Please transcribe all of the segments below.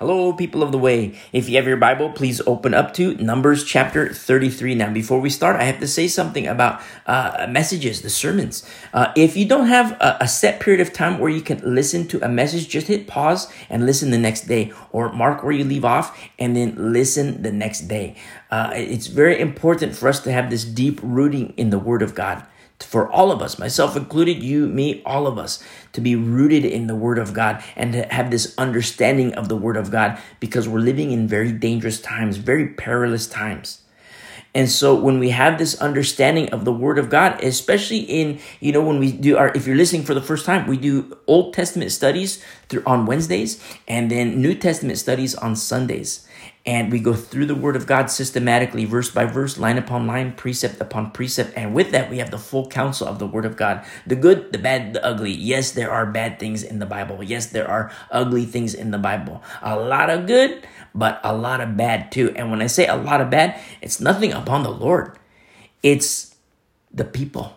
Hello, people of the way. If you have your Bible, please open up to Numbers chapter 33. Now, before we start, I have to say something about uh, messages, the sermons. Uh, if you don't have a, a, set period of time where you can listen to a message, just hit pause and listen the next day, or mark where you leave off and then listen the next day. Uh, it's very important for us to have this deep rooting in the Word of God for all of us, myself included, you, me, all of us, to be rooted in the Word of God and to have this understanding of the Word of God because we're living in very dangerous times, very perilous times. And so when we have this understanding of the word of God, especially in, you know, when we do our, if you're listening for the first time, we do Old Testament studies through on Wednesdays and then New Testament studies on Sundays and we go through the word of God systematically, verse by verse, line upon line, precept upon precept. And with that, we have the full counsel of the word of God the good, the bad, the ugly. Yes, there are bad things in the Bible. Yes, there are ugly things in the Bible. A lot of good, but a lot of bad too. And when I say a lot of bad, it's nothing upon the Lord, it's the people.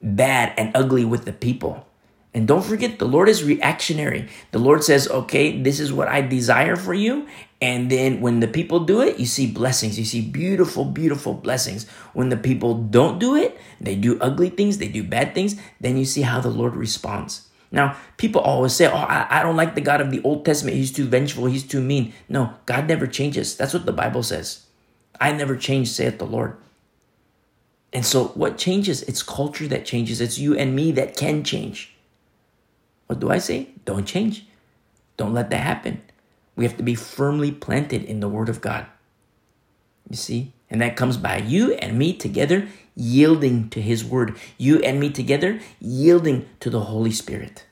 Bad and ugly with the people. And don't forget, the Lord is reactionary. The Lord says, okay, this is what I desire for you. And then when the people do it, you see blessings. You see beautiful, beautiful blessings. When the people don't do it, they do ugly things, they do bad things, then you see how the Lord responds. Now, people always say, oh, I, I don't like the God of the Old Testament. He's too vengeful, he's too mean. No, God never changes. That's what the Bible says. I never change, saith the Lord. And so what changes? It's culture that changes. It's you and me that can change. What do I say? Don't change. Don't let that happen. We have to be firmly planted in the Word of God. You see? And that comes by you and me together yielding to His Word. You and me together yielding to the Holy Spirit.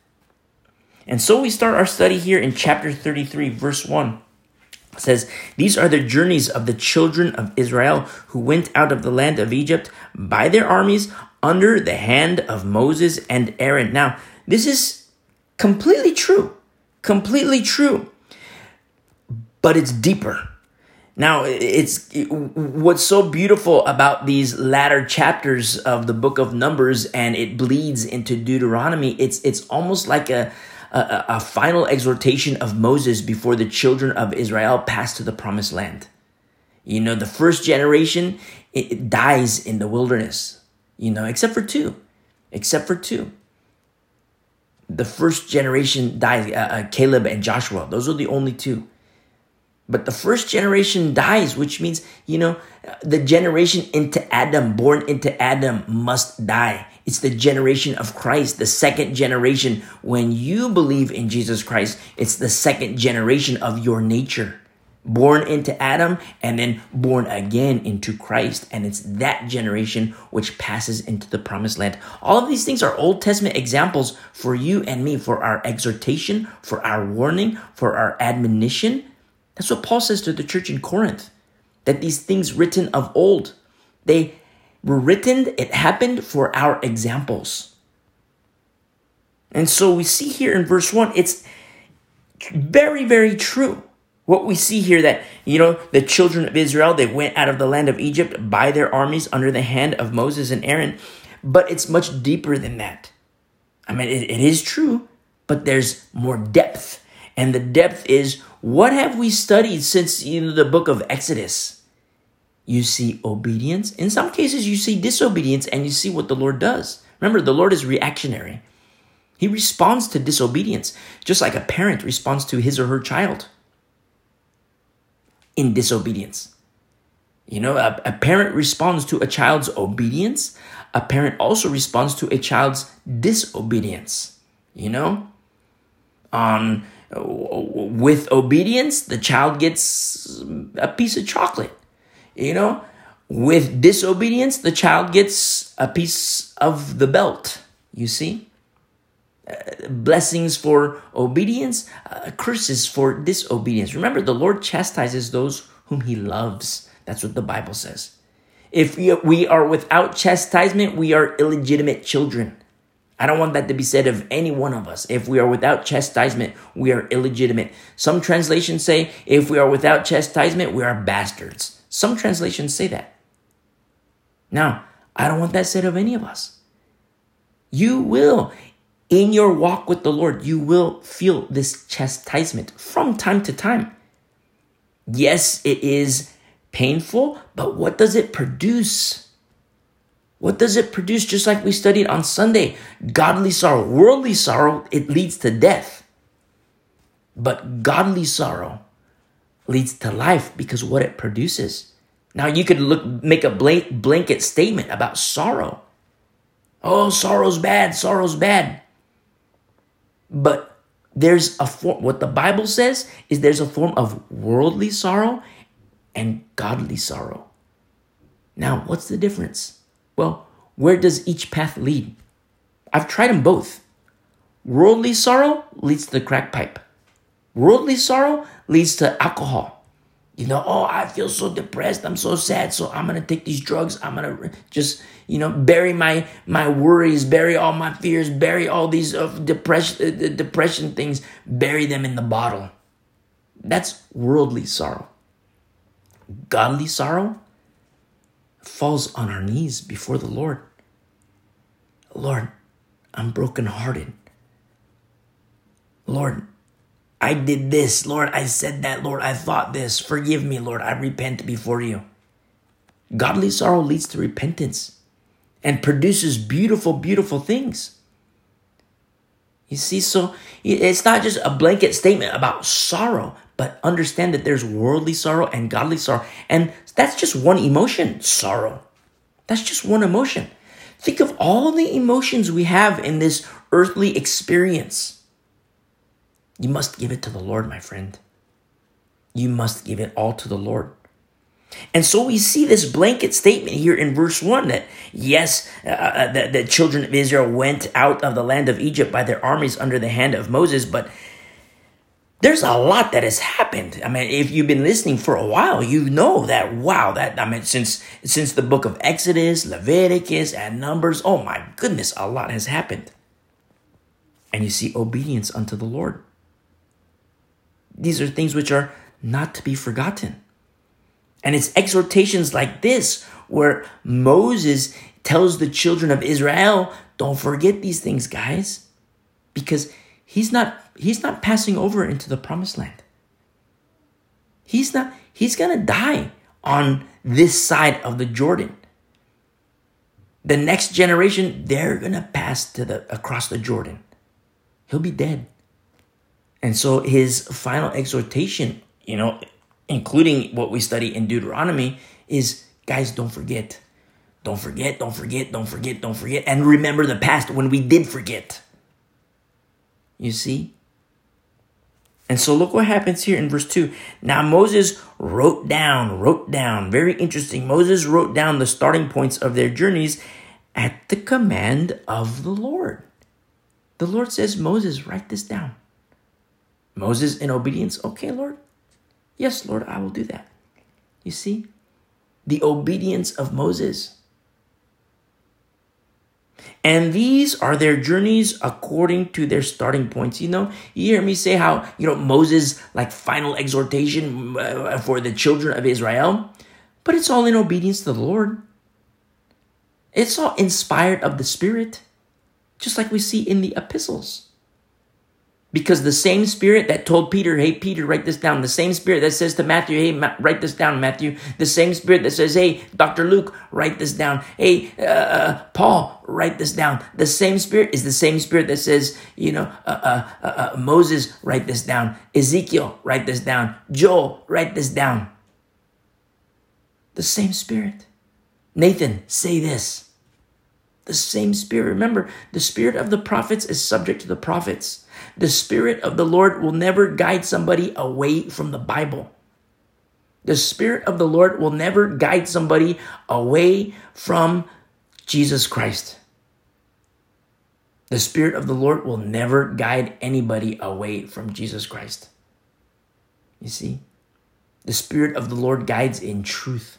And so we start our study here in chapter 33, verse 1. It says, These are the journeys of the children of Israel who went out of the land of Egypt by their armies under the hand of Moses and Aaron. Now, this is Completely true. Completely true. But it's deeper. Now, it's what's so beautiful about these latter chapters of the book of Numbers, and it bleeds into Deuteronomy. It's it's almost like a, a, a final exhortation of Moses before the children of Israel pass to the promised land. You know, the first generation it dies in the wilderness. You know, except for two, except for two the first generation dies, uh, uh, Caleb and Joshua. Those are the only two. But the first generation dies, which means, you know, the generation into Adam, born into Adam, must die. It's the generation of Christ, the second generation. When you believe in Jesus Christ, it's the second generation of your nature born into Adam and then born again into Christ. And it's that generation which passes into the promised land. All of these things are Old Testament examples for you and me, for our exhortation, for our warning, for our admonition. That's what Paul says to the church in Corinth that these things written of old, they were written, it happened for our examples. And so we see here in verse 1, it's very, very true what we see here that, you know, the children of Israel, they went out of the land of Egypt by their armies under the hand of Moses and Aaron, but it's much deeper than that. I mean, it, it is true, but there's more depth. And the depth is what have we studied since you know, the book of Exodus? You see obedience. In some cases, you see disobedience and you see what the Lord does. Remember, the Lord is reactionary. He responds to disobedience, just like a parent responds to his or her child in disobedience. You know, a, a parent responds to a child's obedience. A parent also responds to a child's disobedience. You know, on with obedience, the child gets a piece of chocolate. You know, with disobedience, the child gets a piece of the belt. You see? Uh, blessings for obedience, uh, curses for disobedience. Remember, the Lord chastises those whom he loves. That's what the Bible says. If we are without chastisement, we are illegitimate children. I don't want that to be said of any one of us. If we are without chastisement, we are illegitimate. Some translations say, if we are without chastisement, we are bastards. Some translations say that. Now, I don't want that said of any of us. You will in your walk with the Lord, you will feel this chastisement from time to time. Yes, it is painful, but what does it produce? What does it produce? Just like we studied on Sunday, godly sorrow, worldly sorrow, it leads to death. But godly sorrow leads to life because what it produces. Now you could look make a blanket statement about sorrow. Oh, sorrow's bad, sorrow's bad. But there's a form what the Bible says is there's a form of worldly sorrow and godly sorrow. Now, what's the difference? Well, where does each path lead? I've tried them both. Worldly sorrow leads to the crack pipe. Worldly sorrow leads to alcohol. You know, oh, I feel so depressed. I'm so sad. So I'm to take these drugs. I'm to just, you know, bury my my worries, bury all my fears, bury all these uh, depression uh, depression things, bury them in the bottle. That's worldly sorrow. Godly sorrow falls on our knees before the Lord. Lord, I'm brokenhearted. Lord, I did this. Lord, I said that. Lord, I thought this. Forgive me, Lord. I repent before you. Godly sorrow leads to repentance and produces beautiful, beautiful things. You see, so it's not just a blanket statement about sorrow, but understand that there's worldly sorrow and godly sorrow. And that's just one emotion, sorrow. That's just one emotion. Think of all the emotions we have in this earthly experience. You must give it to the Lord, my friend. You must give it all to the Lord. And so we see this blanket statement here in verse 1 that yes, uh, uh, the, the children of Israel went out of the land of Egypt by their armies under the hand of Moses, but there's a lot that has happened. I mean, if you've been listening for a while, you know that wow, that I mean since since the book of Exodus, Leviticus, and Numbers, oh my goodness, a lot has happened. And you see obedience unto the Lord. These are things which are not to be forgotten. And it's exhortations like this where Moses tells the children of Israel, don't forget these things, guys, because he's not he's not passing over into the promised land. He's not he's going to die on this side of the Jordan. The next generation, they're going to pass to the across the Jordan. He'll be dead. And so his final exhortation, you know, including what we study in Deuteronomy, is guys, don't forget. Don't forget, don't forget, don't forget, don't forget. And remember the past when we did forget. You see? And so look what happens here in verse 2. Now Moses wrote down, wrote down, very interesting. Moses wrote down the starting points of their journeys at the command of the Lord. The Lord says, Moses, write this down. Moses, in obedience, okay, Lord. Yes, Lord, I will do that. You see, the obedience of Moses. And these are their journeys according to their starting points. You know, you hear me say how, you know, Moses, like final exhortation uh, for the children of Israel, but it's all in obedience to the Lord. It's all inspired of the Spirit, just like we see in the epistles. Because the same spirit that told Peter, hey, Peter, write this down. The same spirit that says to Matthew, hey, Ma- write this down, Matthew. The same spirit that says, hey, Dr. Luke, write this down. Hey, uh, uh, Paul, write this down. The same spirit is the same spirit that says, you know, uh, uh, uh, uh Moses, write this down. Ezekiel, write this down. Joel, write this down. The same spirit. Nathan, say this. The same spirit. Remember, the spirit of the prophets is subject to the prophets. The Spirit of the Lord will never guide somebody away from the Bible. The Spirit of the Lord will never guide somebody away from Jesus Christ. The Spirit of the Lord will never guide anybody away from Jesus Christ. You see? The Spirit of the Lord guides in truth.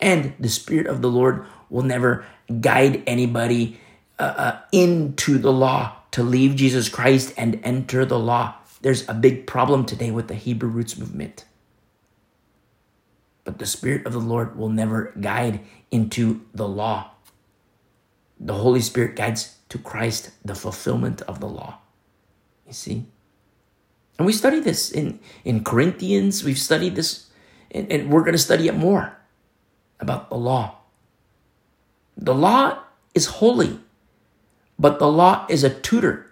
And the Spirit of the Lord will never guide anybody uh, uh, into the law to leave Jesus Christ and enter the law. There's a big problem today with the Hebrew roots movement. But the Spirit of the Lord will never guide into the law. The Holy Spirit guides to Christ, the fulfillment of the law. You see? And we study this in, in Corinthians. We've studied this, and, and we're going to study it more about the law. The law is holy, but the law is a tutor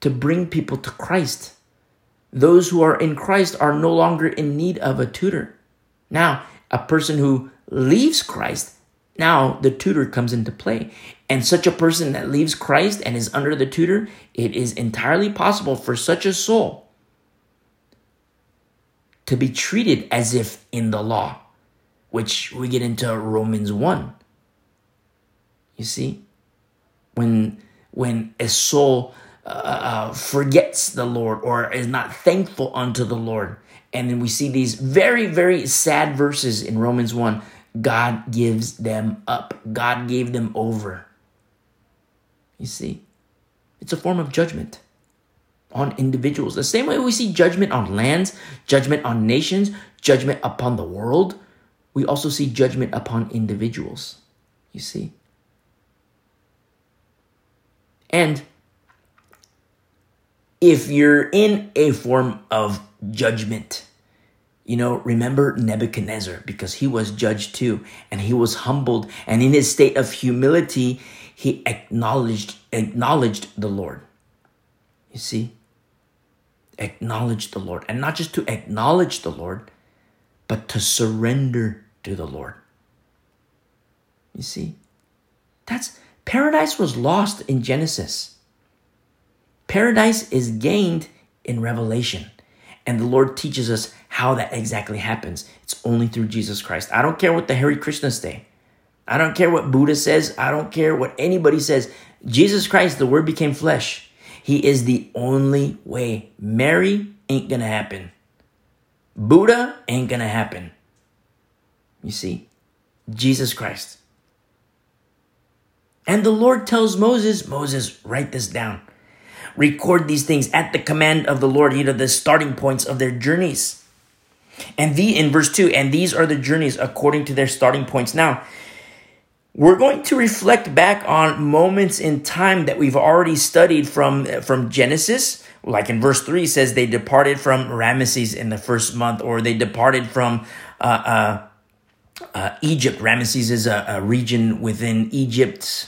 to bring people to Christ. Those who are in Christ are no longer in need of a tutor. Now, a person who leaves Christ, now the tutor comes into play. And such a person that leaves Christ and is under the tutor, it is entirely possible for such a soul to be treated as if in the law, which we get into Romans 1. You see? When when a soul uh, uh, forgets the Lord or is not thankful unto the Lord, and then we see these very, very sad verses in Romans 1. God gives them up. God gave them over. You see, it's a form of judgment on individuals. The same way we see judgment on lands, judgment on nations, judgment upon the world, we also see judgment upon individuals. You see? And if you're in a form of judgment, you know, remember Nebuchadnezzar because he was judged too and he was humbled and in his state of humility he acknowledged acknowledged the Lord. You see? acknowledge the Lord. And not just to acknowledge the Lord, but to surrender to the Lord. You see? That's paradise was lost in Genesis. Paradise is gained in Revelation. And the Lord teaches us how that exactly happens. It's only through Jesus Christ. I don't care what the Hare Krishnas say. I don't care what Buddha says. I don't care what anybody says. Jesus Christ, the Word became flesh. He is the only way. Mary ain't gonna happen. Buddha ain't gonna happen. You see, Jesus Christ. And the Lord tells Moses, Moses, write this down. Record these things at the command of the Lord, you know, the starting points of their journeys. And the in verse 2, and these are the journeys according to their starting points. Now, we're going to reflect back on moments in time that we've already studied from, from Genesis. Like in verse 3 says they departed from Ramesses in the first month, or they departed from uh, uh, uh, Egypt. Ramesses is a, a region within Egypt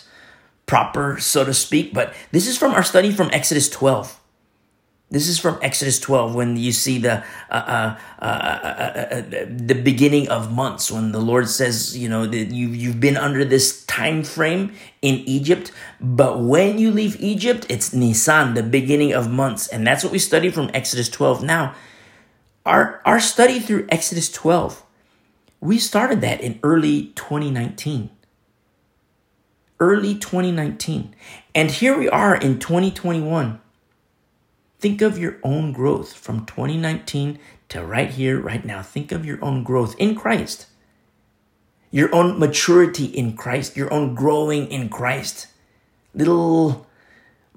proper, so to speak. But this is from our study from Exodus 12. This is from Exodus 12 when you see the uh, uh, uh, the beginning of months when the Lord says, you know, that you you've been under this time frame in Egypt, but when you leave Egypt, it's Nisan, the beginning of months, and that's what we study from Exodus 12. Now, our our study through Exodus 12, we started that in early 2019. Early 2019. And here we are in 2021 Think of your own growth from 2019 to right here, right now. Think of your own growth in Christ, your own maturity in Christ, your own growing in Christ. Little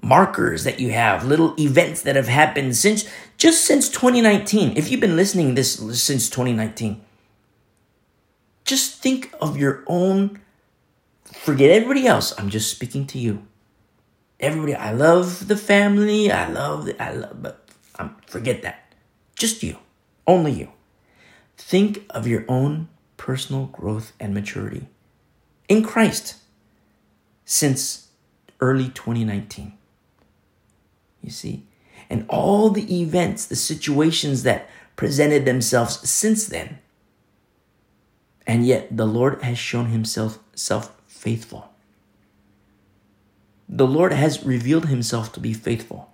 markers that you have, little events that have happened since just since 2019. If you've been listening this since 2019, just think of your own forget everybody else. I'm just speaking to you everybody. I love the family. I love. The, I love. But um, forget that. Just you. Only you. Think of your own personal growth and maturity in Christ since early 2019. You see? And all the events, the situations that presented themselves since then. And yet the Lord has shown himself self faithful the Lord has revealed himself to be faithful.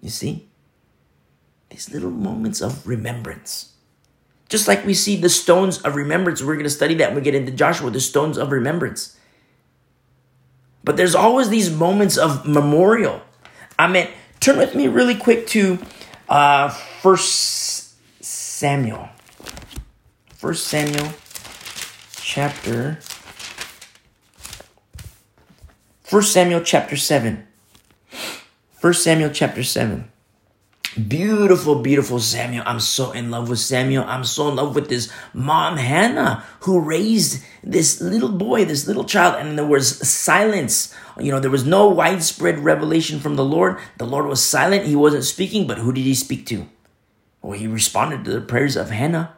You see? These little moments of remembrance. Just like we see the stones of remembrance, we're going to study that when we get into Joshua, the stones of remembrance. But there's always these moments of memorial. I mean, turn with me really quick to uh, First Samuel. First Samuel chapter 1 Samuel chapter 7. 1 Samuel chapter 7. Beautiful, beautiful Samuel. I'm so in love with Samuel. I'm so in love with this mom, Hannah, who raised this little boy, this little child, and there was silence you know, there was no widespread revelation from the Lord. The Lord was silent. He wasn't speaking, but who did he speak to? Well, he responded to the prayers of Hannah.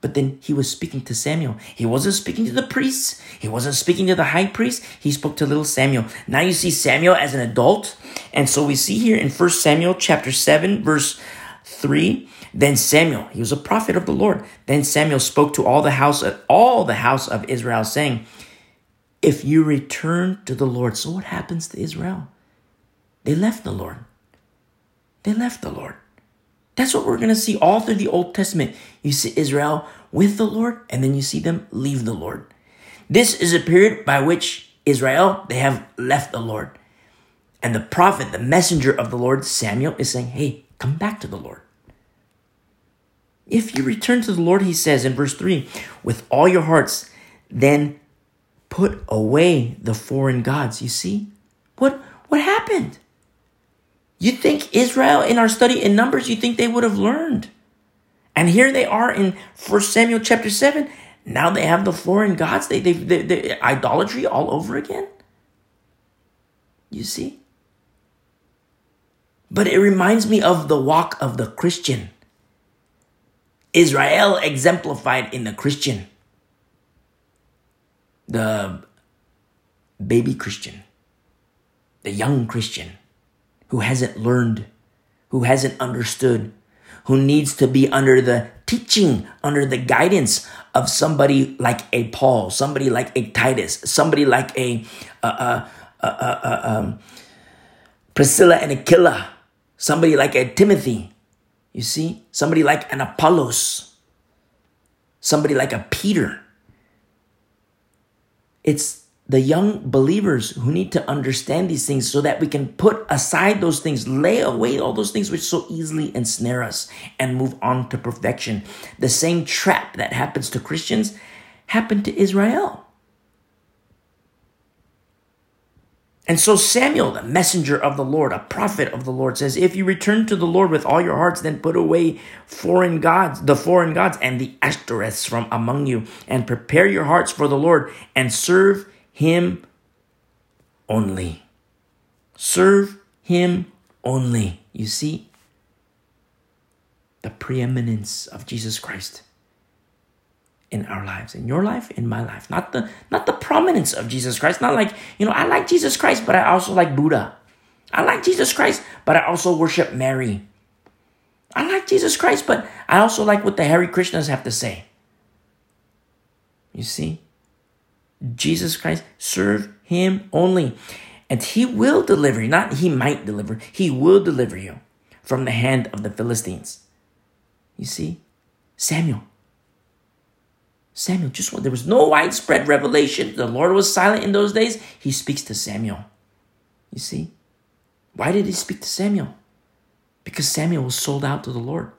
But then he was speaking to Samuel. He wasn't speaking to the priests. He wasn't speaking to the high priest. He spoke to little Samuel. Now you see Samuel as an adult. And so we see here in 1 Samuel chapter 7, verse 3. Then Samuel, he was a prophet of the Lord. Then Samuel spoke to all the house, of all the house of Israel, saying, If you return to the Lord. So what happens to Israel? They left the Lord. They left the Lord. That's what we're going to see all through the Old Testament. You see Israel with the Lord, and then you see them leave the Lord. This is a period by which Israel, they have left the Lord. And the prophet, the messenger of the Lord, Samuel, is saying, Hey, come back to the Lord. If you return to the Lord, he says in verse 3, with all your hearts, then put away the foreign gods. You see? What what happened? You think Israel, in our study in Numbers, you think they would have learned. And here they are in 1 Samuel chapter 7. Now they have the foreign gods, they, they, they, they idolatry all over again. You see? But it reminds me of the walk of the Christian. Israel exemplified in the Christian. The baby Christian. The young Christian who hasn't learned, who hasn't understood, who needs to be under the teaching, under the guidance of somebody like a Paul, somebody like a Titus, somebody like a, uh, uh, uh, um, Priscilla and Aquila, somebody like a Timothy, you see, somebody like an Apollos, somebody like a Peter. It's the young believers who need to understand these things so that we can put aside those things, lay away all those things which so easily ensnare us and move on to perfection. The same trap that happens to Christians happened to Israel. And so Samuel, the messenger of the Lord, a prophet of the Lord, says, If you return to the Lord with all your hearts, then put away foreign gods, the foreign gods and the Ashtoreths from among you, and prepare your hearts for the Lord and serve him only. Serve Him only. You see? The preeminence of Jesus Christ in our lives in your life in my life not the not the prominence of jesus christ not like you know i like jesus christ but i also like buddha i like jesus christ but i also worship mary i like jesus christ but i also like what the hare krishnas have to say you see Jesus Christ, serve him only. And he will deliver you, not he might deliver, he will deliver you from the hand of the Philistines. You see, Samuel. Samuel, just there was no widespread revelation. The Lord was silent in those days. He speaks to Samuel. You see? Why did he speak to Samuel? Because Samuel was sold out to the Lord.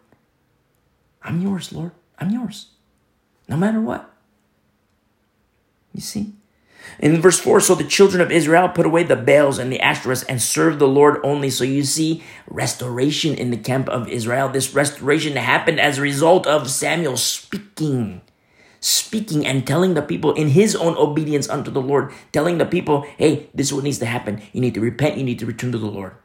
I'm yours, Lord. I'm yours. No matter what. You see? In verse 4, so the children of Israel put away the Baals and the Ashtoreths and served the Lord only. So you see restoration in the camp of Israel. This restoration happened as a result of Samuel speaking, speaking and telling the people in his own obedience unto the Lord, telling the people, hey, this is what needs to happen. You need to repent, you need to return to the Lord.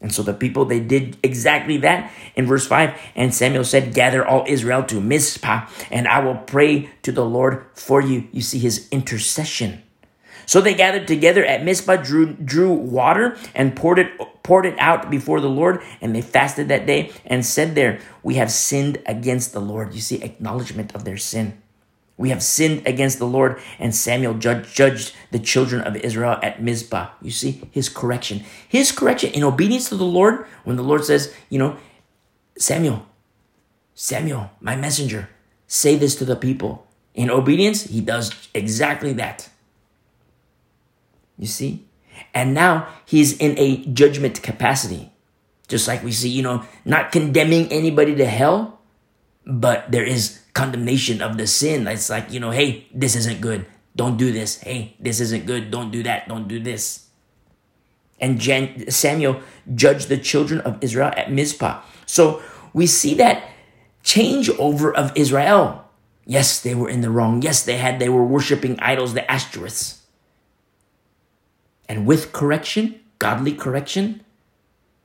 And so the people, they did exactly that in verse 5. And Samuel said, Gather all Israel to Mizpah, and I will pray to the Lord for you. You see his intercession. So they gathered together at Mizpah, drew, drew water, and poured it, poured it out before the Lord. And they fasted that day and said there, We have sinned against the Lord. You see, acknowledgement of their sin. We have sinned against the Lord, and Samuel judged, the children of Israel at Mizpah. You see, his correction. His correction in obedience to the Lord, when the Lord says, you know, Samuel, Samuel, my messenger, say this to the people. In obedience, he does exactly that. You see? And now he's in a judgment capacity. Just like we see, you know, not condemning anybody to hell, but there is condemnation of the sin. It's like, you know, hey, this isn't good. Don't do this. Hey, this isn't good. Don't do that. Don't do this. And Jan- Samuel judged the children of Israel at Mizpah. So we see that changeover of Israel. Yes, they were in the wrong. Yes, they had they were worshiping idols, the Ashtoreths. and with correction, godly correction,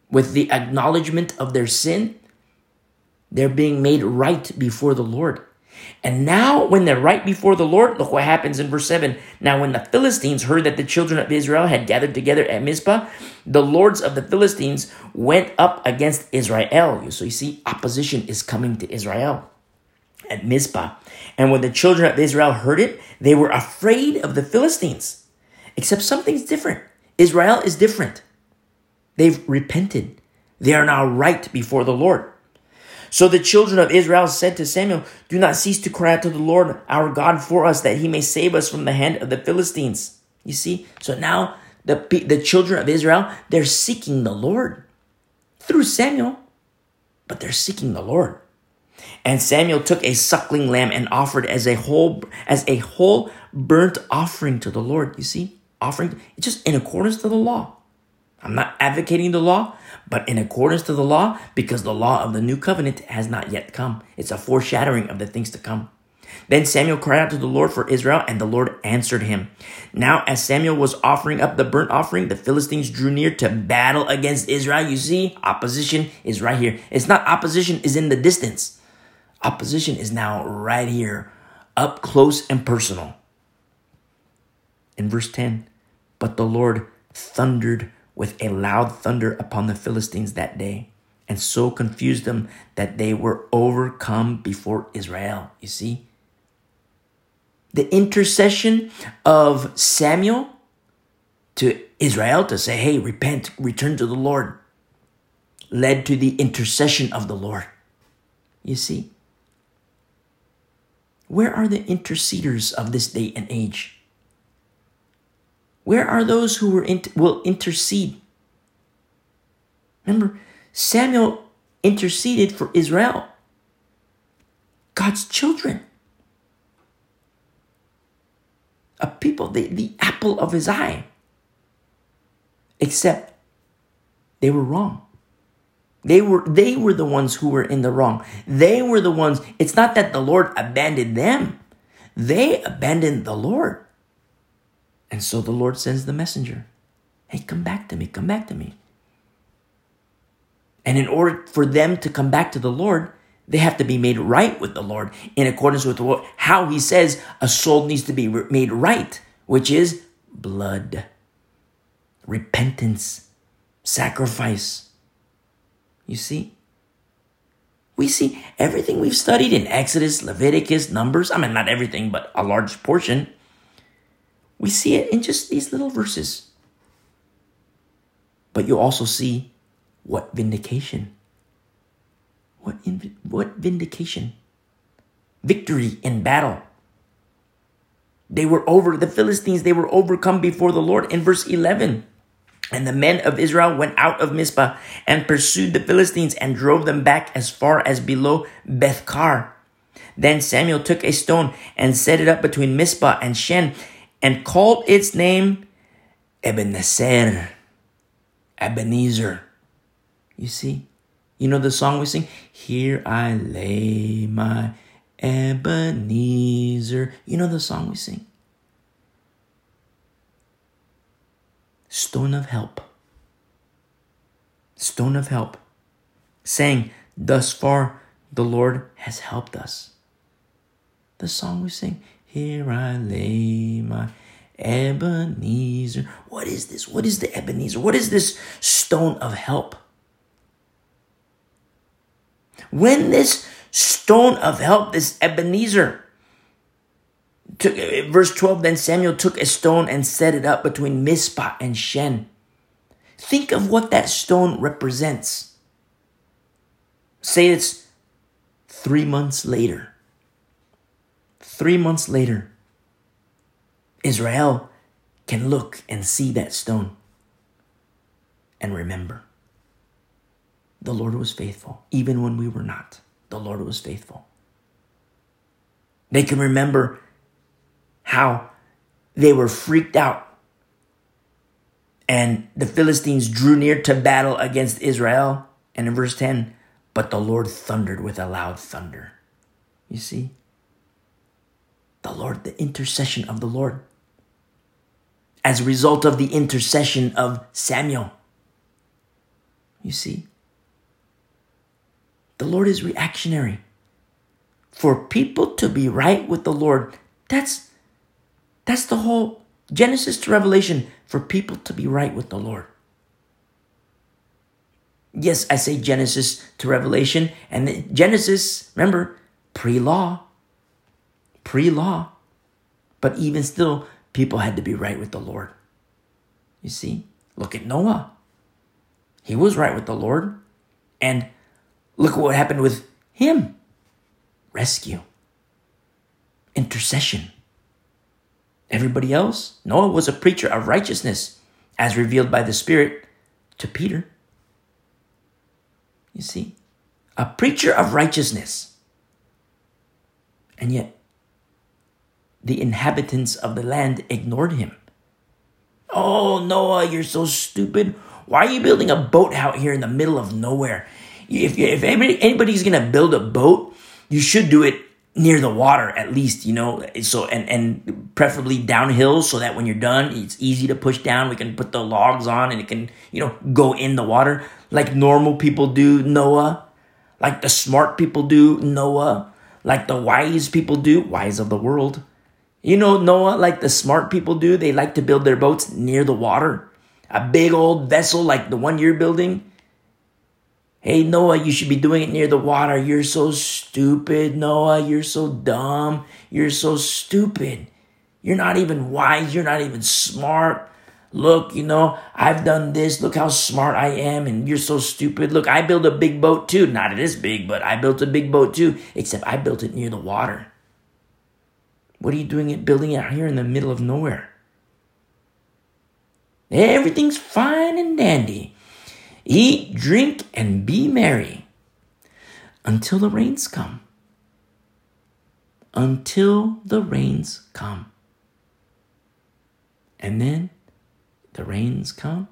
with the acknowledgement of their sin, they're being made right before the Lord. And now, when they're right before the Lord, look what happens in verse 7. Now, when the Philistines heard that the children of Israel had gathered together at Mizpah, the lords of the Philistines went up against Israel. So you see, opposition is coming to Israel at Mizpah. And when the children of Israel heard it, they were afraid of the Philistines. Except something's different. Israel is different. They've repented. They are now right before the Lord. So the children of Israel said to Samuel, Do not cease to cry out to the Lord our God for us, that he may save us from the hand of the Philistines. You see? So now the, the children of Israel, they're seeking the Lord through Samuel, but they're seeking the Lord. And Samuel took a suckling lamb and offered as a whole as a whole burnt offering to the Lord. You see, offering just in accordance to the law. I'm not advocating the law, but in accordance to the law, because the law of the new covenant has not yet come. It's a foreshadowing of the things to come. Then Samuel cried out to the Lord for Israel, and the Lord answered him. Now, as Samuel was offering up the burnt offering, the Philistines drew near to battle against Israel. You see, opposition is right here. It's not opposition is in the distance. Opposition is now right here, up close and personal. In verse 10, but the Lord thundered with a loud thunder upon the Philistines that day, and so confused them that they were overcome before Israel. You see? The intercession of Samuel to Israel to say, hey, repent, return to the Lord, led to the intercession of the Lord. You see? Where are the interceders of this day and age? Where are those who will intercede? Remember, Samuel interceded for Israel, God's children, a people, the, the apple of his eye. Except they were wrong. They were they were the ones who were in the wrong. They were the ones. It's not that the Lord abandoned them. They abandoned the Lord. And so the Lord sends the messenger. Hey, come back to me, come back to me. And in order for them to come back to the Lord, they have to be made right with the Lord in accordance with what, how he says a soul needs to be made right, which is blood, repentance, sacrifice. You see? We see everything we've studied in Exodus, Leviticus, Numbers. I mean, not everything, but a large portion we see it in just these little verses. But you also see what vindication. What, in, what vindication? Victory in battle. They were over, the Philistines, they were overcome before the Lord. In verse 11, and the men of Israel went out of Mizpah and pursued the Philistines and drove them back as far as below Bethkar. Then Samuel took a stone and set it up between Mizpah and Shen and called its name Ebenezer. Ebenezer. You see? You know the song we sing? Here I lay my Ebenezer. You know the song we sing? Stone of help. Stone of help. Saying, Thus far the Lord has helped us. The song we sing, here I lay my Ebenezer. What is this? What is the Ebenezer? What is this stone of help? When this stone of help, this Ebenezer, took, verse 12, then Samuel took a stone and set it up between Mizpah and Shen. Think of what that stone represents. Say it's three months later. Three months later, Israel can look and see that stone and remember the Lord was faithful, even when we were not. The Lord was faithful. They can remember how they were freaked out and the Philistines drew near to battle against Israel. And in verse 10, but the Lord thundered with a loud thunder. You see? The Lord, the intercession of the Lord. as a result of the intercession of Samuel. You see, the Lord is reactionary. For people to be right with the Lord, that's that's the whole Genesis to Revelation for people to be right with the Lord. Yes, I say Genesis to Revelation, and Genesis, remember, pre law. Pre law. But even still, people had to be right with the Lord. You see? Look at Noah. He was right with the Lord. And look what happened with him rescue, intercession. Everybody else, Noah was a preacher of righteousness, as revealed by the Spirit to Peter. You see, a preacher of righteousness. And yet, the inhabitants of the land ignored him. Oh, Noah, you're so stupid. Why are you building a boat out here in the middle of nowhere? If, if anybody, anybody's going to build a boat, you should do it near the water at least, you know, so and and preferably downhill so that when you're done, it's easy to push down. We can put the logs on and it can, you know, go in the water like normal people do, Noah, like the smart people do, Noah, like the wise people do, wise of the world. You know, Noah, like the smart people do, they like to build their boats near the water. A big old vessel like the one you're building. Hey, Noah, you should be doing it near the water. You're so stupid, Noah. You're so dumb. You're so stupid. You're not even wise. You're not even smart. Look, you know, I've done this. Look how smart I am, and you're so stupid. Look, I built a big boat too. Not this big, but I built a big boat too, except I built it near the water. What are you doing it building out here in the middle of nowhere? Everything's fine and dandy. Eat, drink, and be merry until the rains come. Until the rains come. And then the rains come,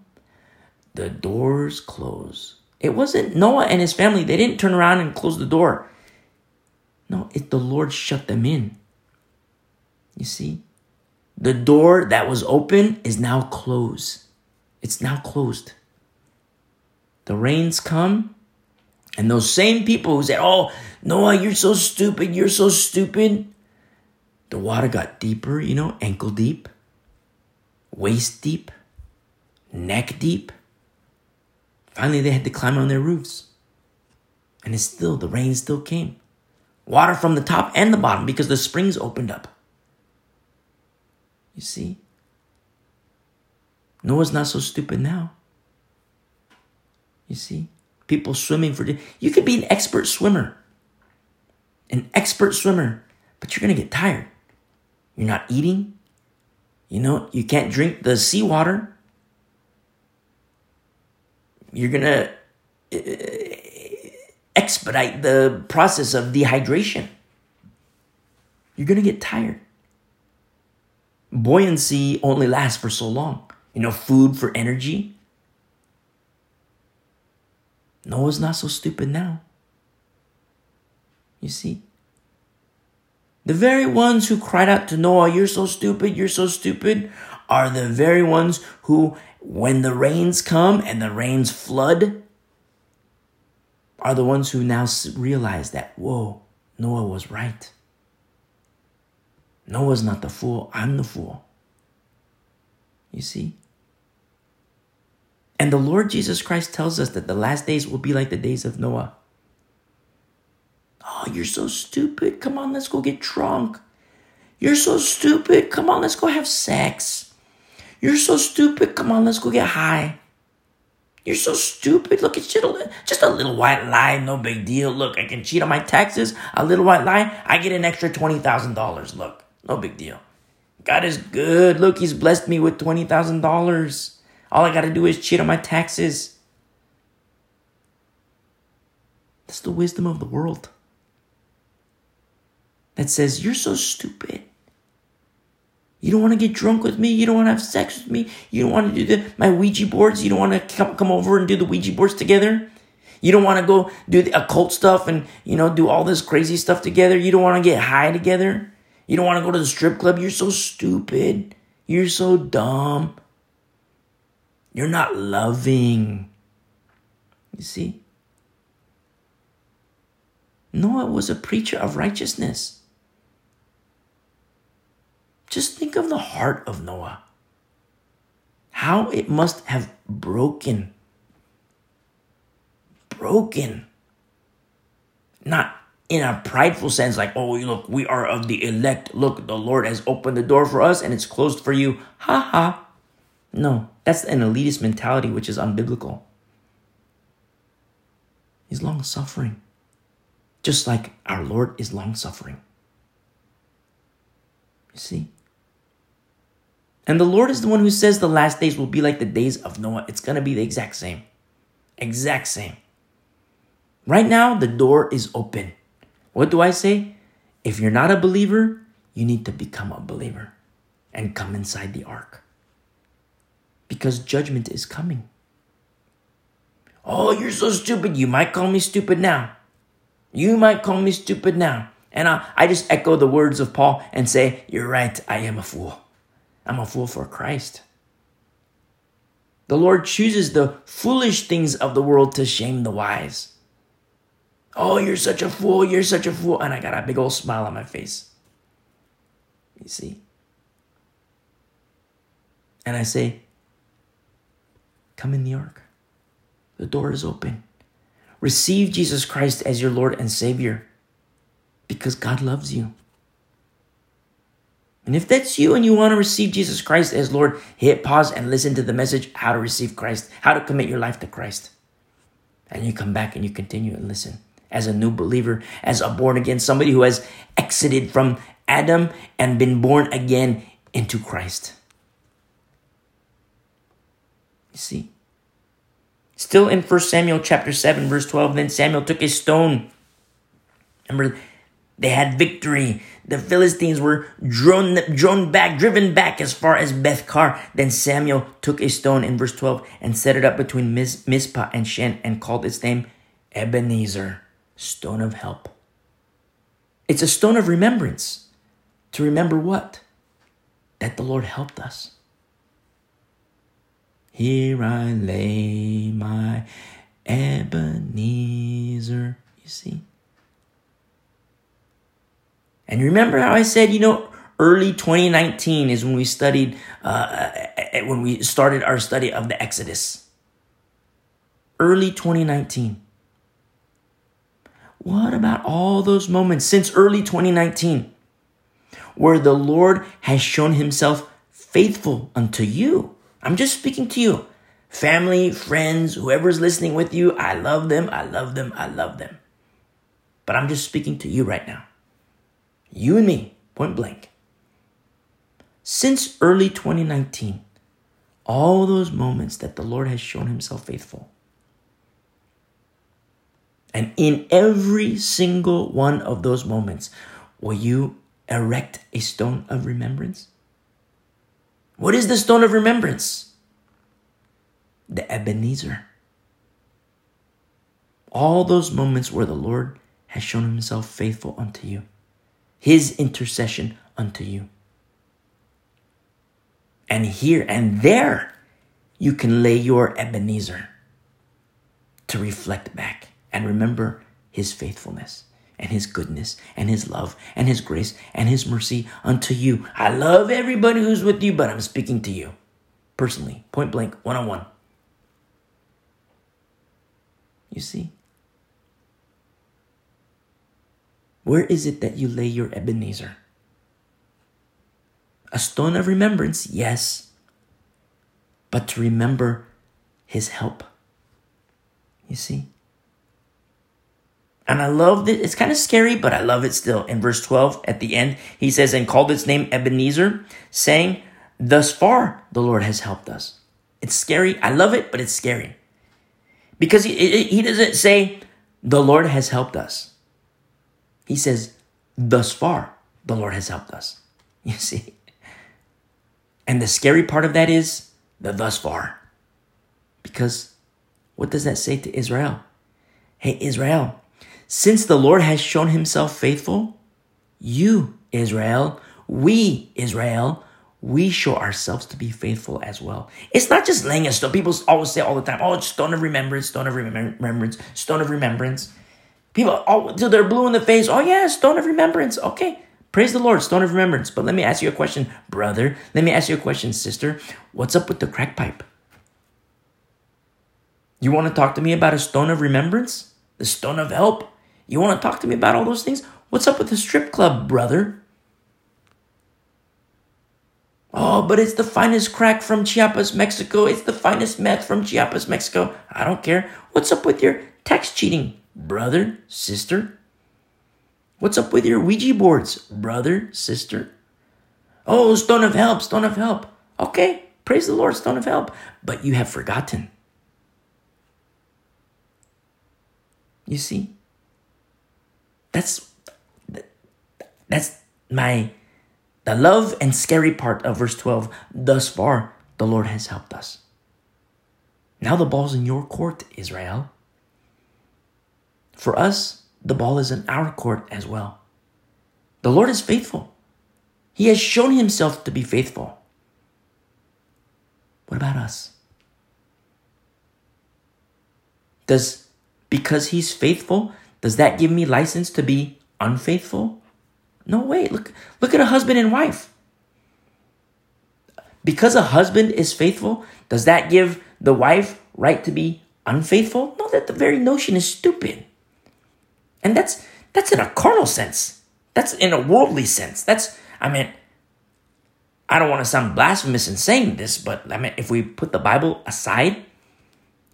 the doors close. It wasn't Noah and his family, they didn't turn around and close the door. No, it the Lord shut them in. You see? The door that was open is now closed. It's now closed. The rains come, and those same people who said, Oh, Noah, you're so stupid, you're so stupid. The water got deeper, you know, ankle deep, waist deep, neck deep. Finally, they had to climb on their roofs. And it's still, the rain still came. Water from the top and the bottom because the springs opened up. You see? Noah's not so stupid now. You see? People swimming for you could be an expert swimmer. An expert swimmer, but you're going to get tired. You're not eating. You know, you can't drink the seawater. You're going to uh, expedite the process of dehydration. You're going to get tired buoyancy only lasts for so long. You know, food for energy. Noah's not so stupid now. You see? The very ones who cried out to Noah, You're so stupid, you're so stupid, are the very ones who, when the rains come and the rains flood, are the ones who now realize that, whoa, Noah was right. Noah's not the fool, I'm the fool. You see? And the Lord Jesus Christ tells us that the last days will be like the days of Noah. Oh, you're so stupid. Come on, let's go get drunk. You're so stupid. Come on, let's go have sex. You're so stupid. Come on, let's go get high. You're so stupid. Look, it's just a little white lie. No big deal. Look, I can cheat on my taxes. A little white lie. I get an extra $20,000. Look. No big deal. God is good. Look, He's blessed me with $20,000. All I got to do is cheat on my taxes. That's the wisdom of the world. That says, You're so stupid. You don't want to get drunk with me. You don't want to have sex with me. You don't want to do the, my Ouija boards. You don't want to come, come over and do the Ouija boards together. You don't want to go do the occult stuff and, you know, do all this crazy stuff together. You don't want to get high together. You don't want to go to the strip club. You're so stupid. You're so dumb. You're not loving. You see? Noah was a preacher of righteousness. Just think of the heart of Noah. How it must have broken. Broken. Not in a prideful sense, like, oh, look, we are of the elect. Look, the Lord has opened the door for us and it's closed for you. Ha ha. No, that's an elitist mentality, which is unbiblical. He's long suffering, just like our Lord is long suffering. You see? And the Lord is the one who says the last days will be like the days of Noah. It's going to be the exact same. Exact same. Right now, the door is open. What do I say? If you're not a believer, you need to become a believer and come inside the ark. Because judgment is coming. Oh, you're so stupid. You might call me stupid now. You might call me stupid now. And I, I just echo the words of Paul and say, You're right, I am a fool. I'm a fool for Christ. The Lord chooses the foolish things of the world to shame the wise. Oh, you're such a fool, you're such a fool. And I got a big old smile on my face. You see? And I say, Come in the ark. The door is open. Receive Jesus Christ as your Lord and Savior because God loves you. And if that's you and you want to receive Jesus Christ as Lord, hit pause and listen to the message how to receive Christ, how to commit your life to Christ. And you come back and you continue and listen as a new believer, as a born again, somebody who has exited from Adam and been born again into Christ. You see? Still in 1 Samuel chapter 7, verse 12, then Samuel took a stone. Remember, they had victory. The Philistines were drawn, drawn back, driven back as far as Bethkar. Then Samuel took a stone in verse 12 and set it up between Miz, Mizpah and Shen and called its name Ebenezer, stone of help. It's a stone of remembrance. To remember what? That the Lord helped us. Here I lay my Ebenezer. You see? And remember how I said, you know, early 2019 is when we studied, uh, when we started our study of the Exodus. Early 2019. What about all those moments since early 2019 where the Lord has shown himself faithful unto you? I'm just speaking to you. Family, friends, whoever's listening with you, I love them, I love them, I love them. But I'm just speaking to you right now. You and me, point blank. Since early 2019, all those moments that the Lord has shown himself faithful. And in every single one of those moments, will you erect a stone of remembrance? What is the stone of remembrance? The Ebenezer. All those moments where the Lord has shown himself faithful unto you his intercession unto you. And here and there, you can lay your Ebenezer to reflect back and remember his faithfulness and his goodness and his love and his grace and his mercy unto you. I love everybody who's with you, but I'm speaking to you personally, point blank, one on one. You see? Where is it that you lay your Ebenezer? A stone of remembrance, yes, but to remember his help. You see? And I love it. It's kind of scary, but I love it still. In verse 12, at the end, he says, and called its name Ebenezer, saying, Thus far the Lord has helped us. It's scary. I love it, but it's scary. Because he, he doesn't say, The Lord has helped us. He says, Thus far, the Lord has helped us. You see? And the scary part of that is the thus far. Because what does that say to Israel? Hey, Israel, since the Lord has shown himself faithful, you, Israel, we, Israel, we show ourselves to be faithful as well. It's not just laying a stone. People always say all the time, oh, stone of remembrance, stone of remembrance, stone of remembrance. People, all till they're blue in the face, oh yeah, stone of remembrance. Okay, praise the Lord, stone of remembrance. But let me ask you a question, brother. Let me ask you a question, sister. What's up with the crack pipe? You want to talk to me about a stone of remembrance? The stone of help? You want to talk to me about all those things? What's up with the strip club, brother? Oh, but it's the finest crack from Chiapas, Mexico. It's the finest meth from Chiapas, Mexico. I don't care. What's up with your tax cheating, brother, sister? What's up with your Ouija boards, brother, sister? Oh, stone of help, stone of help. Okay, praise the Lord, stone of help. But you have forgotten. You see? That's that's my the love and scary part of verse 12. Thus far, the Lord has helped us. Now the ball's in your court, Israel. For us, the ball is in our court as well. The Lord is faithful. He has shown himself to be faithful. What about us? Does because he's faithful, does that give me license to be unfaithful? No way. Look, look at a husband and wife. Because a husband is faithful, does that give the wife right to be unfaithful? No, that the very notion is stupid. And that's that's in a carnal sense. That's in a worldly sense. That's I mean, I don't want to sound blasphemous in saying this, but I mean, if we put the Bible aside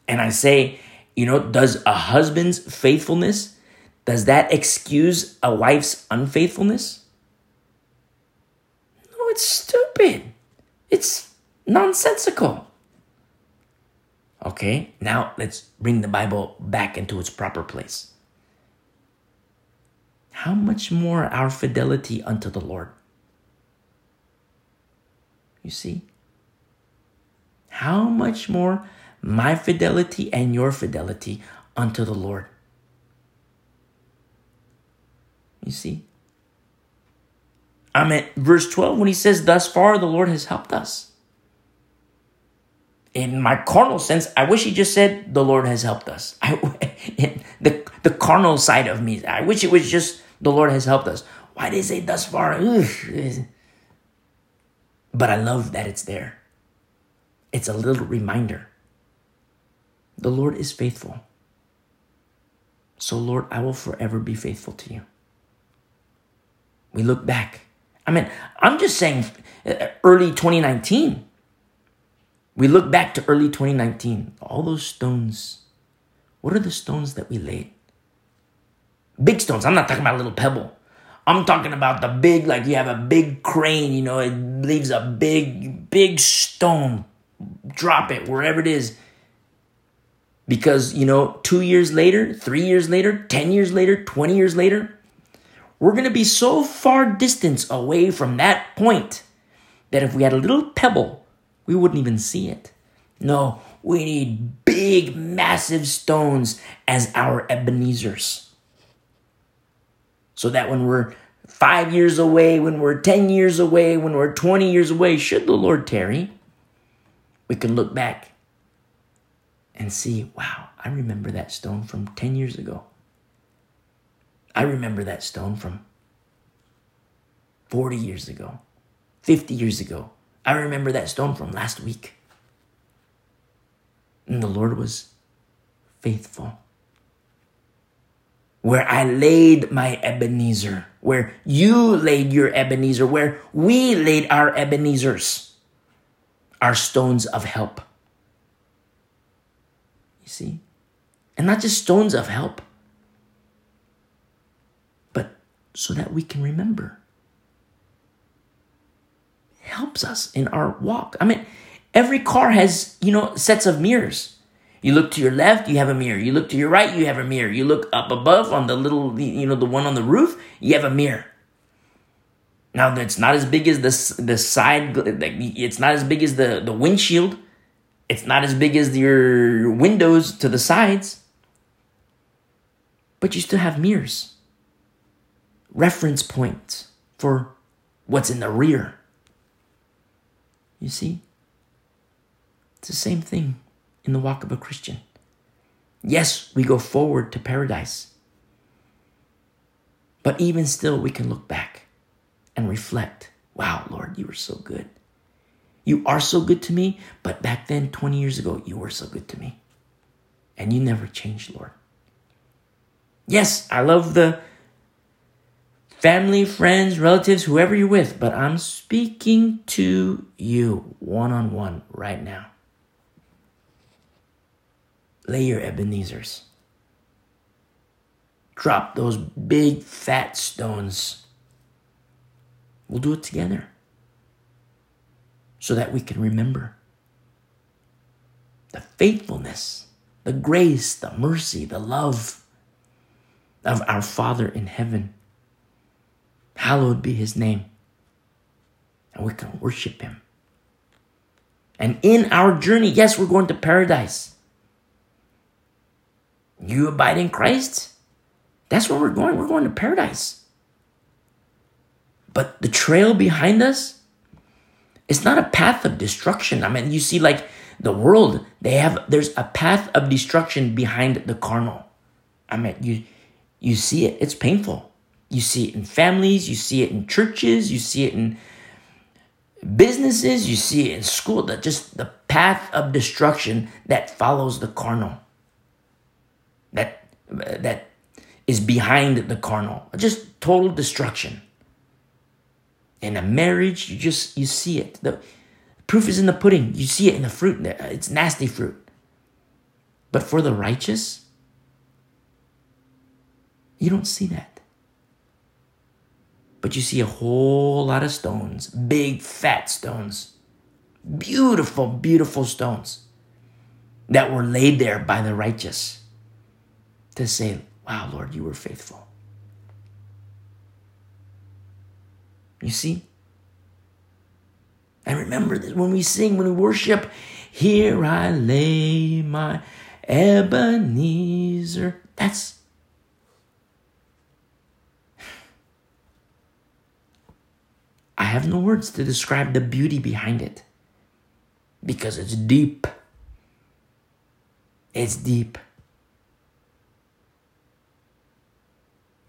and I say, you know, does a husband's faithfulness does that excuse a wife's unfaithfulness? No, it's stupid. It's nonsensical. Okay, now let's bring the Bible back into its proper place. How much more our fidelity unto the Lord? You see? How much more my fidelity and your fidelity unto the Lord? You see? I'm at verse 12 when he says, Thus far the Lord has helped us. In my carnal sense, I wish he just said, The Lord has helped us. I, the, the carnal side of me, I wish it was just, The Lord has helped us. Why did he say thus far? But I love that it's there. It's a little reminder. The Lord is faithful. So, Lord, I will forever be faithful to you. We look back. I mean, I'm just saying uh, early 2019. We look back to early 2019. All those stones. What are the stones that we laid? Big stones. I'm not talking about a little pebble. I'm talking about the big, like you have a big crane, you know, it leaves a big, big stone. Drop it wherever it is. Because, you know, two years later, three years later, 10 years later, 20 years later, we're going to be so far distance away from that point that if we had a little pebble, we wouldn't even see it. No, we need big, massive stones as our Ebenezers. So that when we're five years away, when we're 10 years away, when we're 20 years away, should the Lord tarry, we can look back and see, wow, I remember that stone from 10 years ago. I remember that stone from 40 years ago, 50 years ago. I remember that stone from last week. And the Lord was faithful. Where I laid my Ebenezer, where you laid your Ebenezer, where we laid our Ebenezers, our stones of help. You see? And not just stones of help, so that we can remember. It helps us in our walk. I mean, every car has, you know, sets of mirrors. You look to your left, you have a mirror. You look to your right, you have a mirror. You look up above on the little, you know, the one on the roof, you have a mirror. Now it's not as big as the the side. It's not as big as the the windshield. It's not as big as your windows to the sides. But you still have mirrors reference point for what's in the rear. You see? It's the same thing in the walk of a Christian. Yes, we go forward to paradise. But even still, we can look back and reflect wow, Lord, you were so good. You are so good to me, but back then, 20 years ago, you were so good to me. And you never changed, Lord. Yes, I love the family, friends, relatives, whoever you're with, but I'm speaking to you one on one right now. Lay your Ebenezer's. Drop those big fat stones. We'll do it together so that we can remember the faithfulness, the grace, the mercy, the love of our Father in heaven. Hallowed be his name. And we can worship him. And in our journey, yes, we're going to paradise. You abide in Christ? That's where we're going. We're going to paradise. But the trail behind us, it's not a path of destruction. I mean, you see, like the world, they have there's a path of destruction behind the carnal. I mean, you you see it. It's painful. You see it in families, you see it in churches, you see it in businesses, you see it in school, that just the path of destruction that follows the carnal. That that is behind the carnal. Just total destruction. In a marriage, you just you see it. The proof is in the pudding. You see it in the fruit. Uh, it's nasty fruit. But for the righteous, you don't see that. But you see a whole lot of stones, big fat stones, beautiful, beautiful stones that were laid there by the righteous to say, Wow, Lord, you were faithful. You see? And remember that when we sing, when we worship, here I lay my Ebenezer. That's I have no words to describe the beauty behind it because it's deep. It's deep.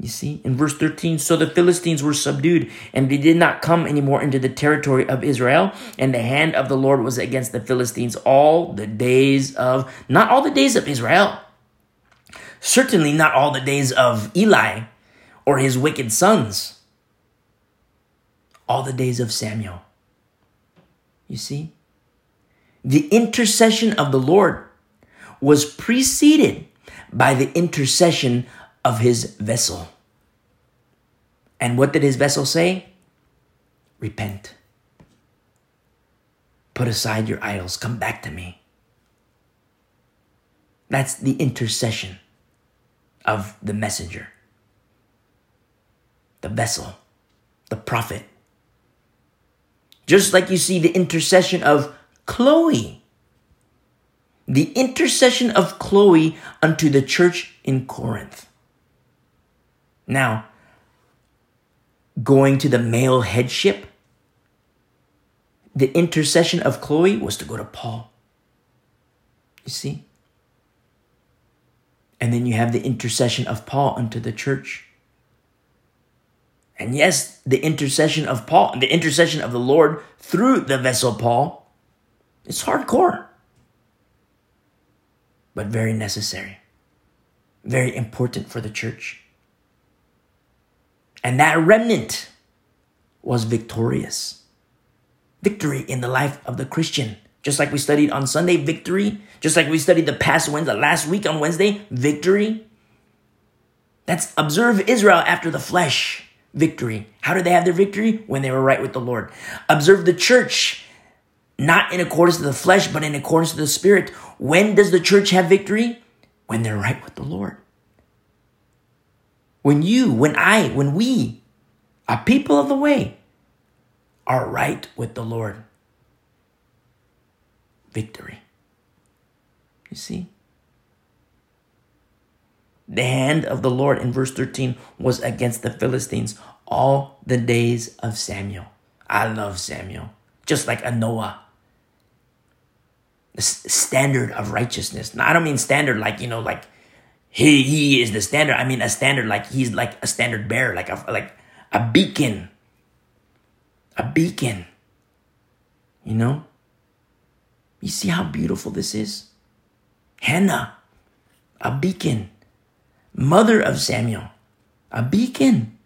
You see, in verse 13, so the Philistines were subdued, and they did not come anymore into the territory of Israel, and the hand of the Lord was against the Philistines all the days of, not all the days of Israel, certainly not all the days of Eli or his wicked sons, all the days of Samuel. You see, the intercession of the Lord was preceded by the intercession of his vessel. And what did his vessel say? Repent. Put aside your idols. Come back to me. That's the intercession of the messenger, the vessel, the prophet. Just like you see the intercession of Chloe, the intercession of Chloe unto the church in Corinth. Now, going to the male headship, the intercession of Chloe was to go to Paul. You see? And then you have the intercession of Paul unto the church. And yes, the intercession of Paul, the intercession of the Lord through the vessel Paul, it's hardcore, but very necessary, very important for the church. And that remnant was victorious. Victory in the life of the Christian. Just like we studied on Sunday, victory. Just like we studied the past Wednesday, last week on Wednesday, victory. That's observe Israel after the flesh. Victory. How did they have their victory? When they were right with the Lord. Observe the church, not in accordance to the flesh, but in accordance to the Spirit. When does the church have victory? When they're right with the Lord. When you, when I, when we, are people of the way, are right with the Lord. Victory. You see? The hand of the Lord in verse 13 was against the Philistines all the days of Samuel. I love Samuel. Just like a Noah. the standard of righteousness. Now, I don't mean standard like, you know, like he, he is the standard. I mean a standard like he's like a standard bearer, like a, like a beacon. A beacon. You know? You see how beautiful this is? Hannah, a beacon. Mother of Samuel, a beacon.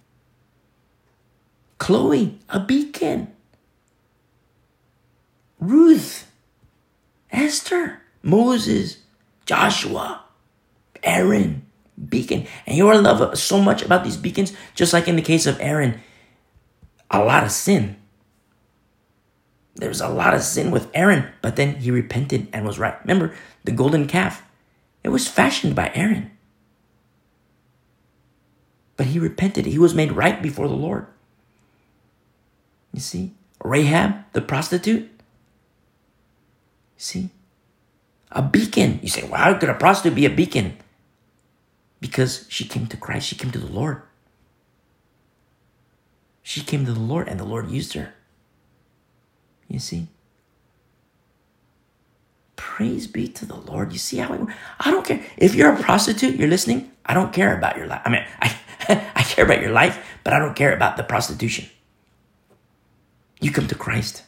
Chloe, a beacon. Ruth, Esther, Moses, Joshua, Aaron, beacon. And you will love so much about these beacons, just like in the case of Aaron, a lot of sin. There was a lot of sin with Aaron, but then he repented and was right. Remember the golden calf? It was fashioned by Aaron. But he repented. He was made right before the Lord. You see? Rahab, the prostitute. See? A beacon. You say, well, how could a prostitute be a beacon? Because she came to Christ, she came to the Lord. She came to the Lord and the Lord used her. You see? Praise be to the Lord. You see how it, I don't care. If you're a prostitute, you're listening, I don't care about your life. I mean, I care about your life, but I don't care about the prostitution. You come to Christ.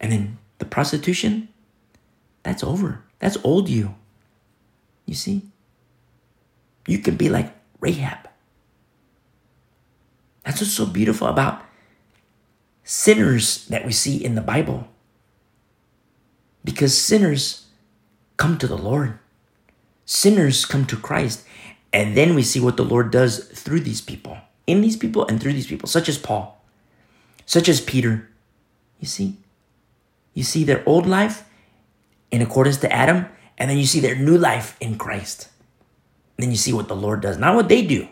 And then the prostitution, that's over. That's old you. You see? You can be like Rahab. That's what's so beautiful about sinners that we see in the Bible. Because sinners come to the Lord, sinners come to Christ. And then we see what the Lord does through these people, in these people and through these people, such as Paul, such as Peter. You see? You see their old life in accordance to Adam, and then you see their new life in Christ. And then you see what the Lord does, not what they do.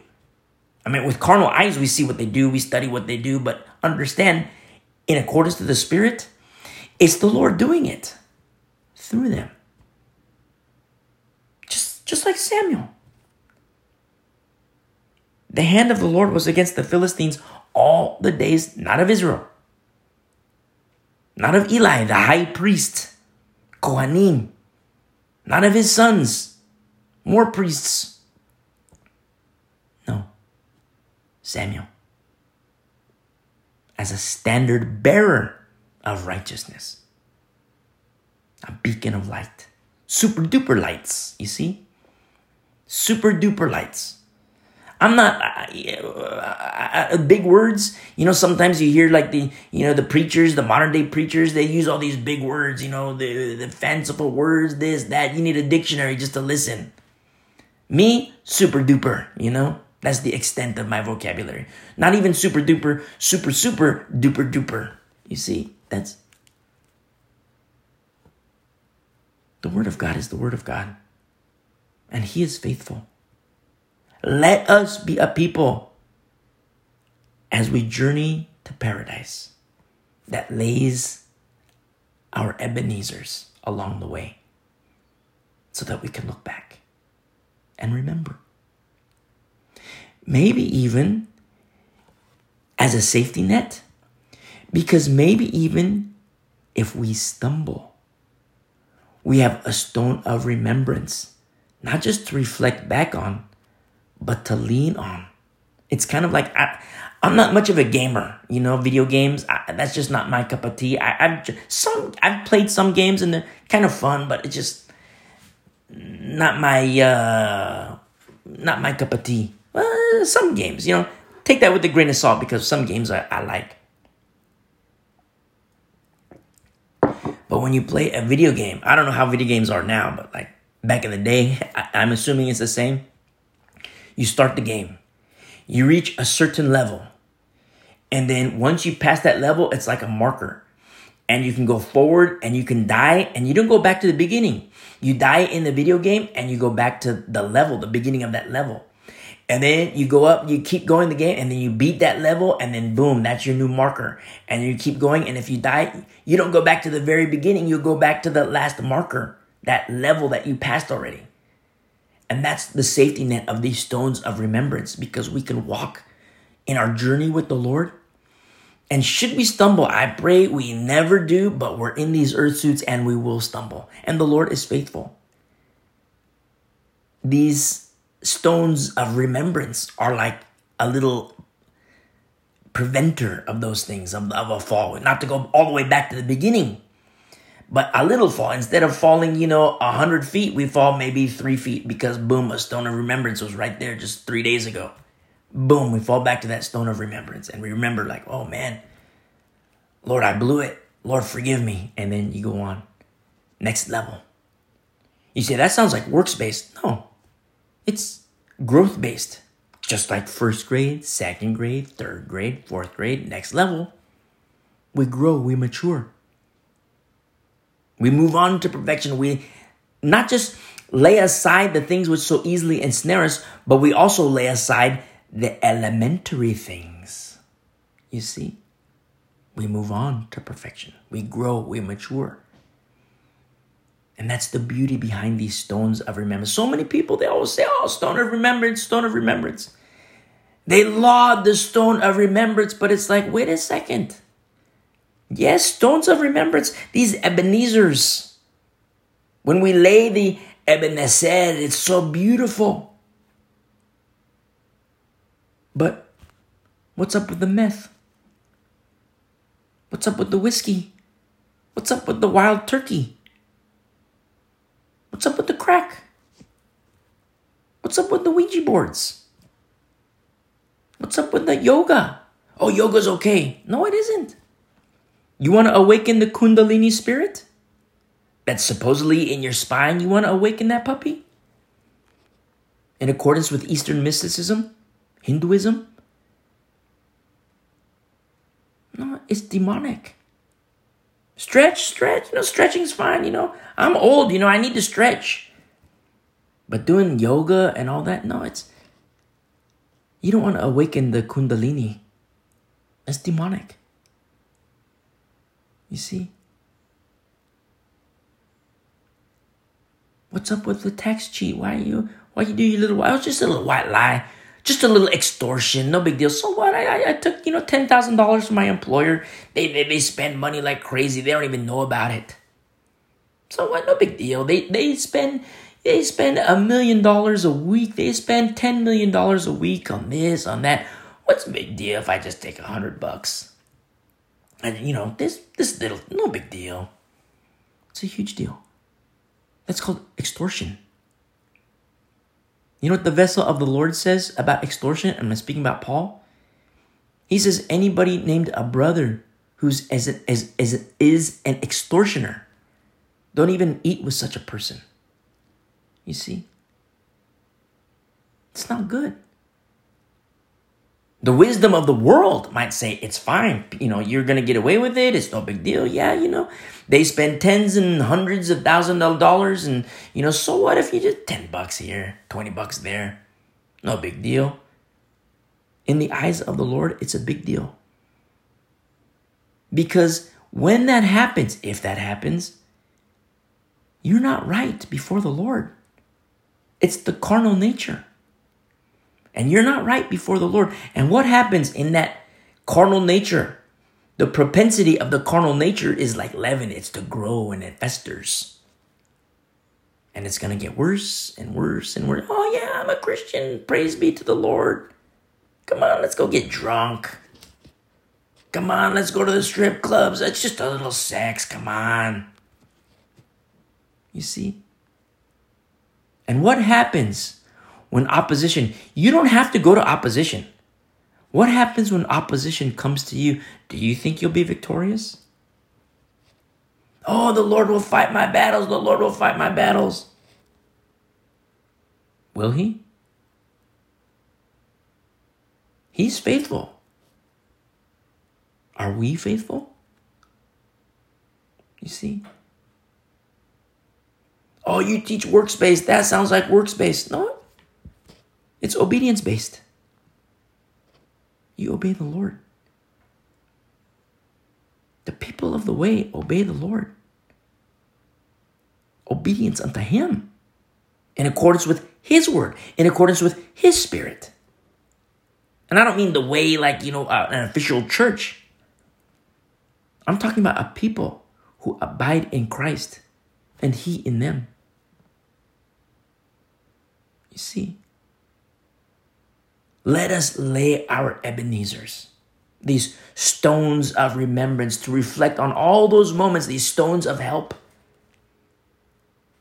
I mean, with carnal eyes, we see what they do, we study what they do, but understand, in accordance to the Spirit, it's the Lord doing it through them. Just, just like Samuel. The hand of the Lord was against the Philistines all the days, not of Israel, not of Eli, the high priest, Kohanim, not of his sons, more priests. No, Samuel, as a standard bearer of righteousness, a beacon of light, super duper lights, you see? Super duper lights I'm not big words. You know, sometimes you hear like the you know the preachers, the modern day preachers, they use all these big words. You know, the the fanciful words, this that. You need a dictionary just to listen. Me, super duper. You know, that's the extent of my vocabulary. Not even super duper, super super duper duper. You see, that's the word of God is the word of God, and He is faithful. Let us be a people as we journey to paradise that lays our Ebenezers along the way so that we can look back and remember. Maybe even as a safety net, because maybe even if we stumble, we have a stone of remembrance, not just to reflect back on, but to lean on. It's kind of like I, am not much of a gamer, you know, video games. I, that's just not my cup of tea. I, have some I've played some games and they're kind of fun, but it's just not my uh, not my cup of tea. Uh, some games, you know, take that with a grain of salt because some games I, I like. But when you play a video game, I don't know how video games are now, but like back in the day, I, I'm assuming it's the same you start the game. You reach a certain level. And then once you pass that level, it's like a marker. And you can go forward and you can die and you don't go back to the beginning. You die in the video game and you go back to the level, the beginning of that level. And then you go up, you keep going the game, and then you beat that level, and then boom, that's your new marker. And you keep going, and if you die, you don't go back to the very beginning, you go back to the last marker, that level that you passed already. And that's the safety net of these stones of remembrance because we can walk in our journey with the Lord And should we stumble, I pray we never do, but we're in these earth suits and we will stumble. And the Lord is faithful. These stones of remembrance are like a little preventer of those things, of, of a fall. Not to go all the way back to the beginning, but a little fall. Instead of falling, you know, a hundred feet, we fall maybe three feet because boom, a stone of remembrance was right there just three days ago boom, we fall back to that stone of remembrance and we remember, like, oh man, Lord, I blew it. Lord, forgive me. And then you go on. Next level. You say, that sounds like works based. No, it's growth based. Just like first grade, second grade, third grade, fourth grade, next level. We grow, we mature. We move on to perfection. We not just lay aside the things which so easily ensnare us, but we also lay aside the elementary things. You see? We move on to perfection. We grow, we mature. And that's the beauty behind these stones of remembrance. So many people, they always say, oh, stone of remembrance, stone of remembrance. They laud the stone of remembrance, but it's like, wait a second. Yes, stones of remembrance, these Ebenezer's. When we lay the Ebenezer, it's so beautiful. But what's up with the meth? What's up with the whiskey? What's up with the wild turkey? What's up with the crack? What's up with the Ouija boards? What's up with the yoga? Oh, yoga's okay. No, it isn't. You want to awaken the Kundalini spirit? That's supposedly in your spine. You want to awaken that puppy? In accordance with Eastern mysticism? Hinduism? No, it's demonic. Stretch, stretch. You know, stretching's fine. You know, I'm old. You know, I need to stretch. But doing yoga and all that, no, it's. You don't want to awaken the Kundalini. It's demonic. You see? What's up with the tax cheat? Why you why you do your little oh, why? It was just a little white lie just a little extortion, no big deal. So what? I, I, I took, you know, $10,000 from my employer. They, they, they spend money like crazy. They don't even know about it. So what? No big deal. They, they spend, they spend a million dollars a week. They spend $10 million a week on this, on that. What's a big deal if I just take a hundred bucks? And you know, this, this little, no big deal. It's a huge deal. That's called extortion. You know what the vessel of the Lord says about extortion? I'm speaking about Paul. He says anybody named a brother who's as, an, as, as is an extortioner, don't even eat with such a person. You see? It's not good. The wisdom of the world might say it's fine. You know, you're to get away with it. It's no big deal. Yeah, you know, they spend tens and hundreds of thousands of dollars. And, you know, so what if you just 10 bucks here, 20 bucks there? No big deal. In the eyes of the Lord, it's a big deal. Because when that happens, if that happens, you're not right before the Lord. It's the carnal nature and you're not right before the Lord. And what happens in that carnal nature? The propensity of the carnal nature is like leaven, it's to grow and it festers. And it's going to get worse and worse and worse. Oh, yeah, I'm a Christian. Praise be to the Lord. Come on, let's go get drunk. Come on, let's go to the strip clubs. It's just a little sex. Come on. You see? And what happens when opposition, you don't have to go to opposition. What happens when opposition comes to you? Do you think you'll be victorious? Oh, the Lord will fight my battles. The Lord will fight my battles. Will He? He's faithful. Are we faithful? You see? Oh, you teach works based. That sounds like works based. No, it's obedience based. You obey the Lord. The people of the way obey the Lord. Obedience unto Him in accordance with His word, in accordance with His spirit. And I don't mean the way like, you know, uh, an official church. I'm talking about a people who abide in Christ and He in them. You see? Let us lay our Ebenezers, these stones of remembrance, to reflect on all those moments, these stones of help.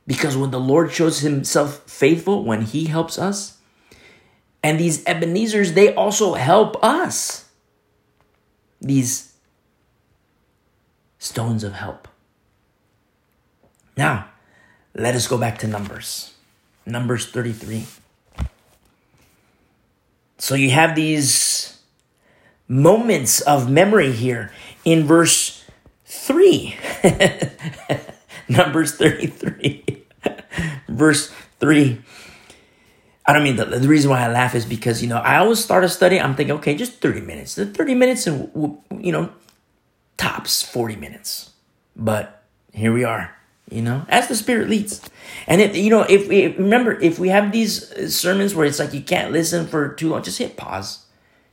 Because when the Lord shows Himself faithful, when He helps us, and these Ebenezers, they also help us. These stones of help. Now, let us go back to Numbers. Numbers 33. So you have these moments of memory here in verse 3. Numbers 33. verse 3. I don't mean the, the reason why I laugh is because, you know, I always start a study, I'm thinking, okay, just 30 minutes. The 30 minutes and, you know, tops 40 minutes. But here we are you know, as the Spirit leads. And if you know, if we remember, if we have these sermons where it's like you can't listen for too long, just hit pause.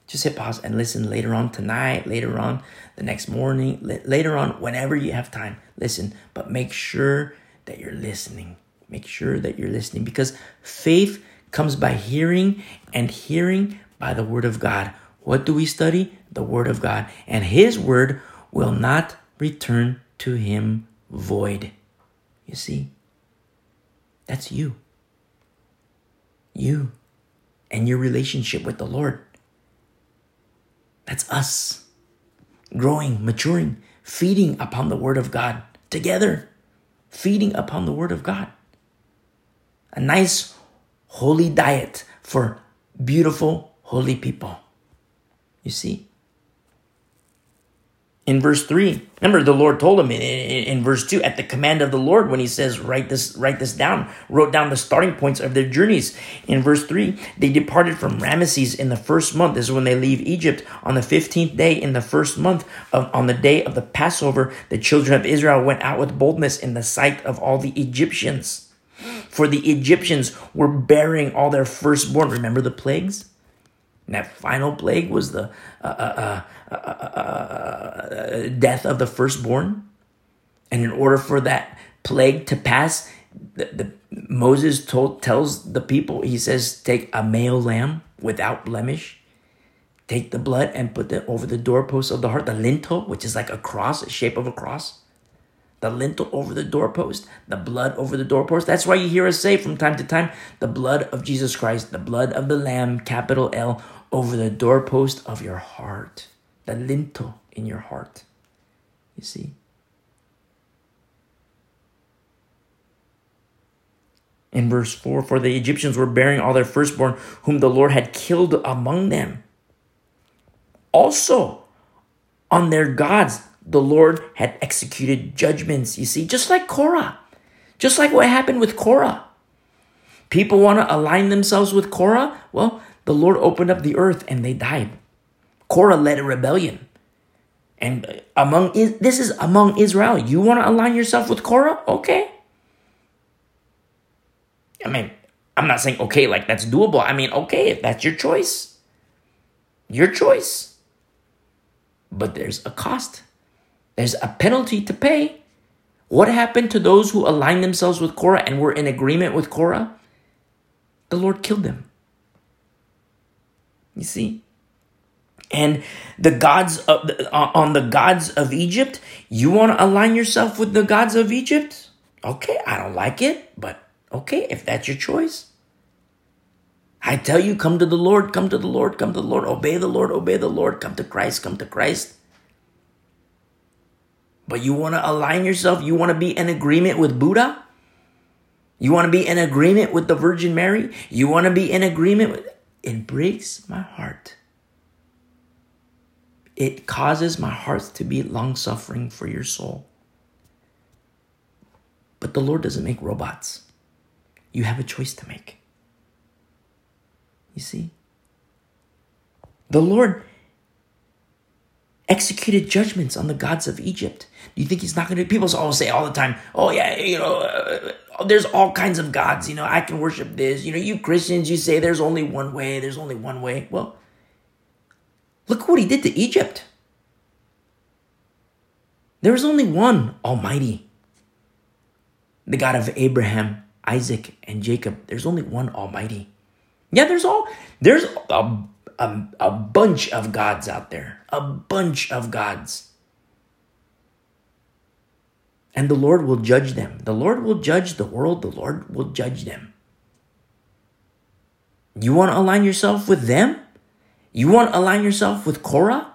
Just hit pause and listen later on tonight, later on the next morning, later on, whenever you have time. Listen, but make sure that you're listening. Make sure that you're listening because faith comes by hearing and hearing by the Word of God. What do we study? The Word of God. And His Word will not return to Him void. You see? That's you. You and your relationship with the Lord. That's us. Growing, maturing, feeding upon the Word of God together, feeding upon the Word of God. A nice, holy diet for beautiful, holy people. You see? in verse 3 remember the lord told him in, in, in, verse 2 at the command of the lord when he says write this write this down wrote down the starting points of their journeys. In verse 3 they departed from ramesses in the first month. This is when they leave egypt on the 15th day in the first month of, on the day of the passover the children of israel went out with boldness in the sight of all the egyptians. For the egyptians were bearing all their firstborn. Remember the plagues? And that final plague was the uh, uh, uh, uh, death of the firstborn. And in order for that plague to pass, the, the, Moses told, tells the people, he says, take a male lamb without blemish, take the blood and put it over the doorpost of the heart, the lintel, which is like a cross, a shape of a cross the lintel over the doorpost, the blood over the doorpost. That's why you hear us say from time to time, the blood of Jesus Christ, the blood of the Lamb, capital L, over the doorpost of your heart, the lintel in your heart. You see? In verse 4, for the Egyptians were bearing all their firstborn, whom the Lord had killed among them. Also, on their gods, the Lord had executed judgments. You see, just like Korah, just like what happened with Korah. People want to align themselves with Korah. Well, the Lord opened up the earth and they died. Korah led a rebellion. And among this is among Israel. You want to align yourself with Korah? Okay. I mean, I'm not saying okay, like that's doable. I mean, okay, if that's your choice. Your choice. But there's a cost. There's a penalty to pay. What happened to those who aligned themselves with Korah and were in agreement with Korah? The Lord killed them. You see? And the gods of uh, on the gods of Egypt, you want to align yourself with the gods of Egypt? Okay, I don't like it, but okay, if that's your choice. I tell you, come to the Lord, come to the Lord, come to the Lord, obey the Lord, obey the Lord, come to Christ, come to Christ. But you want to align yourself, you want to be in agreement with Buddha? You want to be in agreement with the Virgin Mary? You want to be in agreement with it breaks my heart. It causes my heart to be long suffering for your soul. But the Lord doesn't make robots. You have a choice to make. You see? The Lord executed judgments on the gods of Egypt. Do you think he's not going to? People always say all the time, "Oh yeah, you know, uh, there's all kinds of gods. You know, I can worship this. You know, you Christians, you say there's only one way. There's only one way. Well, look what he did to Egypt. There is only one Almighty, the God of Abraham, Isaac, and Jacob. There's only one Almighty. Yeah, there's all there's a, a, a bunch of gods out there, a bunch of gods. And the Lord will judge them. The Lord will judge the world. The Lord will judge them. You want to align yourself with them? You want to align yourself with Korah?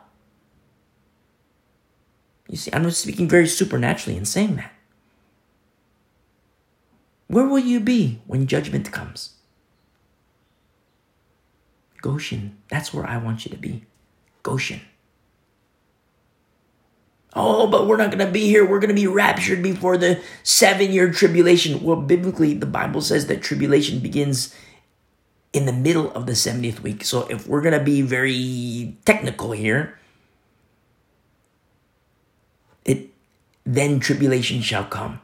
You see, I'm speaking very supernaturally in saying that. Where will you be when judgment comes? Goshen. That's where I want you to be. Goshen. Oh, but we're not going to be here. We're going to be raptured before the seven year tribulation. Well, biblically, the Bible says that tribulation begins in the middle of the 70th week. So if we're going to be very technical here, it then tribulation shall come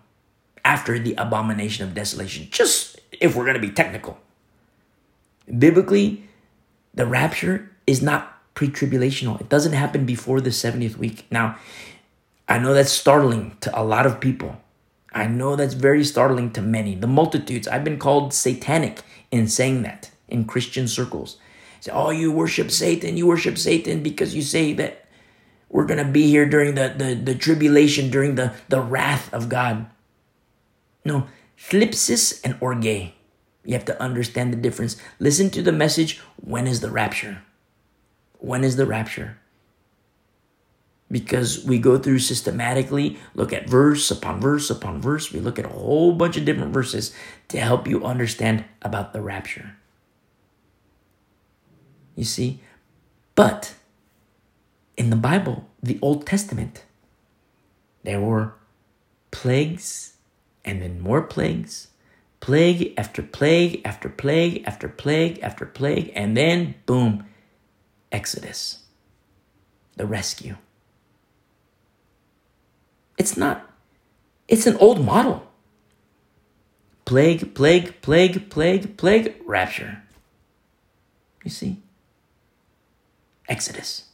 after the abomination of desolation. Just if we're going to be technical. Biblically, the rapture is not pre tribulational, it doesn't happen before the 70th week. Now, I know that's startling to a lot of people. I know that's very startling to many. The multitudes, I've been called satanic in saying that in Christian circles. Say, oh, you worship Satan, you worship Satan because you say that we're going to be here during the, the, the tribulation, during the, the wrath of God. No, thlipsis and orge you have to understand the difference. Listen to the message when is the rapture? When is the rapture? Because we go through systematically, look at verse upon verse upon verse. We look at a whole bunch of different verses to help you understand about the rapture. You see? But in the Bible, the Old Testament, there were plagues and then more plagues plague after plague after plague after plague after plague, and then boom, Exodus, the rescue. It's not, it's an old model. Plague, plague, plague, plague, plague, rapture. You see? Exodus.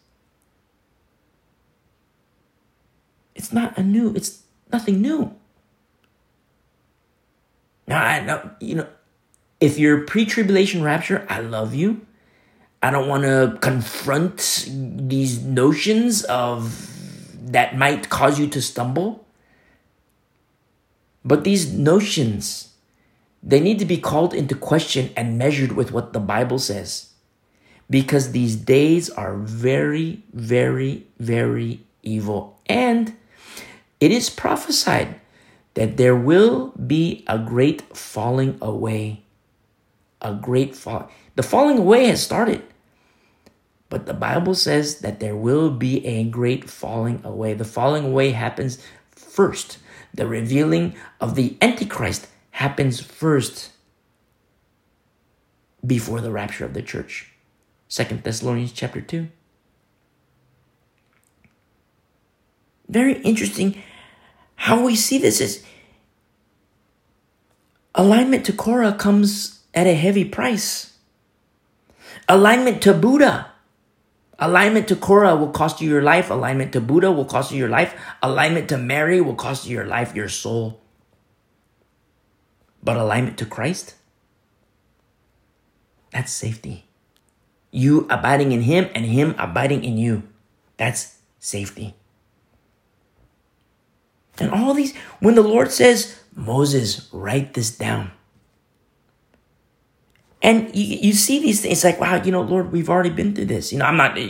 It's not a new, it's nothing new. Now, I know, you know, if you're pre tribulation rapture, I love you. I don't want to confront these notions of that might cause you to stumble. But these notions, they need to be called into question and measured with what the Bible says. Because these days are very, very, very evil. And it is prophesied that there will be a great falling away. A great fall. The falling away has started. But the Bible says that there will be a great falling away. The falling away happens first. The revealing of the Antichrist happens first before the rapture of the church. Second Thessalonians chapter 2. Very interesting how we see this is alignment to Korah comes at a heavy price. Alignment to Buddha. Alignment to Korah will cost you your life. Alignment to Buddha will cost you your life. Alignment to Mary will cost you your life, your soul. But alignment to Christ, that's safety. You abiding in Him and Him abiding in you. That's safety. And all these, when the Lord says, Moses, write this down. And you, you see these things, it's like, wow, you know, Lord, we've already been through this. You know, I'm not uh,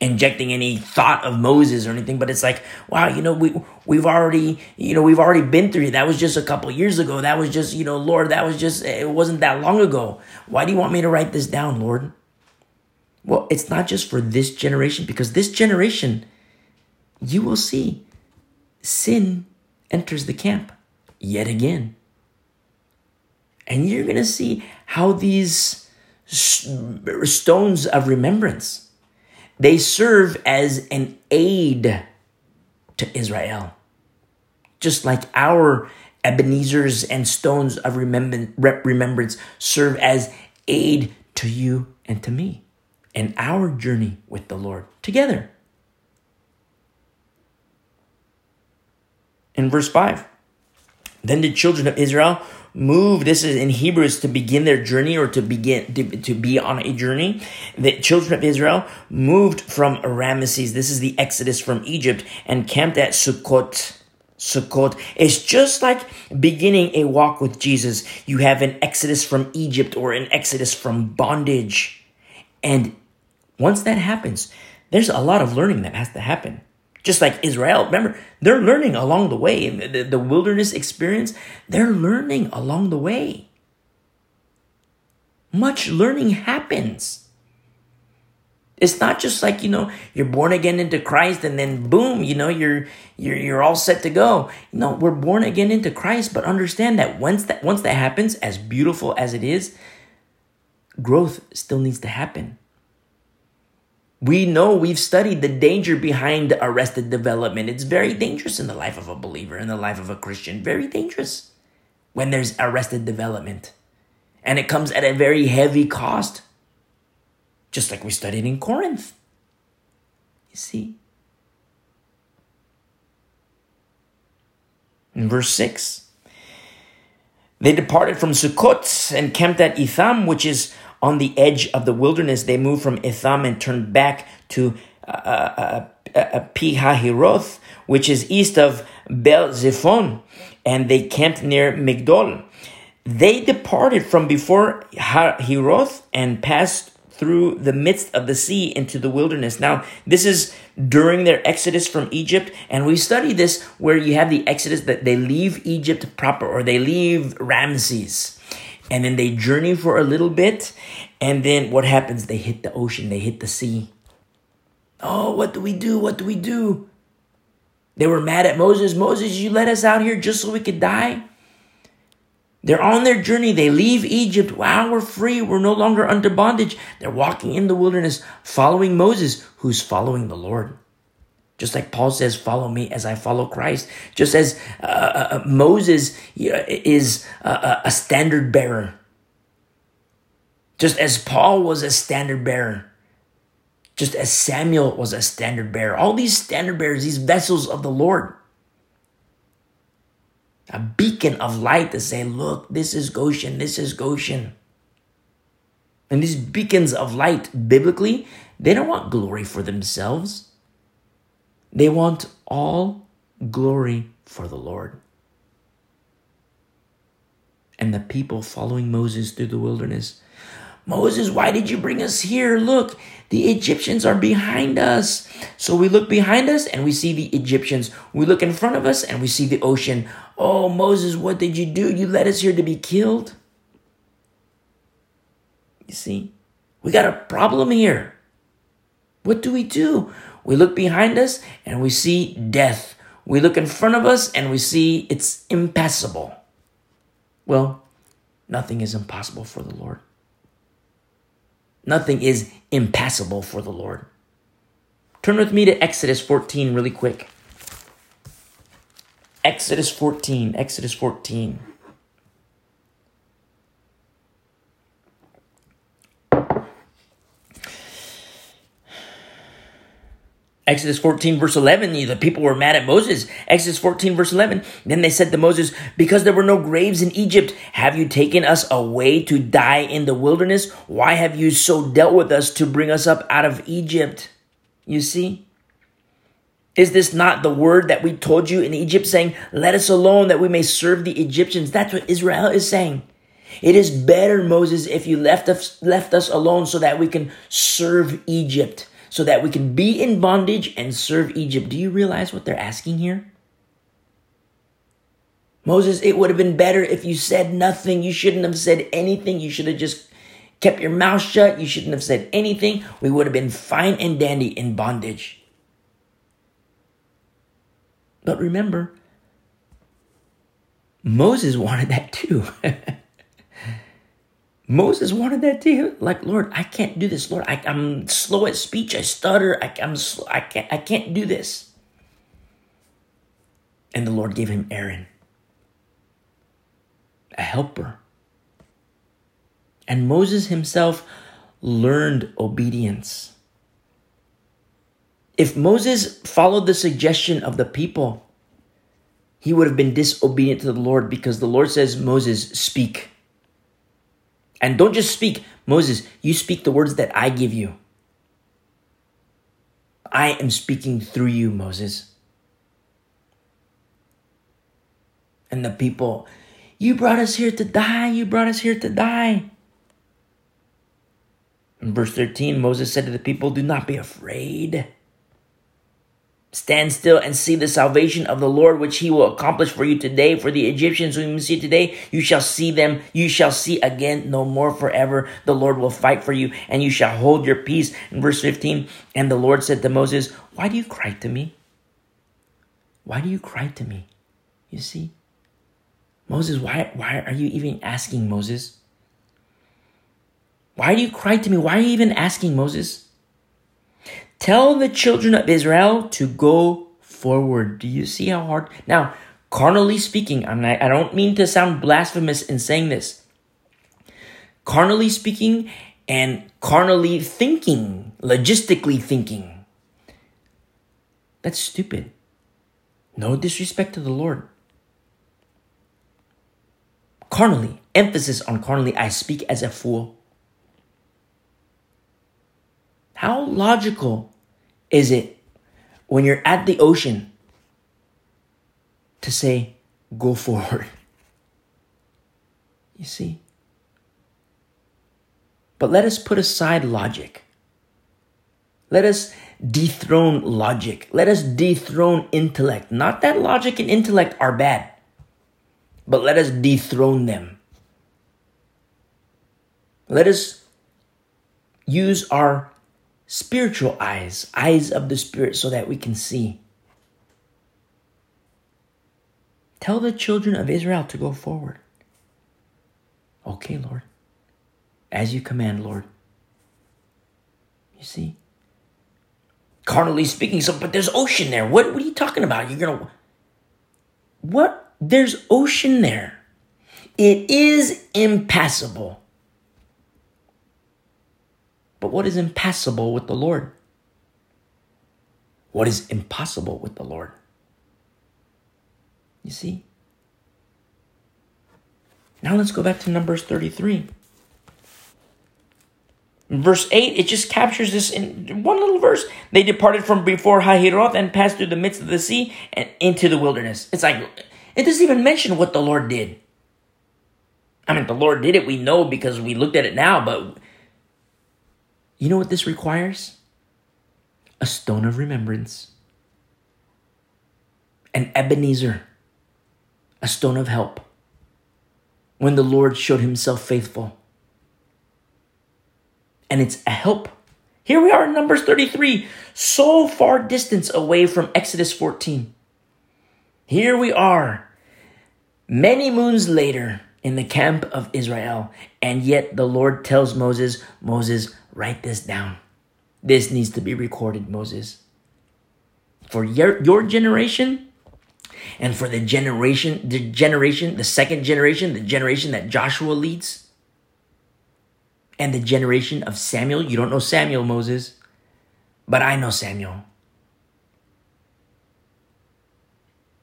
injecting any thought of Moses or anything, but it's like, wow, you know, we we've already, you know, we've already been through it. That was just a couple years ago. That was just, you know, Lord, that was just it wasn't that long ago. Why do you want me to write this down, Lord? Well, it's not just for this generation, because this generation, you will see sin enters the camp yet again. And you're going to see how these stones of remembrance they serve as an aid to Israel. Just like our Ebenezer's and stones of remembrance serve as aid to you and to me in our journey with the Lord together. In verse 5, then the children of Israel moved, this is in Hebrews, to begin their journey or to begin to, to be on a journey. The children of Israel moved from Ramesses. This is the exodus from Egypt and camped at Sukkot. Sukkot. It's just like beginning a walk with Jesus. You have an exodus from Egypt or an exodus from bondage. And once that happens, there's a lot of learning that has to happen. Just like Israel, remember, they're learning along the way. The, the wilderness experience, they're learning along the way. Much learning happens. It's not just like, you know, you're born again into Christ and then boom, you know, you're you're you're all set to go. No, we're born again into Christ, but understand that once that once that happens, as beautiful as it is, growth still needs to happen. We know we've studied the danger behind arrested development. It's very dangerous in the life of a believer, in the life of a Christian. Very dangerous when there's arrested development. And it comes at a very heavy cost, just like we studied in Corinth. You see? In verse 6, they departed from Sukkot and camped at Etham, which is on the edge of the wilderness, they moved from Etham and turned back to uh, uh, uh, uh Pihahiroth, which is east of Bel Zephon, and they camped near Migdol. They departed from before Hiroth and passed through the midst of the sea into the wilderness. Now, this is during their exodus from Egypt, and we study this where you have the exodus that they leave Egypt proper or they leave Ramses and then they journey for a little bit and then what happens? They hit the ocean. They hit the sea. Oh what do we do? What do we do? They were mad at moses. Moses you let us out here just so we could die? They're on their journey. They leave egypt. Wow we're free. We're no longer under bondage. They're walking in the wilderness following moses who's following the lord just like Paul says, follow me as I follow Christ. Just as uh, uh, uh Moses is a, a standard bearer. Just as Paul was a standard bearer. Just as Samuel was a standard bearer. All these standard bearers, these vessels of the Lord. A beacon of light to say, look, this is Goshen, this is Goshen. And these beacons of light, biblically, they don't want glory for themselves. They want all glory for the Lord. And the people following Moses through the wilderness. Moses, why did you bring us here? Look, the Egyptians are behind us. So we look behind us and we see the Egyptians. We look in front of us and we see the ocean. Oh, Moses, what did you do? You led us here to be killed. You see, we got a problem here. What do we do? We look behind us and we see death. We look in front of us and we see it's impassable. Well, nothing is impossible for the Lord. Nothing is impassable for the Lord. Turn with me to Exodus 14 really quick. Exodus 14, Exodus 14. Exodus 14 verse 11, the people were mad at Moses. Exodus 14 verse 11, then they said to Moses, because there were no graves in Egypt, have you taken us away to die in the wilderness? Why have you so dealt with us to bring us up out of Egypt? You see? Is this not the word that we told you in Egypt saying, let us alone that we may serve the Egyptians? That's what Israel is saying. It is better, Moses, if you left us, left us alone so that we can serve Egypt so that we can be in bondage and serve Egypt. Do you realize what they're asking here? Moses, it would have been better if you said nothing. You shouldn't have said anything. You should have just kept your mouth shut. You shouldn't have said anything. We would have been fine and dandy in bondage. But remember, Moses wanted that too. Moses wanted that too. Like, Lord, I can't do this. Lord, I, am slow at speech. I stutter. I, slow, I can't. I can't do this. And the Lord gave him Aaron, a helper. And Moses himself learned obedience. If Moses followed the suggestion of the people, he would have been disobedient to the Lord because the Lord says, Moses, speak. And don't just speak, Moses, you speak the words that I give you. I am speaking through you, Moses. And the people, you brought us here to die. You brought us here to die. In verse 13, Moses said to the people, Do not be afraid. Stand still and see the salvation of the Lord, which he will accomplish for you today. For the Egyptians whom you see today, you shall see them, you shall see again no more forever. The Lord will fight for you, and you shall hold your peace. In verse 15, and the Lord said to Moses, Why do you cry to me? Why do you cry to me? You see? Moses, why, why are you even asking Moses? Why do you cry to me? Why are you even asking Moses? Tell the children of Israel to go forward. Do you see how hard? Now, carnally speaking, I'm not, I don't mean to sound blasphemous in saying this. Carnally speaking and carnally thinking, logistically thinking, that's stupid. No disrespect to the Lord. Carnally, emphasis on carnally, I speak as a fool. How logical is it when you're at the ocean to say, go forward? You see? But let us put aside logic. Let us dethrone logic. Let us dethrone intellect. Not that logic and intellect are bad, but let us dethrone them. Let us use our spiritual eyes, eyes of the Spirit, so that we can see. Tell the children of Israel to go forward. Okay, Lord. As you command, Lord. You see? Carnally speaking, so but there's ocean there. What, what are you talking about? You're gonna what? There's ocean there. It is impassable. But what is impassable with the Lord? What is impossible with the Lord? You see? Now let's go back to Numbers 33. In verse 8, it just captures this in one little verse. They departed from before Hahiroth and passed through the midst of the sea and into the wilderness. It's like, it doesn't even mention what the Lord did. I mean, the Lord did it, we know because we looked at it now, but you know what this requires? A stone of remembrance, an Ebenezer, a stone of help. When the Lord showed himself faithful. And it's a help. Here we are in Numbers 33, so far distance away from Exodus 14. Here we are, many moons later, in the camp of Israel. And yet the Lord tells Moses, Moses, Write this down. This needs to be recorded, Moses. For your, your generation and for the generation, the generation, the second generation, the generation that Joshua leads, and the generation of Samuel. You don't know Samuel, Moses, but I know Samuel.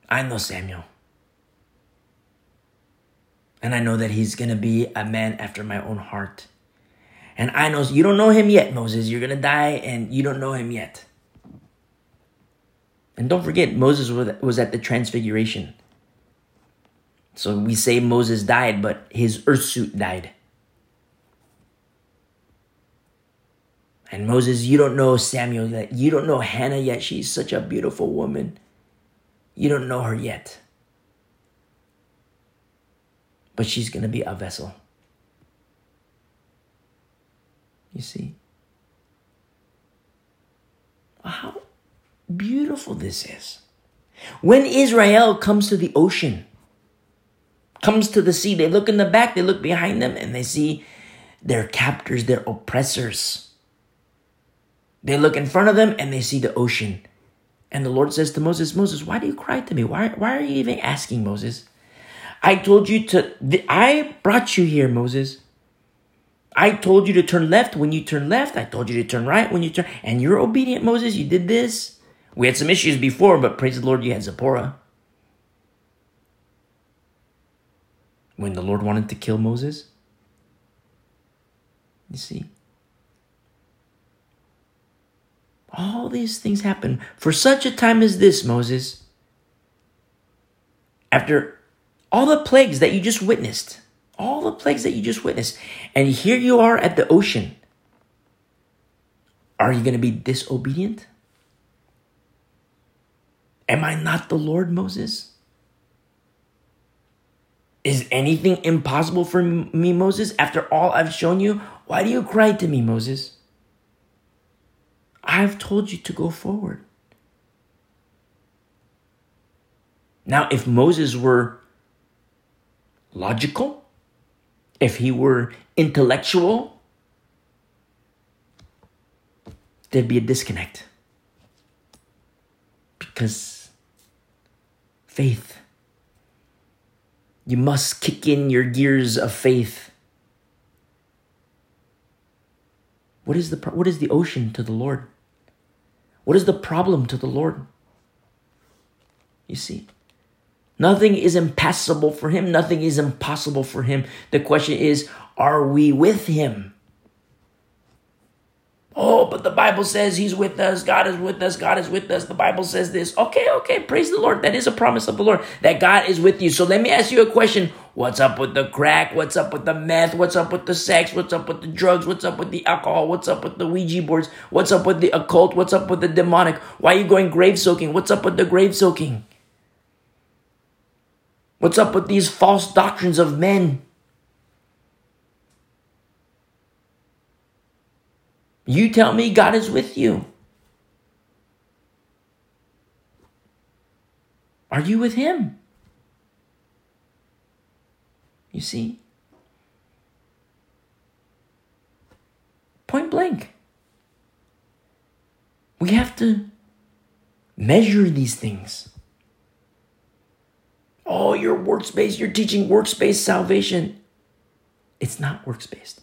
I know Samuel. And I know that he's going to be a man after my own heart. And I know you don't know him yet, Moses. You're going to die and you don't know him yet. And don't forget, Moses was at the transfiguration. So we say Moses died, but his earth suit died. And Moses, you don't know Samuel yet. You don't know Hannah yet. She's such a beautiful woman. You don't know her yet. But she's going to be a vessel. You see? How beautiful this is. When Israel comes to the ocean, comes to the sea, they look in the back, they look behind them, and they see their captors, their oppressors. They look in front of them and they see the ocean. And the Lord says to Moses, Moses, why do you cry to me? Why, why are you even asking, Moses? I told you to, I brought you here, Moses. I told you to turn left when you turn left. I told you to turn right when you turn. And you're obedient, Moses. You did this. We had some issues before, but praise the Lord, you had Zipporah. when the Lord wanted to kill Moses? You see? All these things happen for such a time as this, Moses. After all the plagues that you just witnessed, all the plagues that you just witnessed, and here you are at the ocean. Are you going to be disobedient? Am I not the Lord, Moses? Is anything impossible for me, Moses? After all I've shown you, why do you cry to me, Moses? I've told you to go forward. Now, if Moses were logical, if he were intellectual, there'd be a disconnect. Because faith, you must kick in your gears of faith. What is the, what is the ocean to the Lord? What is the problem to the Lord? You see, nothing is impassable for him, nothing is impossible for him. The question is, are we with him? Oh, but the Bible says He's with us. God is with us. God is with us. The Bible says this. Okay, okay. Praise the Lord. That is a promise of the Lord that God is with you. So let me ask you a question. What's up with the crack? What's up with the meth? What's up with the sex? What's up with the drugs? What's up with the alcohol? What's up with the Ouija boards? What's up with the occult? What's up with the demonic? Why are you going grave soaking? What's up with the grave soaking? What's up with these false doctrines of men? You tell me God is with you. Are you with Him? You see? Point blank. We have to measure these things. Oh, you're works based, you're teaching works based salvation. It's not works based.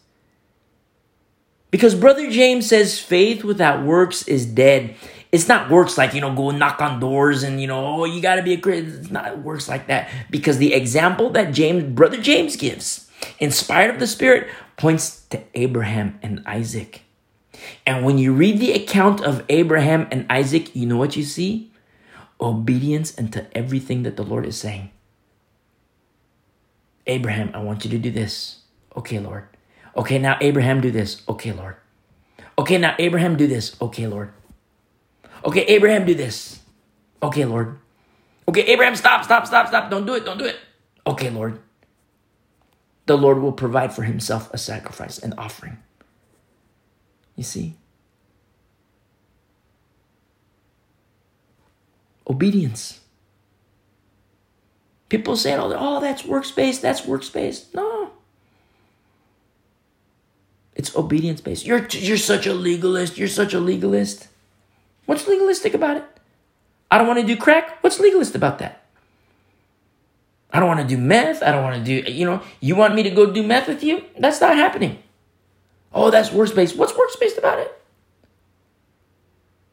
Because Brother James says faith without works is dead. It's not works like, you know, go knock on doors and, you know, oh, you got to be a Christian. It's not works like that. Because the example that James, Brother James gives, inspired of the Spirit, points to Abraham and Isaac. And when you read the account of Abraham and Isaac, you know what you see? Obedience unto everything that the Lord is saying. Abraham, I want you to do this. Okay, Lord. Okay, now Abraham, do this. Okay, Lord. Okay, now Abraham, do this. Okay, Lord. Okay, Abraham, do this. Okay, Lord. Okay, Abraham, stop, stop, stop, stop. Don't do it, don't do it. Okay, Lord. The Lord will provide for himself a sacrifice, an offering. You see? Obedience. People say, oh, that's works-based, that's works-based. No. It's obedience based. You're you're such a legalist. You're such a legalist. What's legalistic about it? I don't want to do crack. What's legalist about that? I don't want to do meth. I don't want to do, you know, you want me to go do meth with you? That's not happening. Oh, that's works-based. What's works-based about it?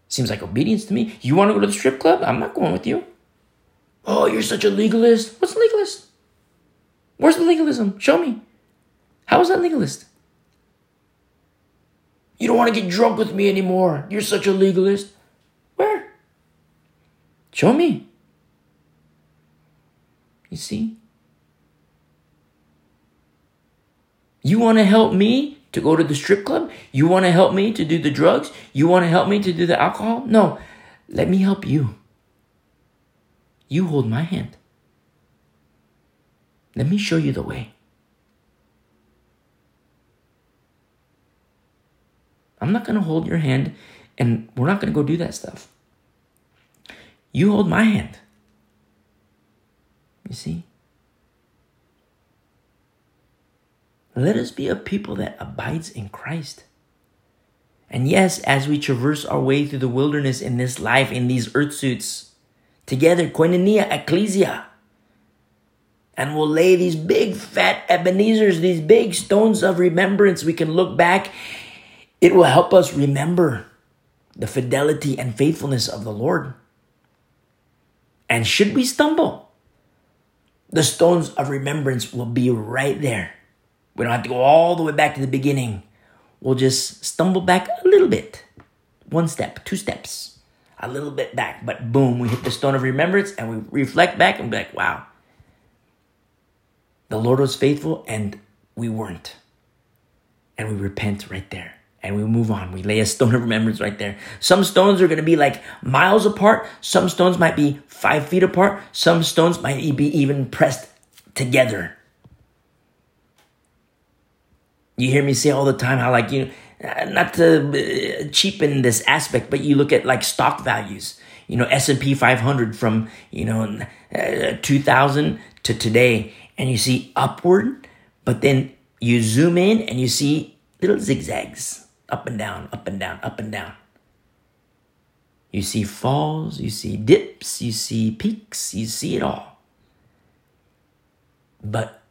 Seems like obedience to me. You want to go to the strip club? I'm not going with you. Oh, you're such a legalist. What's legalist? Where's the legalism? Show me. How is that legalist? You don't want to get drunk with me anymore. You're such a legalist. Where? Show me. You see? You want to help me to go to the strip club? You want to help me to do the drugs? You want to help me to do the alcohol? No. Let me help you. You hold my hand. Let me show you the way. I'm not going to hold your hand and we're not going to go do that stuff. You hold my hand. You see? Let us be a people that abides in Christ. And yes, as we traverse our way through the wilderness in this life, in these earth suits, together, koinonia, ecclesia, and we'll lay these big fat Ebenezers, these big stones of remembrance. We can look back it will help us remember the fidelity and faithfulness of the Lord. And should we stumble, the stones of remembrance will be right there. We don't have to go all the way back to the beginning. We'll just stumble back a little bit. One step, two steps, a little bit back. But boom, we hit the stone of remembrance and we reflect back and be like, wow, the Lord was faithful and we weren't. And we repent right there and we move on. We lay a stone of remembrance right there. Some stones are going to be like miles apart. Some stones might be five feet apart. Some stones might be even pressed together. You hear me say all the time how, like, you know, not to uh, cheapen this aspect, but you look at like stock values. You know, S and P 500 from you know uh, 2000 to today, and you see upward, but then you zoom in and you see little zigzags up and down, up and down, up and down. You see falls, you see dips, you see peaks, you see it all. But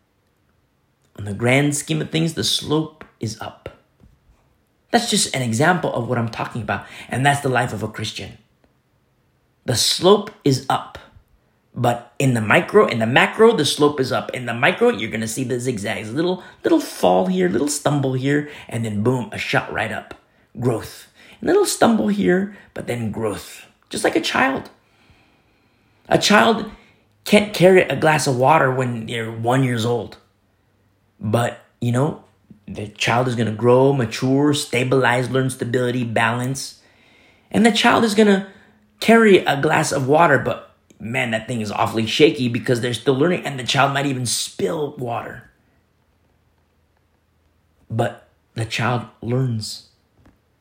on the grand scheme of things, the slope is up. That's just an example of what I'm talking about, and that's the life of a Christian. The slope is up. But in the micro, in the macro, the slope is up. In the micro, you're gonna see the zigzags. Little little fall here, little stumble here, and then boom, a shot right up. Growth. A little stumble here, but then growth. Just like a child. A child can't carry a glass of water when they're one years old. But, you know, the child is gonna grow, mature, stabilize, learn stability, balance. And the child is gonna carry a glass of water, but man, that thing is awfully shaky because they're still learning, and the child might even spill water. But the child learns.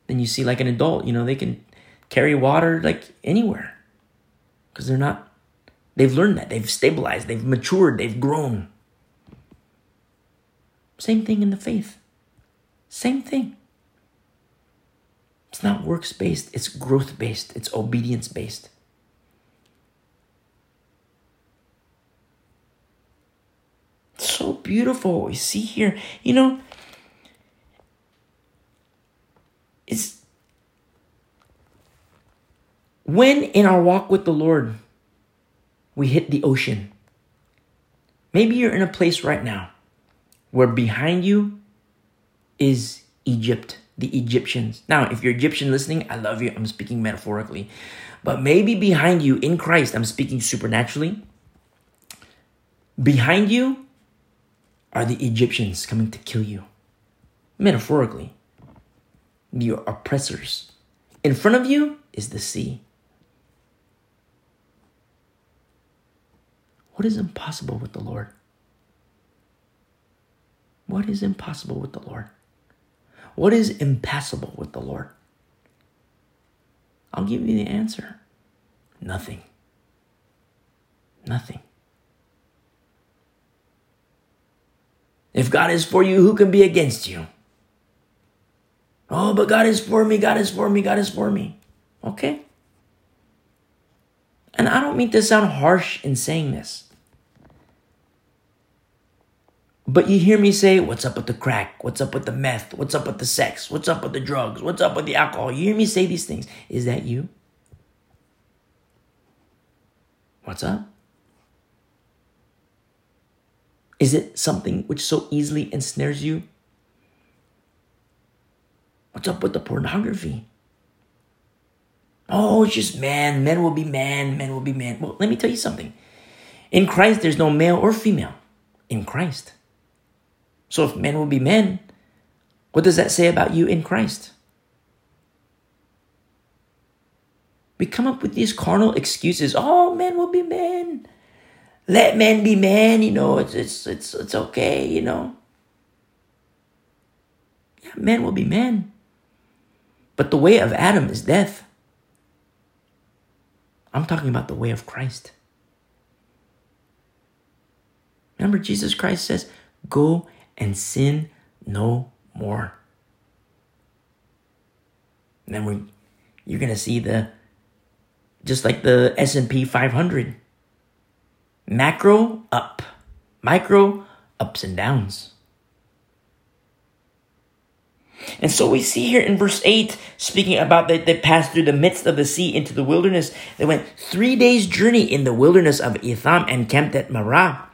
Then you see, like an adult, you know, they can carry water like anywhere because they're not, they've learned that, they've stabilized, they've matured, they've grown. Same thing in the faith. Same thing. It's not works based, it's growth based, it's obedience based. so beautiful. You see here, you know, it's when in our walk with the Lord we hit the ocean. Maybe you're in a place right now where behind you is Egypt, the Egyptians. Now, if you're Egyptian listening, I love you. I'm speaking metaphorically. But maybe behind you in Christ, I'm speaking supernaturally. Behind you are the Egyptians coming to kill you. Metaphorically, your oppressors. In front of you is the sea. What is impossible with the Lord? What is impossible with the Lord? What is impassable with the Lord? I'll give you the answer nothing. Nothing. If God is for you, who can be against you? Oh, but God is for me, God is for me, God is for me. Okay. And I don't mean to sound harsh in saying this. But you hear me say, What's up with the crack? What's up with the meth? What's up with the sex? What's up with the drugs? What's up with the alcohol? You hear me say these things. Is that you? What's up? Is it something which so easily ensnares you? What's up with the pornography? Oh, it's just man. Men will be man. Men will be man. Well, let me tell you something. In Christ, there's no male or female. In Christ. So if men will be men, what does that say about you in Christ? We come up with these carnal excuses. Oh, men will be men let men be men, you know, it's it's it's it's okay, you know. Yeah, men will be men. But the way of Adam is death. I'm talking about the way of Christ. Remember, Jesus Christ says, Go and sin no more. And then we you're gonna see the just like the S&P 500 Macro, up. Micro, ups and downs. And so we see here in verse 8, speaking about that they passed through the midst of the sea into the wilderness. They went three days' journey in the wilderness of Etham and camped at Marah.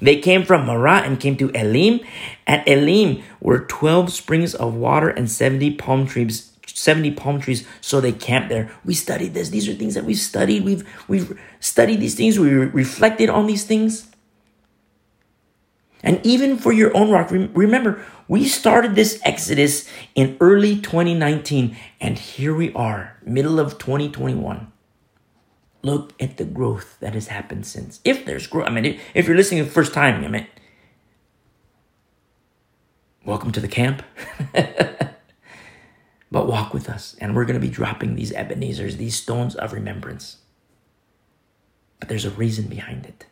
They came from Marah and came to Elim. At Elim were 12 springs of water and 70 palm trees 70 palm trees so they camped there. We studied this. These are things that we've studied. We've we've studied these things. We reflected on these things. And even for your own rock remember we started this exodus in early 2019 and here we are middle of 2021 look at the growth that has happened since if there's growth i mean if you're listening the first time i mean welcome to the camp but walk with us. And we're going to be dropping these Ebenezers, these stones of remembrance. But there's a reason behind it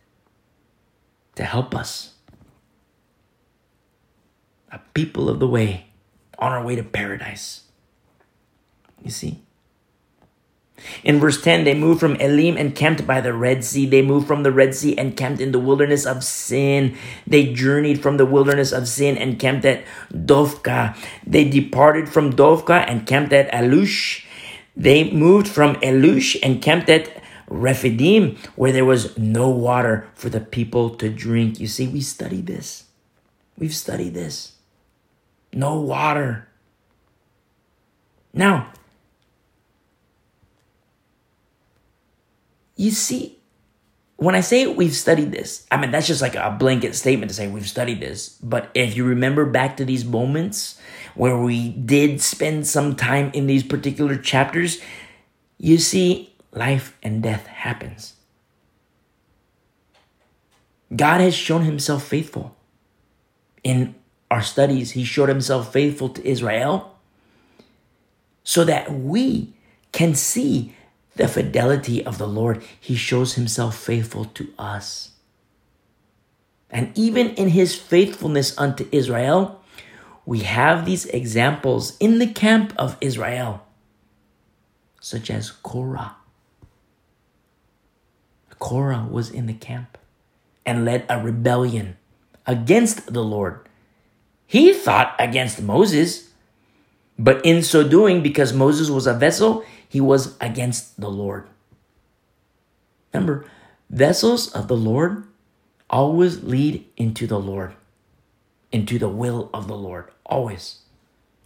to help us, a people of the way, on our way to paradise. You see? In verse 10, they moved from Elim and camped by the Red Sea. They moved from the Red Sea and camped in the wilderness of Sin. They journeyed from the wilderness of Sin and camped at Dophkah. They departed from Dophkah and camped at Alush. They moved from Elush and camped at Rephidim, where there was no water for the people to drink. You see, we studied this. We've studied this. No water. Now, You see, when I say we've studied this, I mean, that's just like a blanket statement to say we've studied this. But if you remember back to these moments where we did spend some time in these particular chapters, you see, life and death happens. God has shown himself faithful. In our studies, he showed himself faithful to Israel so that we can see the fidelity of the Lord, he shows himself faithful to us. And even in his faithfulness unto Israel, we have these examples in the camp of Israel, such as Korah. Korah was in the camp and led a rebellion against the Lord. He thought against Moses, but in so doing, because Moses was a vessel, he was against the Lord. Remember, vessels of the Lord always lead into the Lord, into the will of the Lord. Always.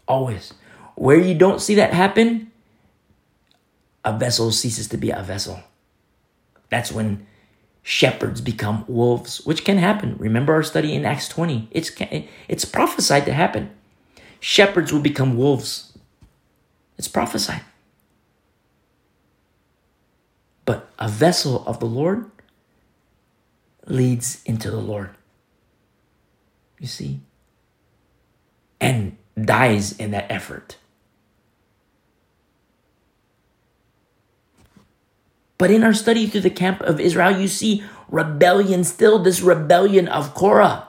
Always. Where you don't see that happen, a vessel ceases to be a vessel. That's when shepherds become wolves, which can happen. Remember our study in Acts 20. It's, it's prophesied to happen. Shepherds will become wolves. It's prophesied. But a vessel of the Lord leads into the Lord. You see? And dies in that effort. But in our study through the camp of Israel, you see rebellion still, this rebellion of Korah.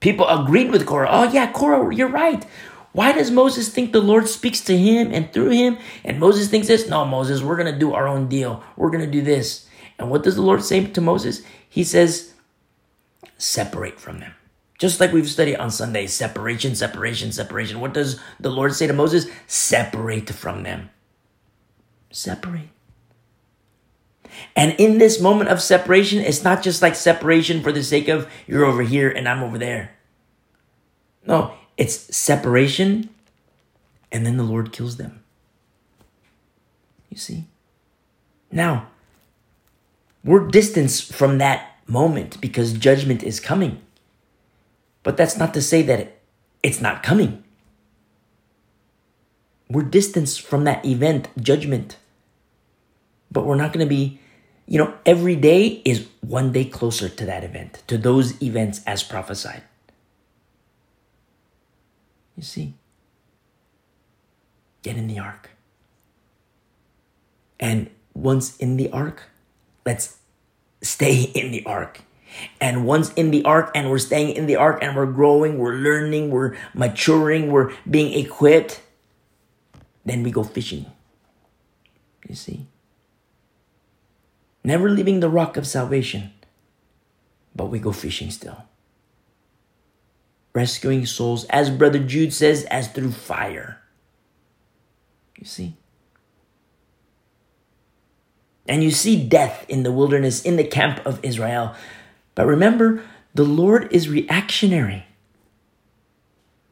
People agreed with Korah. Oh, yeah, Korah, you're right. Why does Moses think the Lord speaks to him and through him? And Moses thinks this? No, Moses, we're going to do our own deal. We're going to do this. And what does the Lord say to Moses? He says, separate from them. Just like we've studied on Sunday, separation, separation, separation. What does the Lord say to Moses? Separate from them. Separate. And in this moment of separation, it's not just like separation for the sake of you're over here and I'm over there. No, it's separation, and then the Lord kills them. You see? Now, we're distanced from that moment because judgment is coming. But that's not to say that it's not coming. We're distanced from that event, judgment. But we're not going to be, you know, every day is one day closer to that event, to those events as prophesied. You see? Get in the ark. And once in the ark, let's stay in the ark. And once in the ark and we're staying in the ark and we're growing, we're learning, we're maturing, we're being equipped, then we go fishing. You see? Never leaving the rock of salvation, but we go fishing still rescuing souls, as Brother Jude says, as through fire. You see? And you see death in the wilderness, in the camp of Israel. But remember, the Lord is reactionary.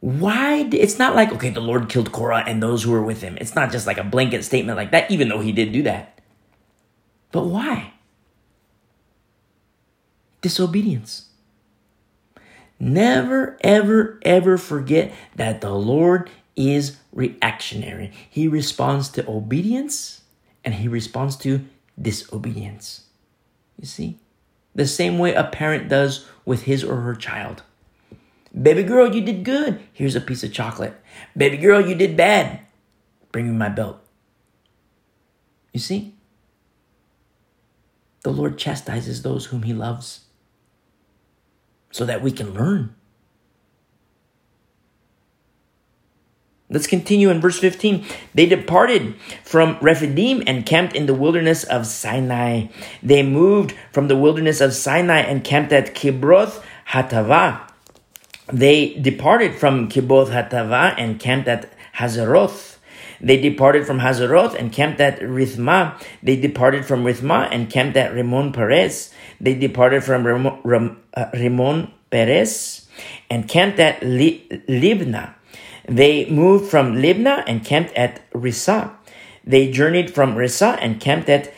Why? It's not like, okay, the Lord killed Korah and those who were with him. It's not just like a blanket statement like that, even though he did do that. But why? Disobedience. Never, ever, ever forget that the Lord is reactionary. He responds to obedience and he responds to disobedience. You see? The same way a parent does with his or her child. Baby girl, you did good. Here's a piece of chocolate. Baby girl, you did bad. Bring me my belt. You see? The Lord chastises those whom he loves so that we can learn. Let's continue in verse 15. They departed from Rephidim and camped in the wilderness of Sinai. They moved from the wilderness of Sinai and camped at Kibroth Hattaavah. They departed from Kibroth Hattaavah and camped at Hazeroth. They departed from Hazeroth and camped at Rithmah. They departed from Rithmah and camped at Ramon Perez. They departed from Ramon, Ram, uh, Perez and camped at Li, Libnah. They moved from Libnah and camped at Rissah. They journeyed from Rissah and camped at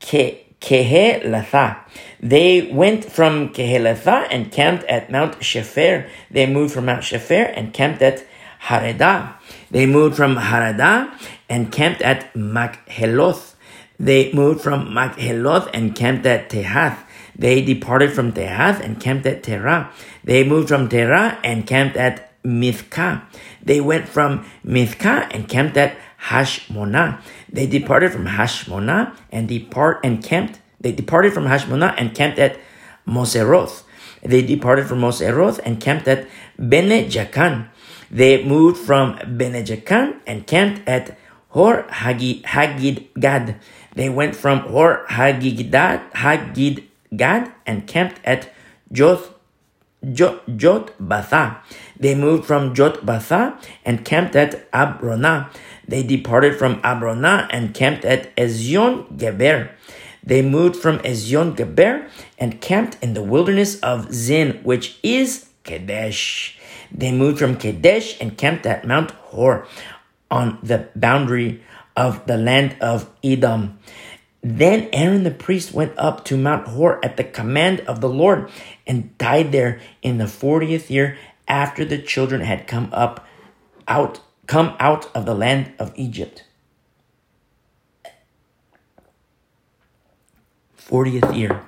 Ke- Kehelathah. They went from Kehelathah and camped at Mount Shepher. They moved from Mount Shepher and camped at Haradah. They moved from Haradah and camped at Makheloth. They moved from Makheloth and camped at Tehath. They departed from Tehath and camped at Terah. They moved from Terah and camped at Mithkah. They went from Mithkah and camped at Hashmonah. They departed from Hashmonah and depart and camped. They departed from Hashmonah and camped at Moseroth. They departed from Moseroth and camped at Bene Jaakan. They moved from Bene Jaakan and camped at Hor Hagid Gad. They went from Hor Hagidgad Hagid Gad and camped at Joth Jot, Jotbathah. They moved from Jotbathah and camped at Abronah. They departed from Abronah and camped at Ezion Geber. They moved from Ezion Geber and camped in the wilderness of Zin, which is Kadesh. They moved from Kadesh and camped at Mount Hor on the boundary of the land of Edom. Then Aaron the priest went up to Mount Hor at the command of the Lord and died there in the 40th year after the children had come up out come out of the land of Egypt. 40th year.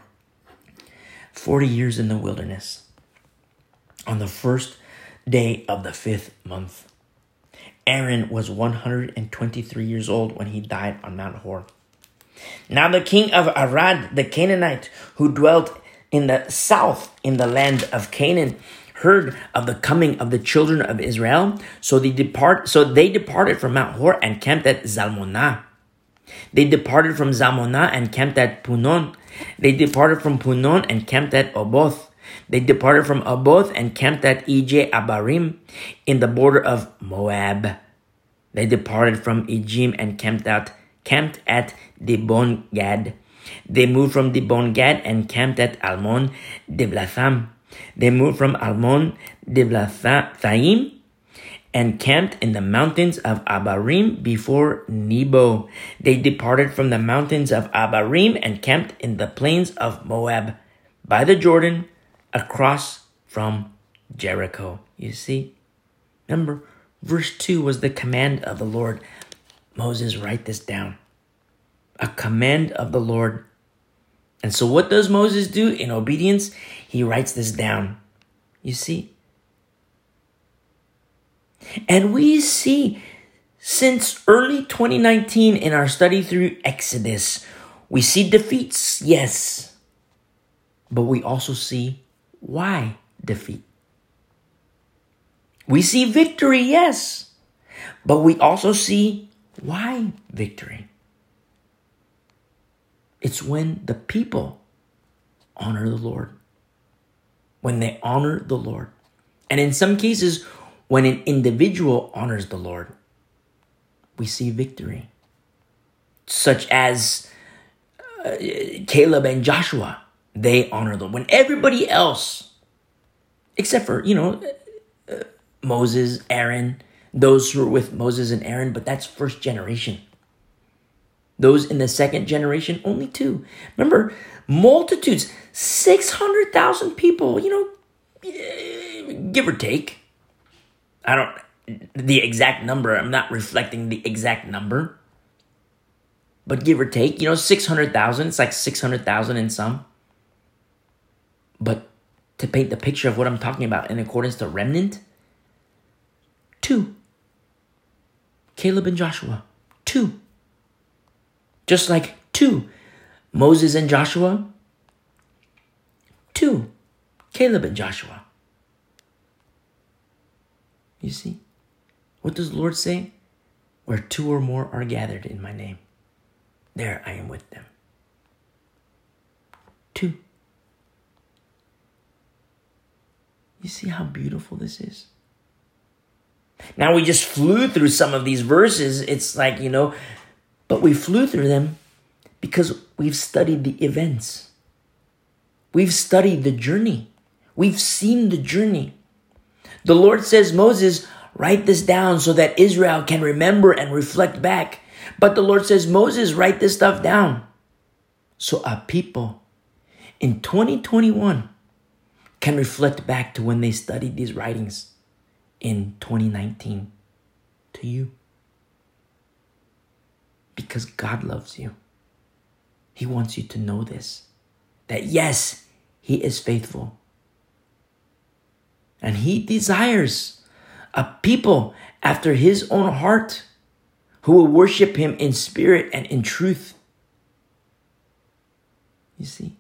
40 years in the wilderness. On the first day of the fifth month. Aaron was 123 years old when he died on Mount Hor. Now the king of Arad, the Canaanite, who dwelt in the south in the land of Canaan, heard of the coming of the children of Israel. So they depart. So they departed from Mount Hor and camped at Zalmonah. They departed from Zalmonah and camped at Punon. They departed from Punon and camped at Oboth. They departed from Oboth and camped at Ije Abarim in the border of Moab. They departed from Ijim and camped out camped at Dibon Gad. They moved from Dibon Gad and camped at Almon Diblathaim. They moved from Almon Diblathaim and camped in the mountains of Abarim before Nebo. They departed from the mountains of Abarim and camped in the plains of Moab by the Jordan across from Jericho. You see? Remember, verse 2 was the command of the Lord. Moses, write this down. A command of the Lord. And so, what does Moses do in obedience? He writes this down. You see? And we see since early 2019 in our study through Exodus, we see defeats, yes, but we also see why defeat. We see victory, yes, but we also see why victory? It's when the people honor the Lord. When they honor the Lord. And in some cases, when an individual honors the Lord, we see victory. Such as uh, Caleb and Joshua. They honor them. When everybody else, except for, you know, uh, Moses, Aaron, those who were with Moses and Aaron, but that's first generation. Those in the second generation, only two. Remember, multitudes, 600,000 people, you know, give or take. I don't, the exact number, I'm not reflecting the exact number, but give or take, you know, 600,000, it's like 600,000 in some. But to paint the picture of what I'm talking about in accordance to remnant, two. Caleb and Joshua, two. Just like two. Moses and Joshua, two. Caleb and Joshua. You see? What does the Lord say? Where two or more are gathered in my name, there I am with them. Two. You see how beautiful this is? Now we just flew through some of these verses. It's like, you know, but we flew through them because we've studied the events. We've studied the journey. We've seen the journey. The Lord says, Moses, write this down so that Israel can remember and reflect back. But the Lord says, Moses, write this stuff down. So a people in 2021 can reflect back to when they studied these writings in 2019 to you. Because God loves you. He wants you to know this that yes, He is faithful. And He desires a people after His own heart who will worship Him in spirit and in truth. You see?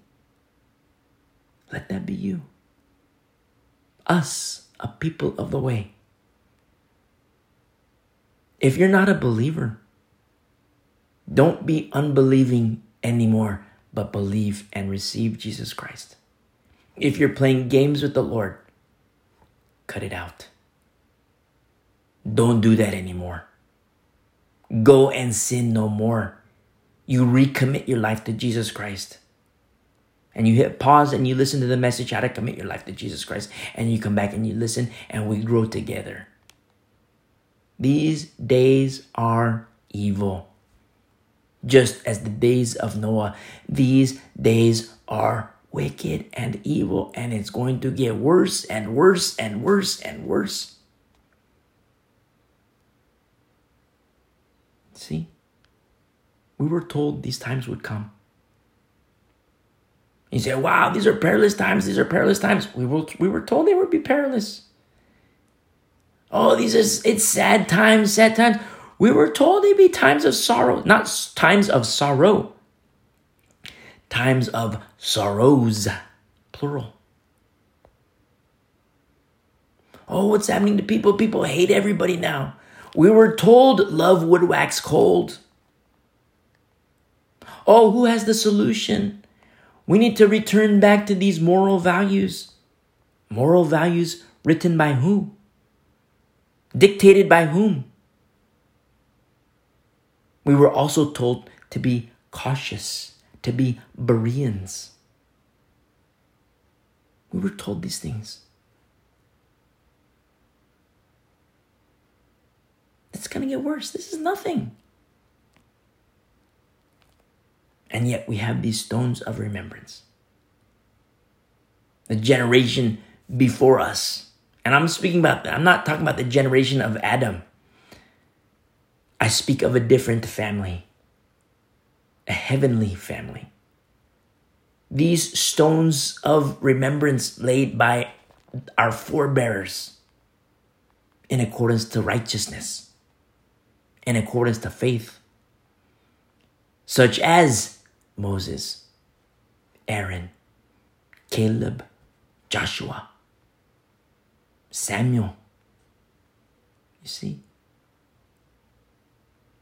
Let that be you. Us, a people of the way. If you're not a believer, don't be unbelieving anymore, but believe and receive Jesus Christ. If you're playing games with the Lord, cut it out. Don't do that anymore. Go and sin no more. You recommit your life to Jesus Christ. And you hit pause and you listen to the message how to commit your life to Jesus Christ. And you come back and you listen and we grow together. These days are evil. Just as the days of Noah, these days are wicked and evil, and it's going to get worse and worse and worse and worse. See? We were told these times would come. You say, wow, these are perilous times, these are perilous times. We were, we were told they would be perilous. Oh, these are, it's sad times, sad times. We were told they'd be times of sorrow, not times of sorrow, times of sorrows, plural. Oh, what's happening to people? People hate everybody now. We were told love would wax cold. Oh, who has the solution? We need to return back to these moral values. Moral values written by who? Dictated by whom? We were also told to be cautious, to be Bereans. We were told these things. It's going to get worse. This is nothing. And yet we have these stones of remembrance. The generation before us. And I'm speaking about, that, I'm not talking about the generation of Adam. I speak of a different family, a heavenly family. These stones of remembrance laid by our forebears in accordance to righteousness, in accordance to faith, such as Moses, Aaron, Caleb, Joshua, Samuel. You see?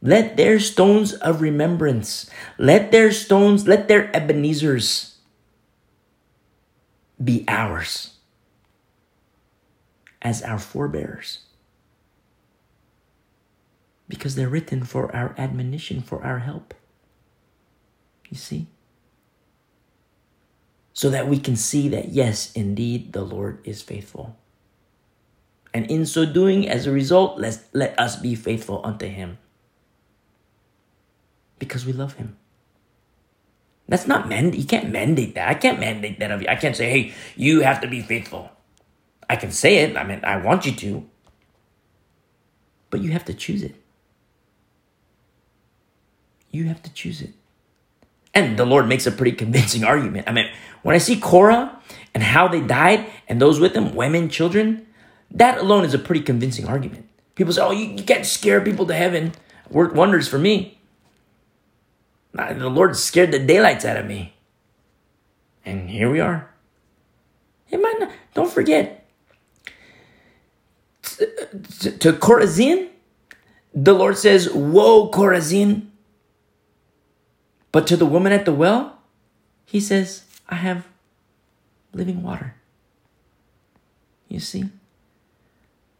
Let their stones of remembrance, let their stones, let their Ebenezers be ours as our forebears. Because they're written for our admonition, for our help. You see? so that we can see that, yes, indeed, the Lord is faithful. And in so doing, as a result, let let us be faithful unto Him. Because we love Him. That's not mend. You can't mandate that. I can't mandate that of you. I can't say, hey, you have to be faithful. I can say it. I mean, I want you to. But you have to choose it. You have to choose it. And the Lord makes a pretty convincing argument. I mean, when I see Korah and how they died and those with them, women, children, that alone is a pretty convincing argument. People say, oh, you, you can't scare people to heaven. Worked wonders for me. The Lord scared the daylights out of me. And here we are. It might not, don't forget, to, to, to the Lord says, Woe, Chorazin. But to the woman at the well, he says, I have living water. You see?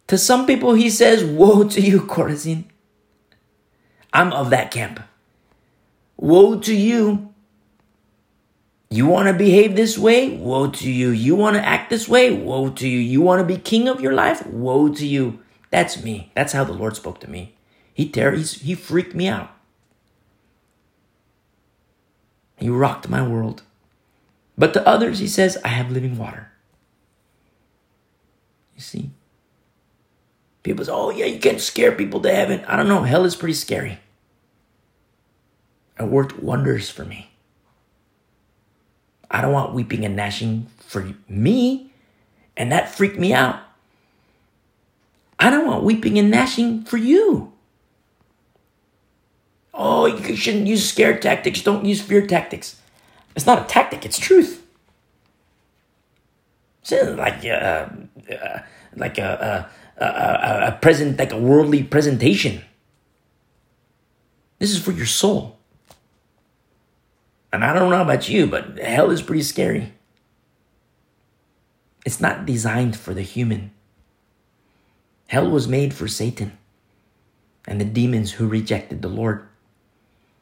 To some people, he says, Woe to you, Chorazin. I'm of that camp. Woe to you. You want to behave this way? Woe to you. You want to act this way? Woe to you. You want to be king of your life? Woe to you. That's me. That's how the Lord spoke to me. He ter- he freaked me out. He rocked my world. But to others, he says, I have living water. You see? People say, oh, yeah, you can't scare people to heaven. I don't know. Hell is pretty scary. It worked wonders for me. I don't want weeping and gnashing for me. And that freaked me out. I don't want weeping and gnashing for you. Oh, you shouldn't use scare tactics. Don't use fear tactics. It's not a tactic, it's truth. It's like, uh, uh, like a, a, a, a present, like a worldly presentation. This is for your soul. And I don't know about you, but hell is pretty scary. It's not designed for the human. Hell was made for Satan and the demons who rejected the Lord.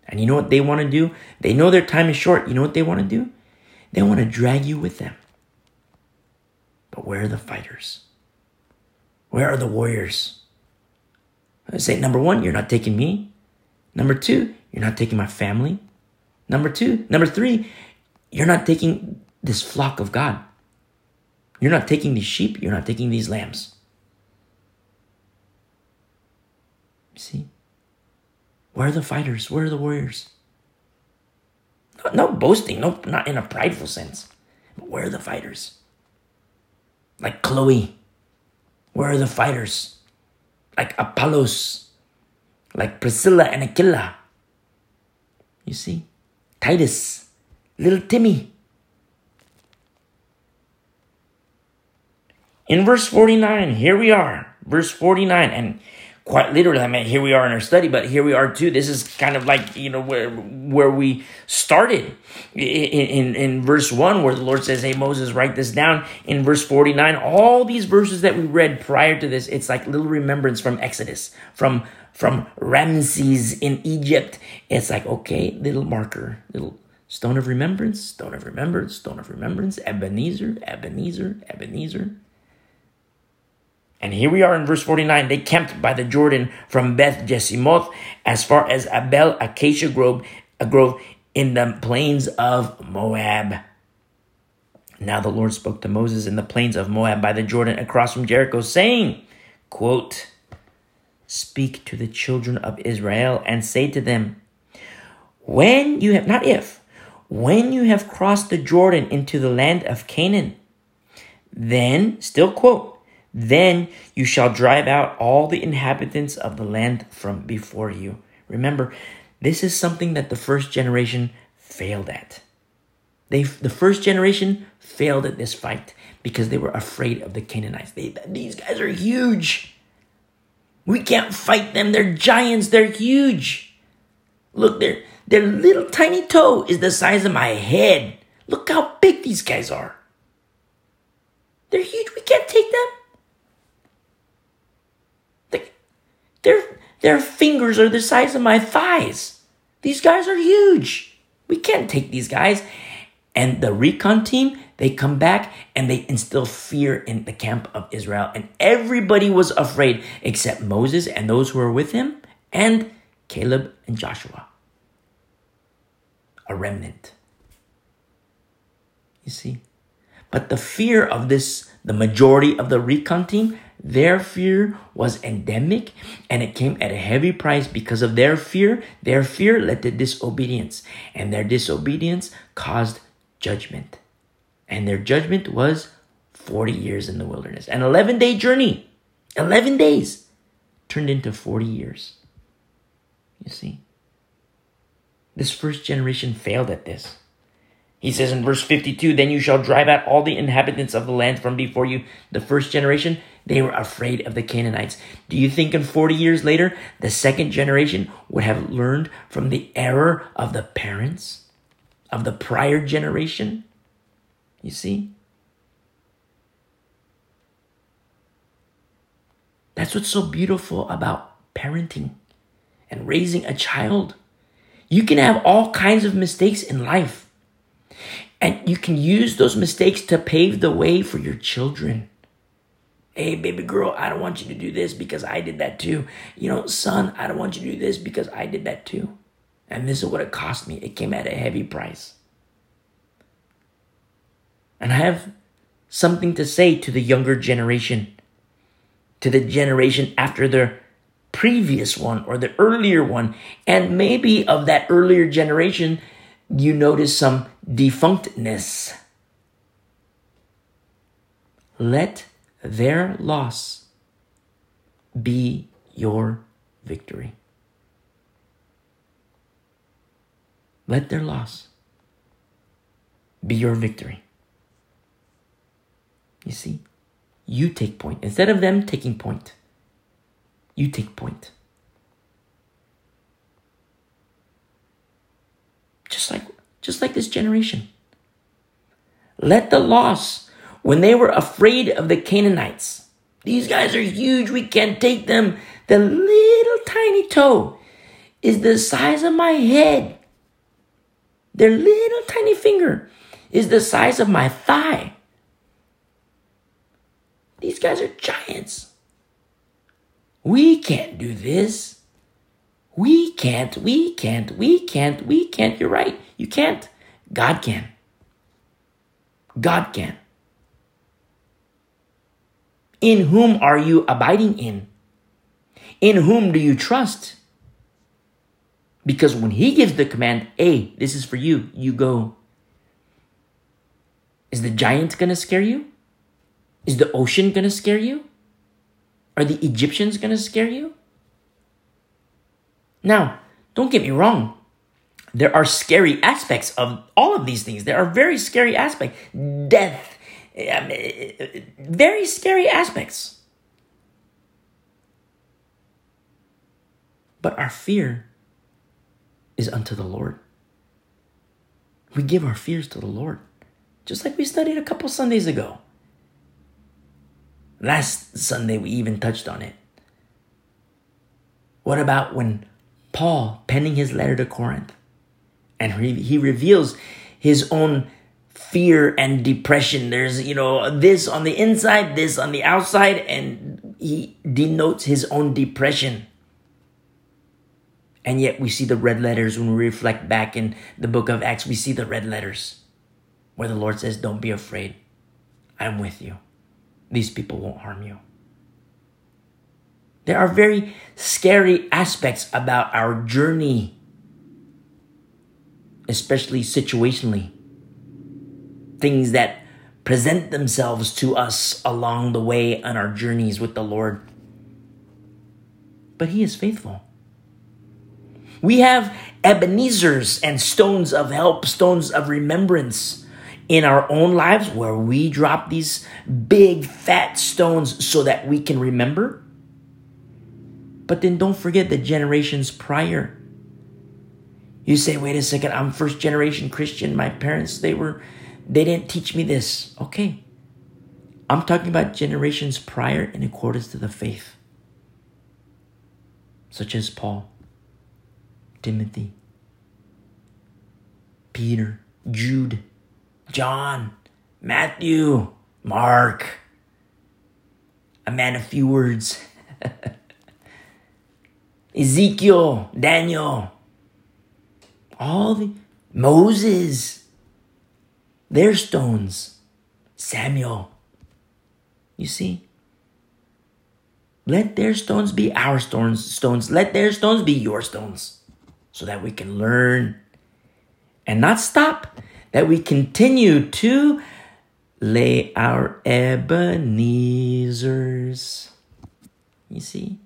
And you know what they want to do? They know their time is short. You know what they want to do? They want to drag you with them. But where are the fighters? Where are the warriors? I say, number one, you're not taking me. Number two, you're not taking my family. Number two, number three, you're not taking this flock of God. You're not taking these sheep. You're not taking these lambs. See? Where are the fighters? Where are the warriors? No, no boasting, no, not in a prideful sense. But where are the fighters? Like Chloe. Where are the fighters? Like Apollos. Like Priscilla and Aquila. You see? Titus. Little Timmy. In verse 49, here we are. Verse 49. And quite literally, I mean, here we are in our study, but here we are too. This is kind of like, you know, where, where we started in, in, in verse 1, where the Lord says, Hey, Moses, write this down. In verse 49, all these verses that we read prior to this, it's like little remembrance from Exodus, from, from Ramses in Egypt. It's like, okay, little marker, little stone of remembrance, stone of remembrance, stone of remembrance, Ebenezer, Ebenezer, Ebenezer. And here we are in verse 49. They camped by the Jordan from Beth Jeshimoth as far as Abel Acacia Grove, a grove in the plains of Moab. Now the Lord spoke to Moses in the plains of Moab by the Jordan across from Jericho, saying, quote, Speak to the children of Israel and say to them, When you have, not if, when you have crossed the Jordan into the land of Canaan, then, still quote, then you shall drive out all the inhabitants of the land from before you. Remember, this is something that the first generation failed at. They, the first generation failed at this fight because they were afraid of the Canaanites. They, these guys are huge. We can't fight them. They're giants. They're huge. Look, their, their little tiny toe is the size of my head. Look how big these guys are. They're huge. We can't take them. Their, their fingers are the size of my thighs. These guys are huge. We can't take these guys. And the recon team, they come back and they instill fear in the camp of Israel. And everybody was afraid except Moses and those who were with him and Caleb and Joshua. A remnant. You see? But the fear of this, the majority of the recon team, their fear was endemic and it came at a heavy price because of their fear. Their fear led to disobedience, and their disobedience caused judgment. And their judgment was 40 years in the wilderness. An 11 day journey, 11 days, turned into 40 years. You see? This first generation failed at this. He says in verse 52 Then you shall drive out all the inhabitants of the land from before you. The first generation, they were afraid of the Canaanites. Do you think in 40 years later, the second generation would have learned from the error of the parents? Of the prior generation? You see? That's what's so beautiful about parenting and raising a child. You can have all kinds of mistakes in life. And you can use those mistakes to pave the way for your children. Hey, baby girl, I don't want you to do this because I did that too. You know, son, I don't want you to do this because I did that too. And this is what it cost me. It came at a heavy price. And I have something to say to the younger generation, to the generation after their previous one or the earlier one. And maybe of that earlier generation, you notice some defunctness. Let their loss be your victory. Let their loss be your victory. You see, you take point. Instead of them taking point, you take point. Just like just like this generation. Let the loss when they were afraid of the Canaanites. These guys are huge, we can't take them. The little tiny toe is the size of my head. Their little tiny finger is the size of my thigh. These guys are giants. We can't do this. We can't, we can't, we can't, we can't. You're right. You can't. God can. God can. In whom are you abiding in? In whom do you trust? Because when he gives the command, hey, this is for you, you go. Is the giant gonna scare you? Is the ocean gonna scare you? Are the Egyptians gonna scare you? Now, don't get me wrong there are scary aspects of all of these things. There are very scary aspects. Death, Um, uh, very scary aspects. But our fear is unto the Lord. We give our fears to the Lord, just like we studied a couple Sundays ago. Last Sunday, we even touched on it. What about when Paul, penning his letter to Corinth, and he, he reveals his own fear and depression. There's, you know, this on the inside, this on the outside, and he denotes his own depression. And yet we see the red letters when we reflect back in the book of Acts, we see the red letters where the Lord says, Don't be afraid. I'm with you. These people won't harm you. There are very scary aspects about our journey especially situationally. Things that present themselves to us along the way on our journeys with the Lord. But He is faithful. We have Ebenezer's and stones of help, stones of remembrance in our own lives where we drop these big fat stones so that we can remember. But then don't forget the generations prior you say, wait a second, I'm first generation Christian. My parents, they were, they didn't teach me this. Okay. I'm talking about generations prior in accordance to the faith, such as Paul, Timothy, Peter, Jude, John, Matthew, Mark, a man of few words, Ezekiel, Daniel, all the Moses, their stones, Samuel. You see? Let their stones be our stones, stones. Let their stones be your stones so that we can learn and not stop, that we continue to lay our Ebenezers. You see?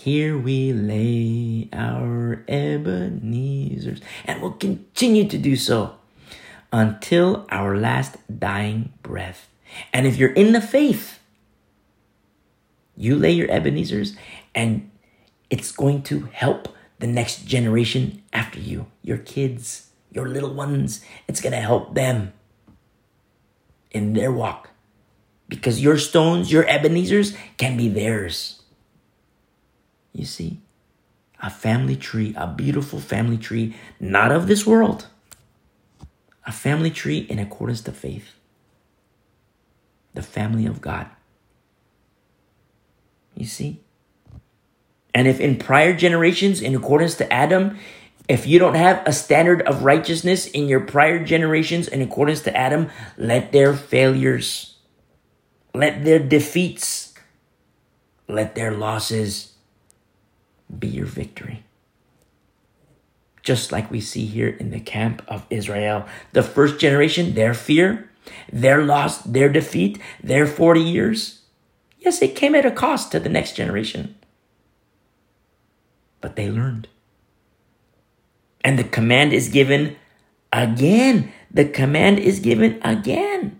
Here we lay our Ebenezers, and we'll continue to do so until our last dying breath. And if you're in the faith, you lay your Ebenezers, and it's going to help the next generation after you, your kids, your little ones. It's going to help them in their walk because your stones, your Ebenezers can be theirs. You see, a family tree, a beautiful family tree, not of this world, a family tree in accordance to faith, the family of God. You see? And if in prior generations, in accordance to Adam, if you don't have a standard of righteousness in your prior generations in accordance to Adam, let their failures, let their defeats, let their losses be your victory. Just like we see here in the camp of Israel. The first generation, their fear, their loss, their defeat, their 40 years. Yes, it came at a cost to the next generation. But they learned. And the command is given again. The command is given again.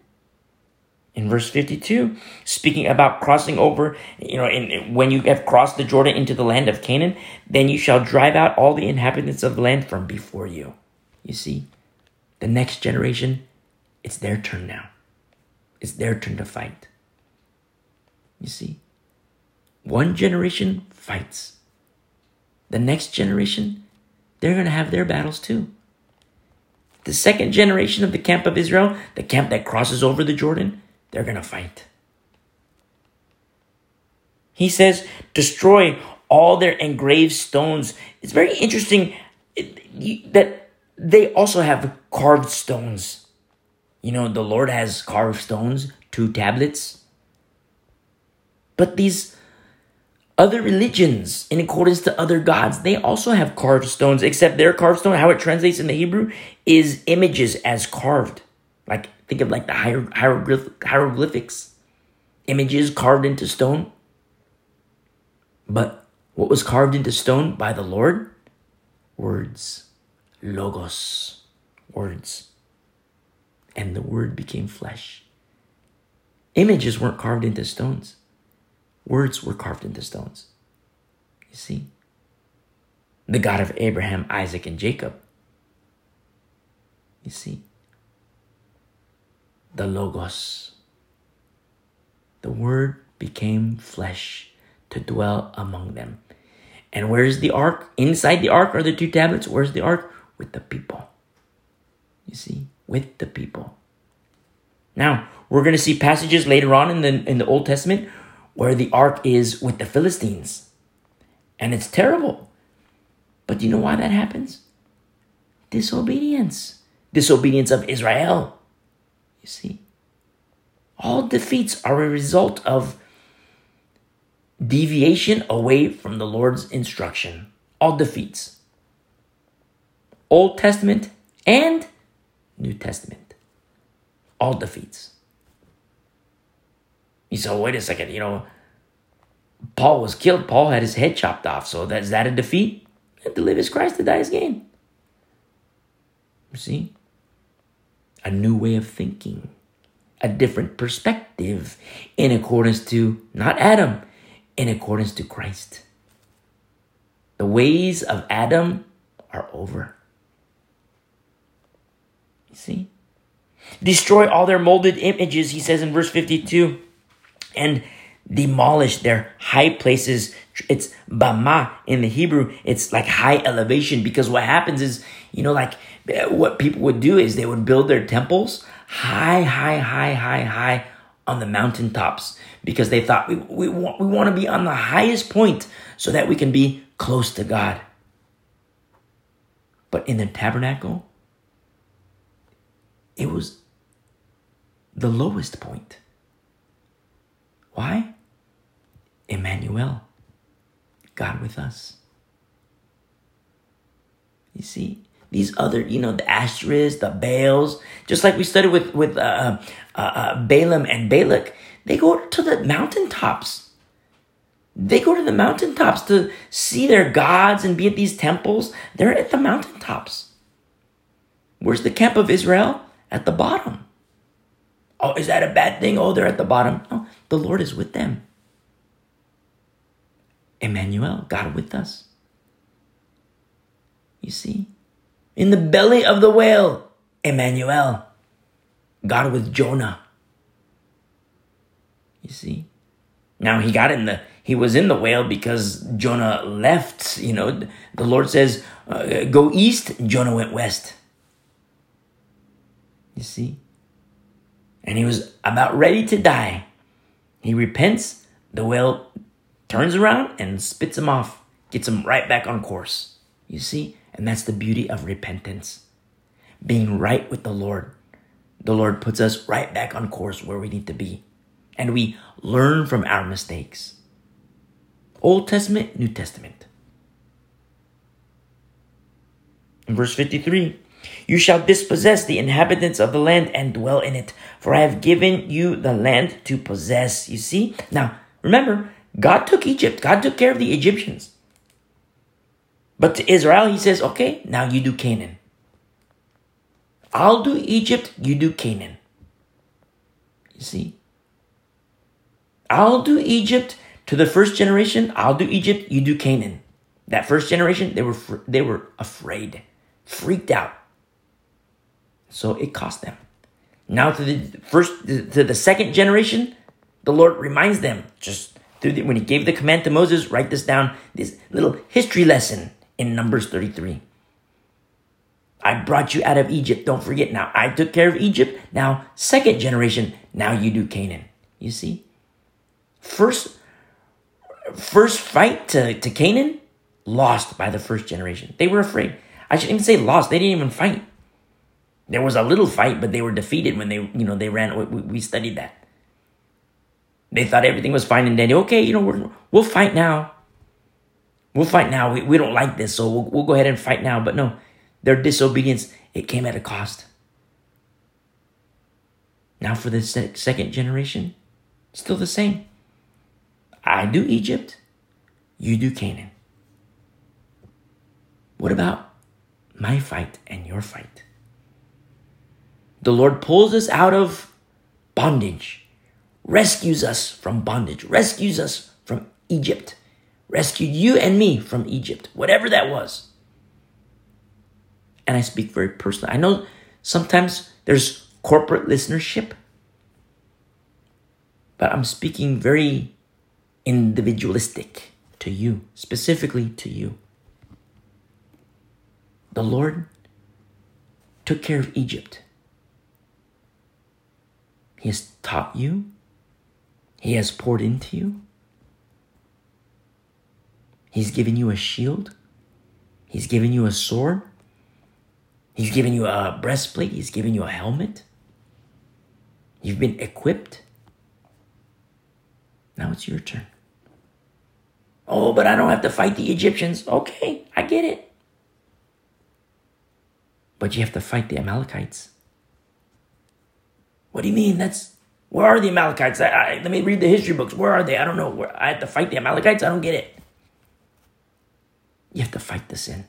In verse 52, speaking about crossing over, you know, in, when you have crossed the Jordan into the land of Canaan, then you shall drive out all the inhabitants of the land from before you. You see, the next generation, it's their turn now. It's their turn to fight. You see, one generation fights. The next generation, they're going to have their battles too. The second generation of the camp of Israel, the camp that crosses over the Jordan, they're going to fight. He says, destroy all their engraved stones. It's very interesting that they also have carved stones. You know, the Lord has carved stones, two tablets. But these other religions, in accordance to other gods, they also have carved stones, except their carved stone, how it translates in the Hebrew, is images as carved. Like, think of like the hieroglyph- hieroglyphics, images carved into stone. But what was carved into stone by the Lord? Words. Logos. Words. And the word became flesh. Images weren't carved into stones. Words were carved into stones. You see? The God of Abraham, Isaac, and Jacob. You see? The Logos. The Word became flesh to dwell among them. And where's the ark? Inside the ark are the two tablets. Where's the ark? With the people. You see? With the people. Now, we're going to see passages later on in the, in the Old Testament where the ark is with the Philistines. And it's terrible. But do you know why that happens? Disobedience. Disobedience of Israel. You see? All defeats are a result of deviation away from the Lord's instruction. All defeats. Old Testament and New Testament. All defeats. You say, wait a second, you know, Paul was killed. Paul had his head chopped off. So that, is that a defeat? To live is Christ, to die is gain. You see? A new way of thinking, a different perspective in accordance to not Adam, in accordance to Christ. The ways of Adam are over. You see? Destroy all their molded images, he says in verse 52 and demolish their high places. It's bama in the Hebrew. It's like high elevation because what happens is, you know, like Uh, what people would do is they would build their temples high, high, high, high, high on the mountaintops because they thought we, we, want, we want to be on the highest point so that we can be close to God. But in the tabernacle, it was the lowest point. Why? Emmanuel, God with us. You see, these other, you know, the Ashtoreths, the Baals, just like we studied with with uh, uh, uh, Balaam and Balak, they go to the mountaintops. They go to the mountaintops to see their gods and be at these temples. They're at the mountaintops. Where's the camp of Israel? At the bottom. Oh, is that a bad thing? Oh, they're at the bottom. No, the Lord is with them. Emmanuel, God with us. You see? In the belly of the whale, Emmanuel, God with Jonah. You see? Now he got in the he was in the whale because Jonah left, you know, the Lord says, uh, go east, Jonah went west. You see? And he was about ready to die. He repents, the whale turns around and spits him off, gets him right back on course. You see? And that's the beauty of repentance. Being right with the Lord. The Lord puts us right back on course where we need to be. And we learn from our mistakes. Old Testament, New Testament. In verse 53, you shall dispossess the inhabitants of the land and dwell in it, for I have given you the land to possess. You see? Now, remember, God took Egypt, God took care of the Egyptians. But to Israel, he says, okay, now you do Canaan. I'll do Egypt, you do Canaan. You see? I'll do Egypt to the first generation, I'll do Egypt, you do Canaan. That first generation, they were they were afraid, freaked out. So it cost them. Now to the first to the second generation, the Lord reminds them just through the, when he gave the command to Moses, write this down, this little history lesson in Numbers 33. I brought you out of Egypt. Don't forget now. I took care of Egypt. Now, second generation, now you do Canaan. You see? First first fight to, to Canaan, lost by the first generation. They were afraid. I shouldn't even say lost. They didn't even fight. There was a little fight, but they were defeated when they, you know, they ran. We, we studied that. They thought everything was fine and dandy. Okay, you know, we will fight now. We'll fight now. We, we don't like this, so we'll, we'll go ahead and fight now. But no, their disobedience, it came at a cost. Now for the second generation, still the same. I do Egypt, you do Canaan. What about my fight and your fight? The Lord pulls us out of bondage, rescues us from bondage, rescues us from Egypt rescued you and me from Egypt, whatever that was. And I speak very personally. I know sometimes there's corporate listenership, but I'm speaking very individualistic to you, specifically to you. The Lord took care of Egypt. He has taught you, He has poured into you. He's given you a shield. He's given you a sword. He's given you a breastplate. He's given you a helmet. You've been equipped. Now it's your turn. Oh, but I don't have to fight the Egyptians. Okay, I get it. But you have to fight the Amalekites. What do you mean? That's where are the Amalekites? I, I, let me read the history books. Where are they? I don't know. Where, I have to fight the Amalekites. I don't get it. You have to fight the sin.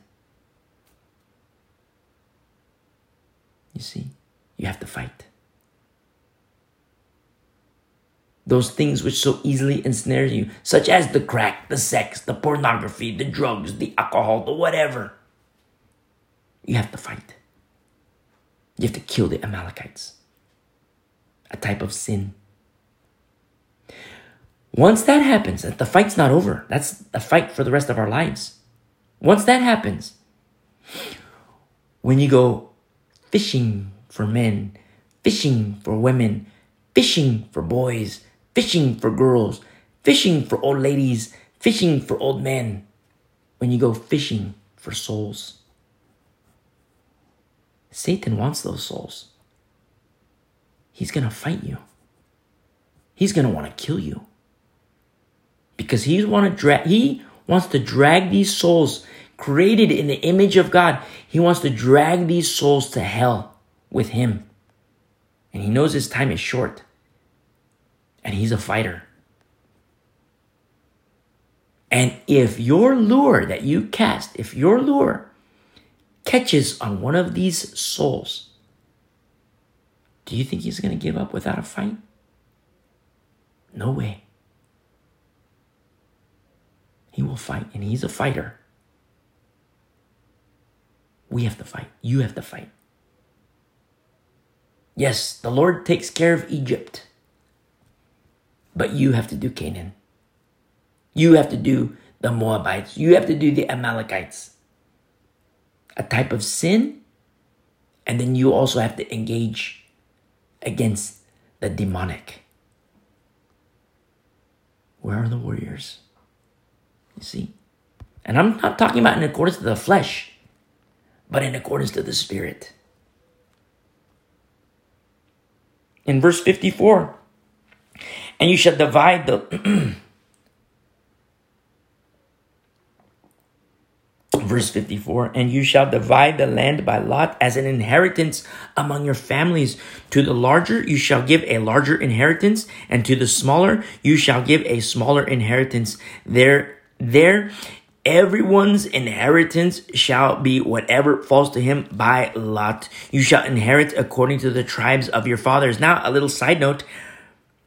You see, you have to fight. Those things which so easily ensnare you, such as the crack, the sex, the pornography, the drugs, the alcohol, the whatever. You have to fight. You have to kill the Amalekites. A type of sin. Once that happens, the fight's not over. That's a fight for the rest of our lives. Once that happens, when you go fishing for men, fishing for women, fishing for boys, fishing for girls, fishing for old ladies, fishing for old men. When you go fishing for souls, Satan wants those souls. He's going to fight you. He's going to want to kill you. Because he's want to drag he wants to drag these souls created in the image of God. He wants to drag these souls to hell with him. And he knows his time is short. And he's a fighter. And if your lure that you cast, if your lure catches on one of these souls, do you think he's going to give up without a fight? No way. He will fight, and he's a fighter. We have to fight. You have to fight. Yes, the Lord takes care of Egypt, but you have to do Canaan. You have to do the Moabites. You have to do the Amalekites. A type of sin, and then you also have to engage against the demonic. Where are the warriors? You see? And I'm not talking about in accordance to the flesh, but in accordance to the spirit. In verse 54, and you shall divide the Verse 54 And you shall divide the land by lot as an inheritance among your families. To the larger you shall give a larger inheritance, and to the smaller you shall give a smaller inheritance. There, there, everyone's inheritance shall be whatever falls to him by lot. You shall inherit according to the tribes of your fathers. Now, a little side note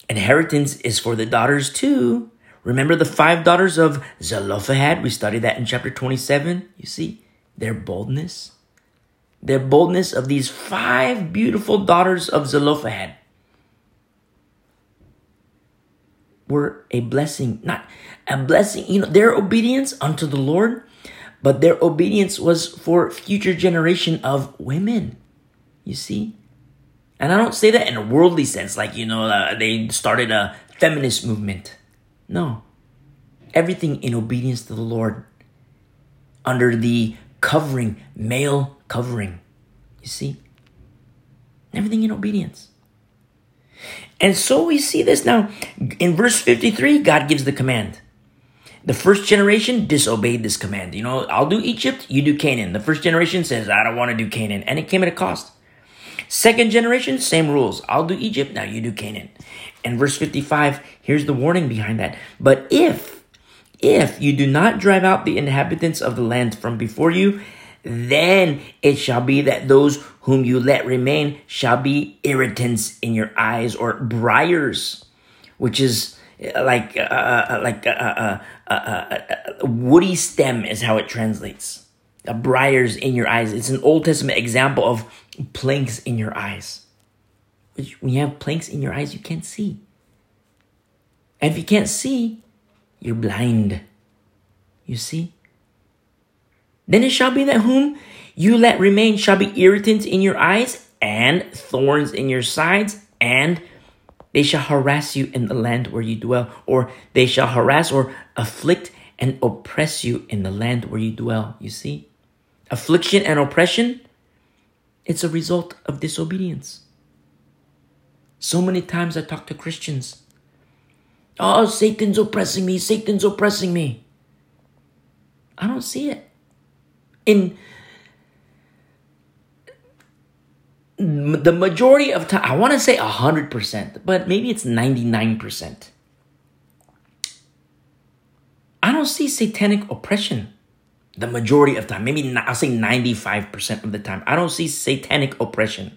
inheritance is for the daughters too. Remember the five daughters of Zelophehad? We studied that in chapter 27. You see their boldness. Their boldness of these five beautiful daughters of Zelophehad were a blessing, not a blessing, you know, their obedience unto the Lord, but their obedience was for future generation of women. You see? And I don't say that in a worldly sense, like, you know, uh, they started a feminist movement. No. Everything in obedience to the Lord under the covering, male covering. You see? Everything in obedience. And so we see this now. In verse 53, God gives the command. The first generation disobeyed this command. You know, I'll do Egypt, you do Canaan. The first generation says, I don't want to do Canaan. And it came at a cost. Second generation, same rules. I'll do Egypt, now you do Canaan. And verse 55, here's the warning behind that. But if, if you do not drive out the inhabitants of the land from before you, then it shall be that those whom you let remain shall be irritants in your eyes or briars, which is uh, like uh, uh, uh like uh, a, woody stem is how it translates. A briars in your eyes. It's an Old Testament example of planks in your eyes when you have planks in your eyes, you can't see. And if you can't see, you're blind. You see? Then it shall be that whom you let remain shall be irritants in your eyes and thorns in your sides, and they shall harass you in the land where you dwell, or they shall harass or afflict and oppress you in the land where you dwell. You see? Affliction and oppression, it's a result of disobedience. So many times I talk to Christians. Oh, Satan's oppressing me. Satan's oppressing me. I don't see it. In the majority of time, I want to say 100%, but maybe it's 99%. I don't see satanic oppression the majority of time. Maybe I'll say 95% of the time. I don't see satanic oppression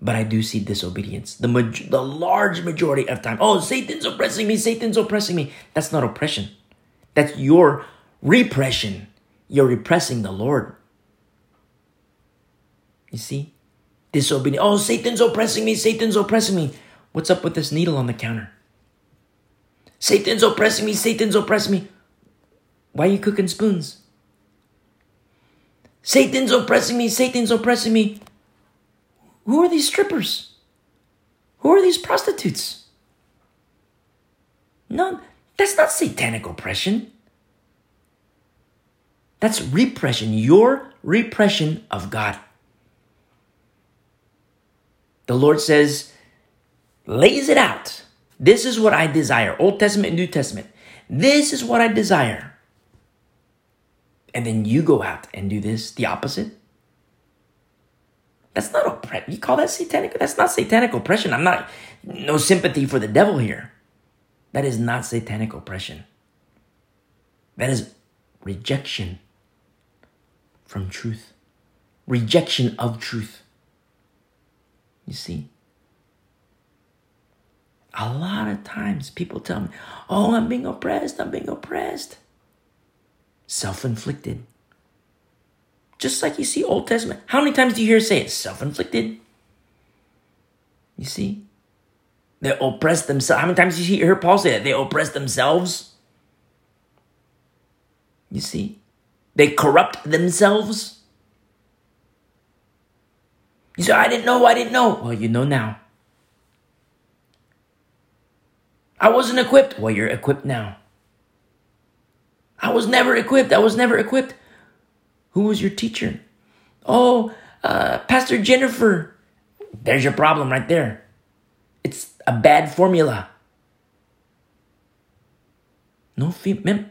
but I do see disobedience. The ma- the large majority of time. Oh, Satan's oppressing me. Satan's oppressing me. That's not oppression. That's your repression. You're repressing the Lord. You see? Disobedience. Oh, Satan's oppressing me. Satan's oppressing me. What's up with this needle on the counter? Satan's oppressing me. Satan's oppressing me. Why are you cooking spoons? Satan's oppressing me, Satan's oppressing me. Who are these strippers? Who are these prostitutes? No, that's not satanic oppression. That's repression, your repression of God. The Lord says, lays it out. This is what I desire. Old Testament and New Testament. This is what I desire. And then you go out and do this, the opposite. That's not oppression. You call that satanic? That's not satanic oppression. I'm not, no sympathy for the devil here. That is not satanic oppression. That is rejection from truth, rejection of truth. You see? A lot of times people tell me, oh, I'm being oppressed, I'm being oppressed. Self inflicted. Just like you see Old Testament. How many times do you hear say it? Self inflicted. You see? They oppress themselves. How many times do you hear Paul say that? They oppress themselves. You see? They corrupt themselves. You say, I didn't know, I didn't know. Well, you know now. I wasn't equipped. Well, you're equipped now. I was never equipped. I was never equipped. Who was your teacher? Oh, uh, Pastor Jennifer. There's your problem right there. It's a bad formula. No female.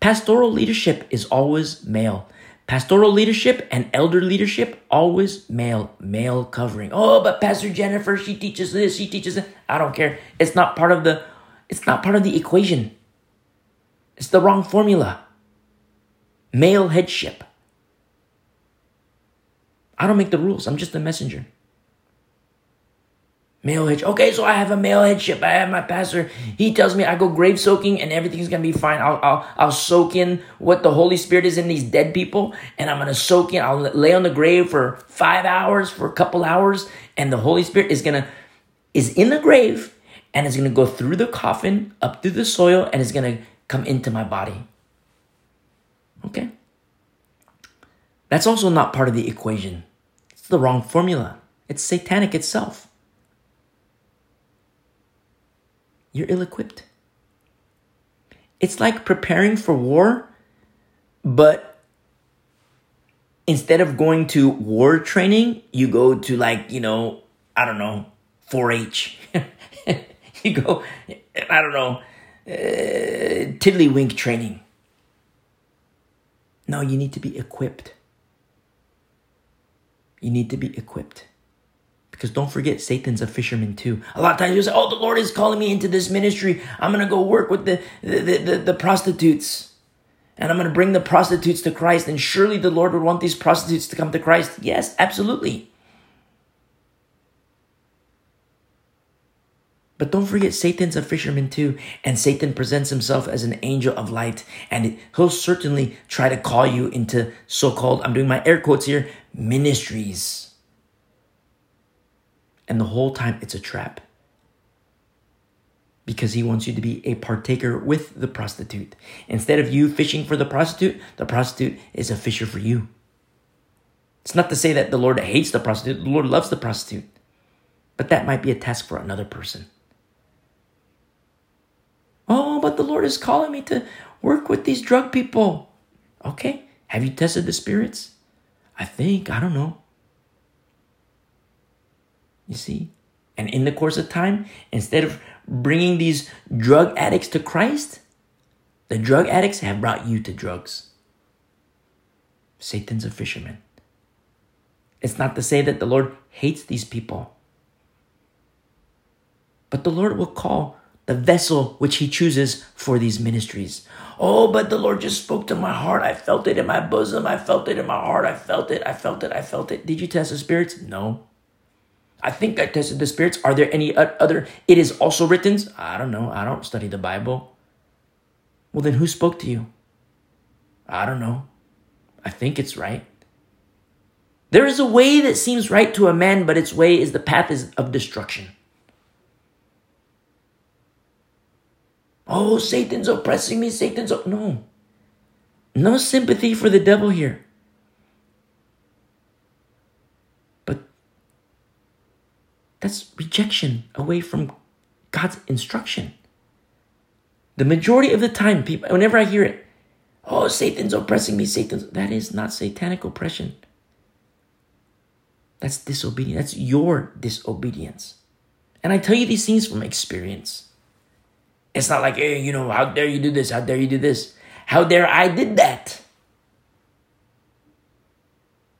Pastoral leadership is always male. Pastoral leadership and elder leadership always male, male covering. Oh, but Pastor Jennifer, she teaches this, she teaches that. I don't care. It's not part of the it's not part of the equation. It's the wrong formula. Male headship. I don't make the rules. I'm just a messenger. Male headship. Okay, so I have a male headship. I have my pastor. He tells me I go grave soaking and everything's gonna be fine. I'll, I'll, I'll soak in what the Holy Spirit is in these dead people, and I'm gonna soak in. I'll lay on the grave for five hours, for a couple hours, and the Holy Spirit is gonna is in the grave and is gonna go through the coffin, up through the soil, and is gonna come into my body. Okay. That's also not part of the equation. It's the wrong formula. It's satanic itself. You're ill equipped. It's like preparing for war, but instead of going to war training, you go to like, you know, I don't know, 4 H. you go, I don't know, uh, tiddlywink training. No, you need to be equipped. You need to be equipped. Because don't forget, Satan's a fisherman too. A lot of times you say, Oh, the Lord is calling me into this ministry. I'm to go work with the, the, the, the prostitutes. And I'm going to bring the prostitutes to Christ. And surely the Lord would want these prostitutes to come to Christ. Yes, absolutely. But don't forget, Satan's a fisherman too, and Satan presents himself as an angel of light, and he'll certainly try to call you into so called, I'm doing my air quotes here, ministries. And the whole time it's a trap. Because he wants you to be a partaker with the prostitute. Instead of you fishing for the prostitute, the prostitute is a fisher for you. It's not to say that the Lord hates the prostitute, the Lord loves the prostitute. But that might be a task for another person. Oh, but the Lord is calling me to work with these drug people. Okay. Have you tested the spirits? I think. I don't know. You see? And in the course of time, instead of bringing these drug addicts to Christ, the drug addicts have brought you to drugs. Satan's a fisherman. It's not to say that the Lord hates these people, but the Lord will call the vessel which he chooses for these ministries. Oh, but the Lord just spoke to my heart. I felt it in my bosom. I felt it in my heart. I felt it. I felt it. I felt it. Did you test the spirits? No. I think I tested the spirits. Are there any other? It is also written. I don't know. I don't study the Bible. Well, then who spoke to you? I don't know. I think it's right. There is a way that seems right to a man, but its way is the path is of destruction. Oh, Satan's oppressing me. Satan's no. No sympathy for the devil here. That's rejection away from God's instruction. The majority of the time, people, whenever I hear it, oh, Satan's oppressing me, Satan's, that is not satanic oppression. That's disobedience. That's your disobedience. And I tell you these things from experience. It's not like, hey, you know, how dare you do this? How dare you do this? How dare I did that?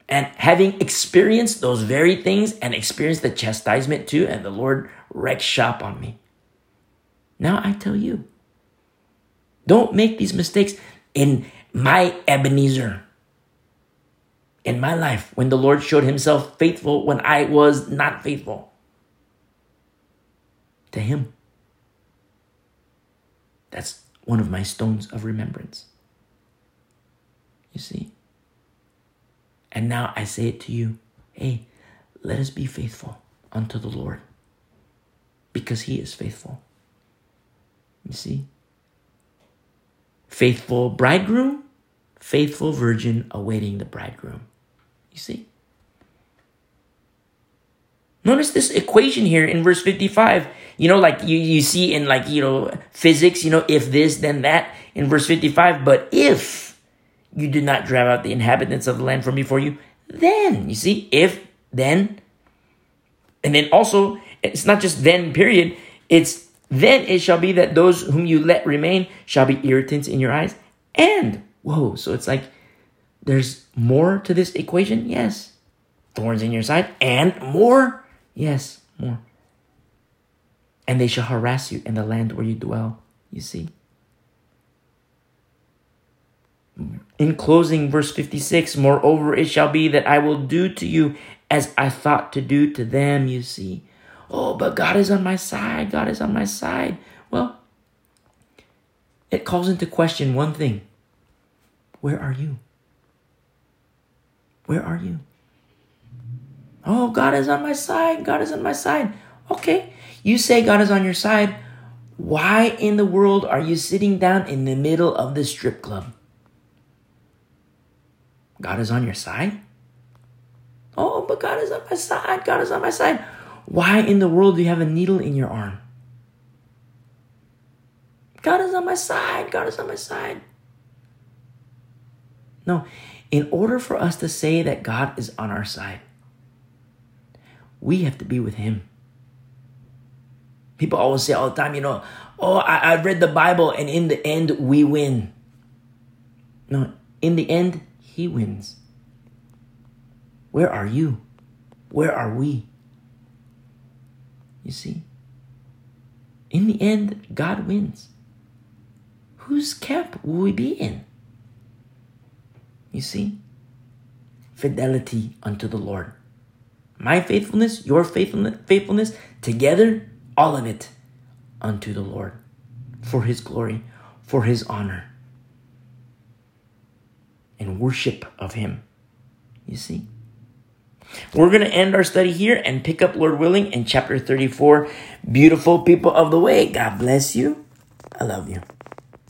And having experienced those very things and experienced the chastisement too, and the Lord wrecked shop on me. Now I tell you, don't make these mistakes in my Ebenezer. In my life, when the Lord showed himself faithful when I was not faithful to him. That's one of my stones of remembrance. You see? And now I say it to you hey, let us be faithful unto the Lord because he is faithful. You see? Faithful bridegroom, faithful virgin awaiting the bridegroom. You see? Notice this equation here in verse 55. You know, like you, you see in like, you know, physics, you know, if this, then that in verse 55. But if you did not drive out the inhabitants of the land from before you. Then, you see, if, then, and then also, it's not just then, period. It's then it shall be that those whom you let remain shall be irritants in your eyes. And, whoa, so it's like there's more to this equation? Yes. Thorns in your side, and more? Yes, more. And they shall harass you in the land where you dwell. You see? In closing, verse 56 Moreover, it shall be that I will do to you as I thought to do to them, you see. Oh, but God is on my side. God is on my side. Well, it calls into question one thing Where are you? Where are you? Oh, God is on my side. God is on my side. Okay, you say God is on your side. Why in the world are you sitting down in the middle of the strip club? God is on your side? Oh, but God is on my side. God is on my side. Why in the world do you have a needle in your arm? God is on my side. God is on my side. No, in order for us to say that God is on our side, we have to be with Him. People always say all the time, you know, oh, I, I read the Bible and in the end we win. No, in the end, he wins. Where are you? Where are we? You see? In the end, God wins. Whose camp will we be in? You see? Fidelity unto the Lord. My faithfulness, your faithfulness, together, all of it unto the Lord for his glory, for his honor and worship of Him. You see? We're going to end our study here and pick up, Lord willing, in chapter 34. Beautiful people of the way, God bless you. I love you.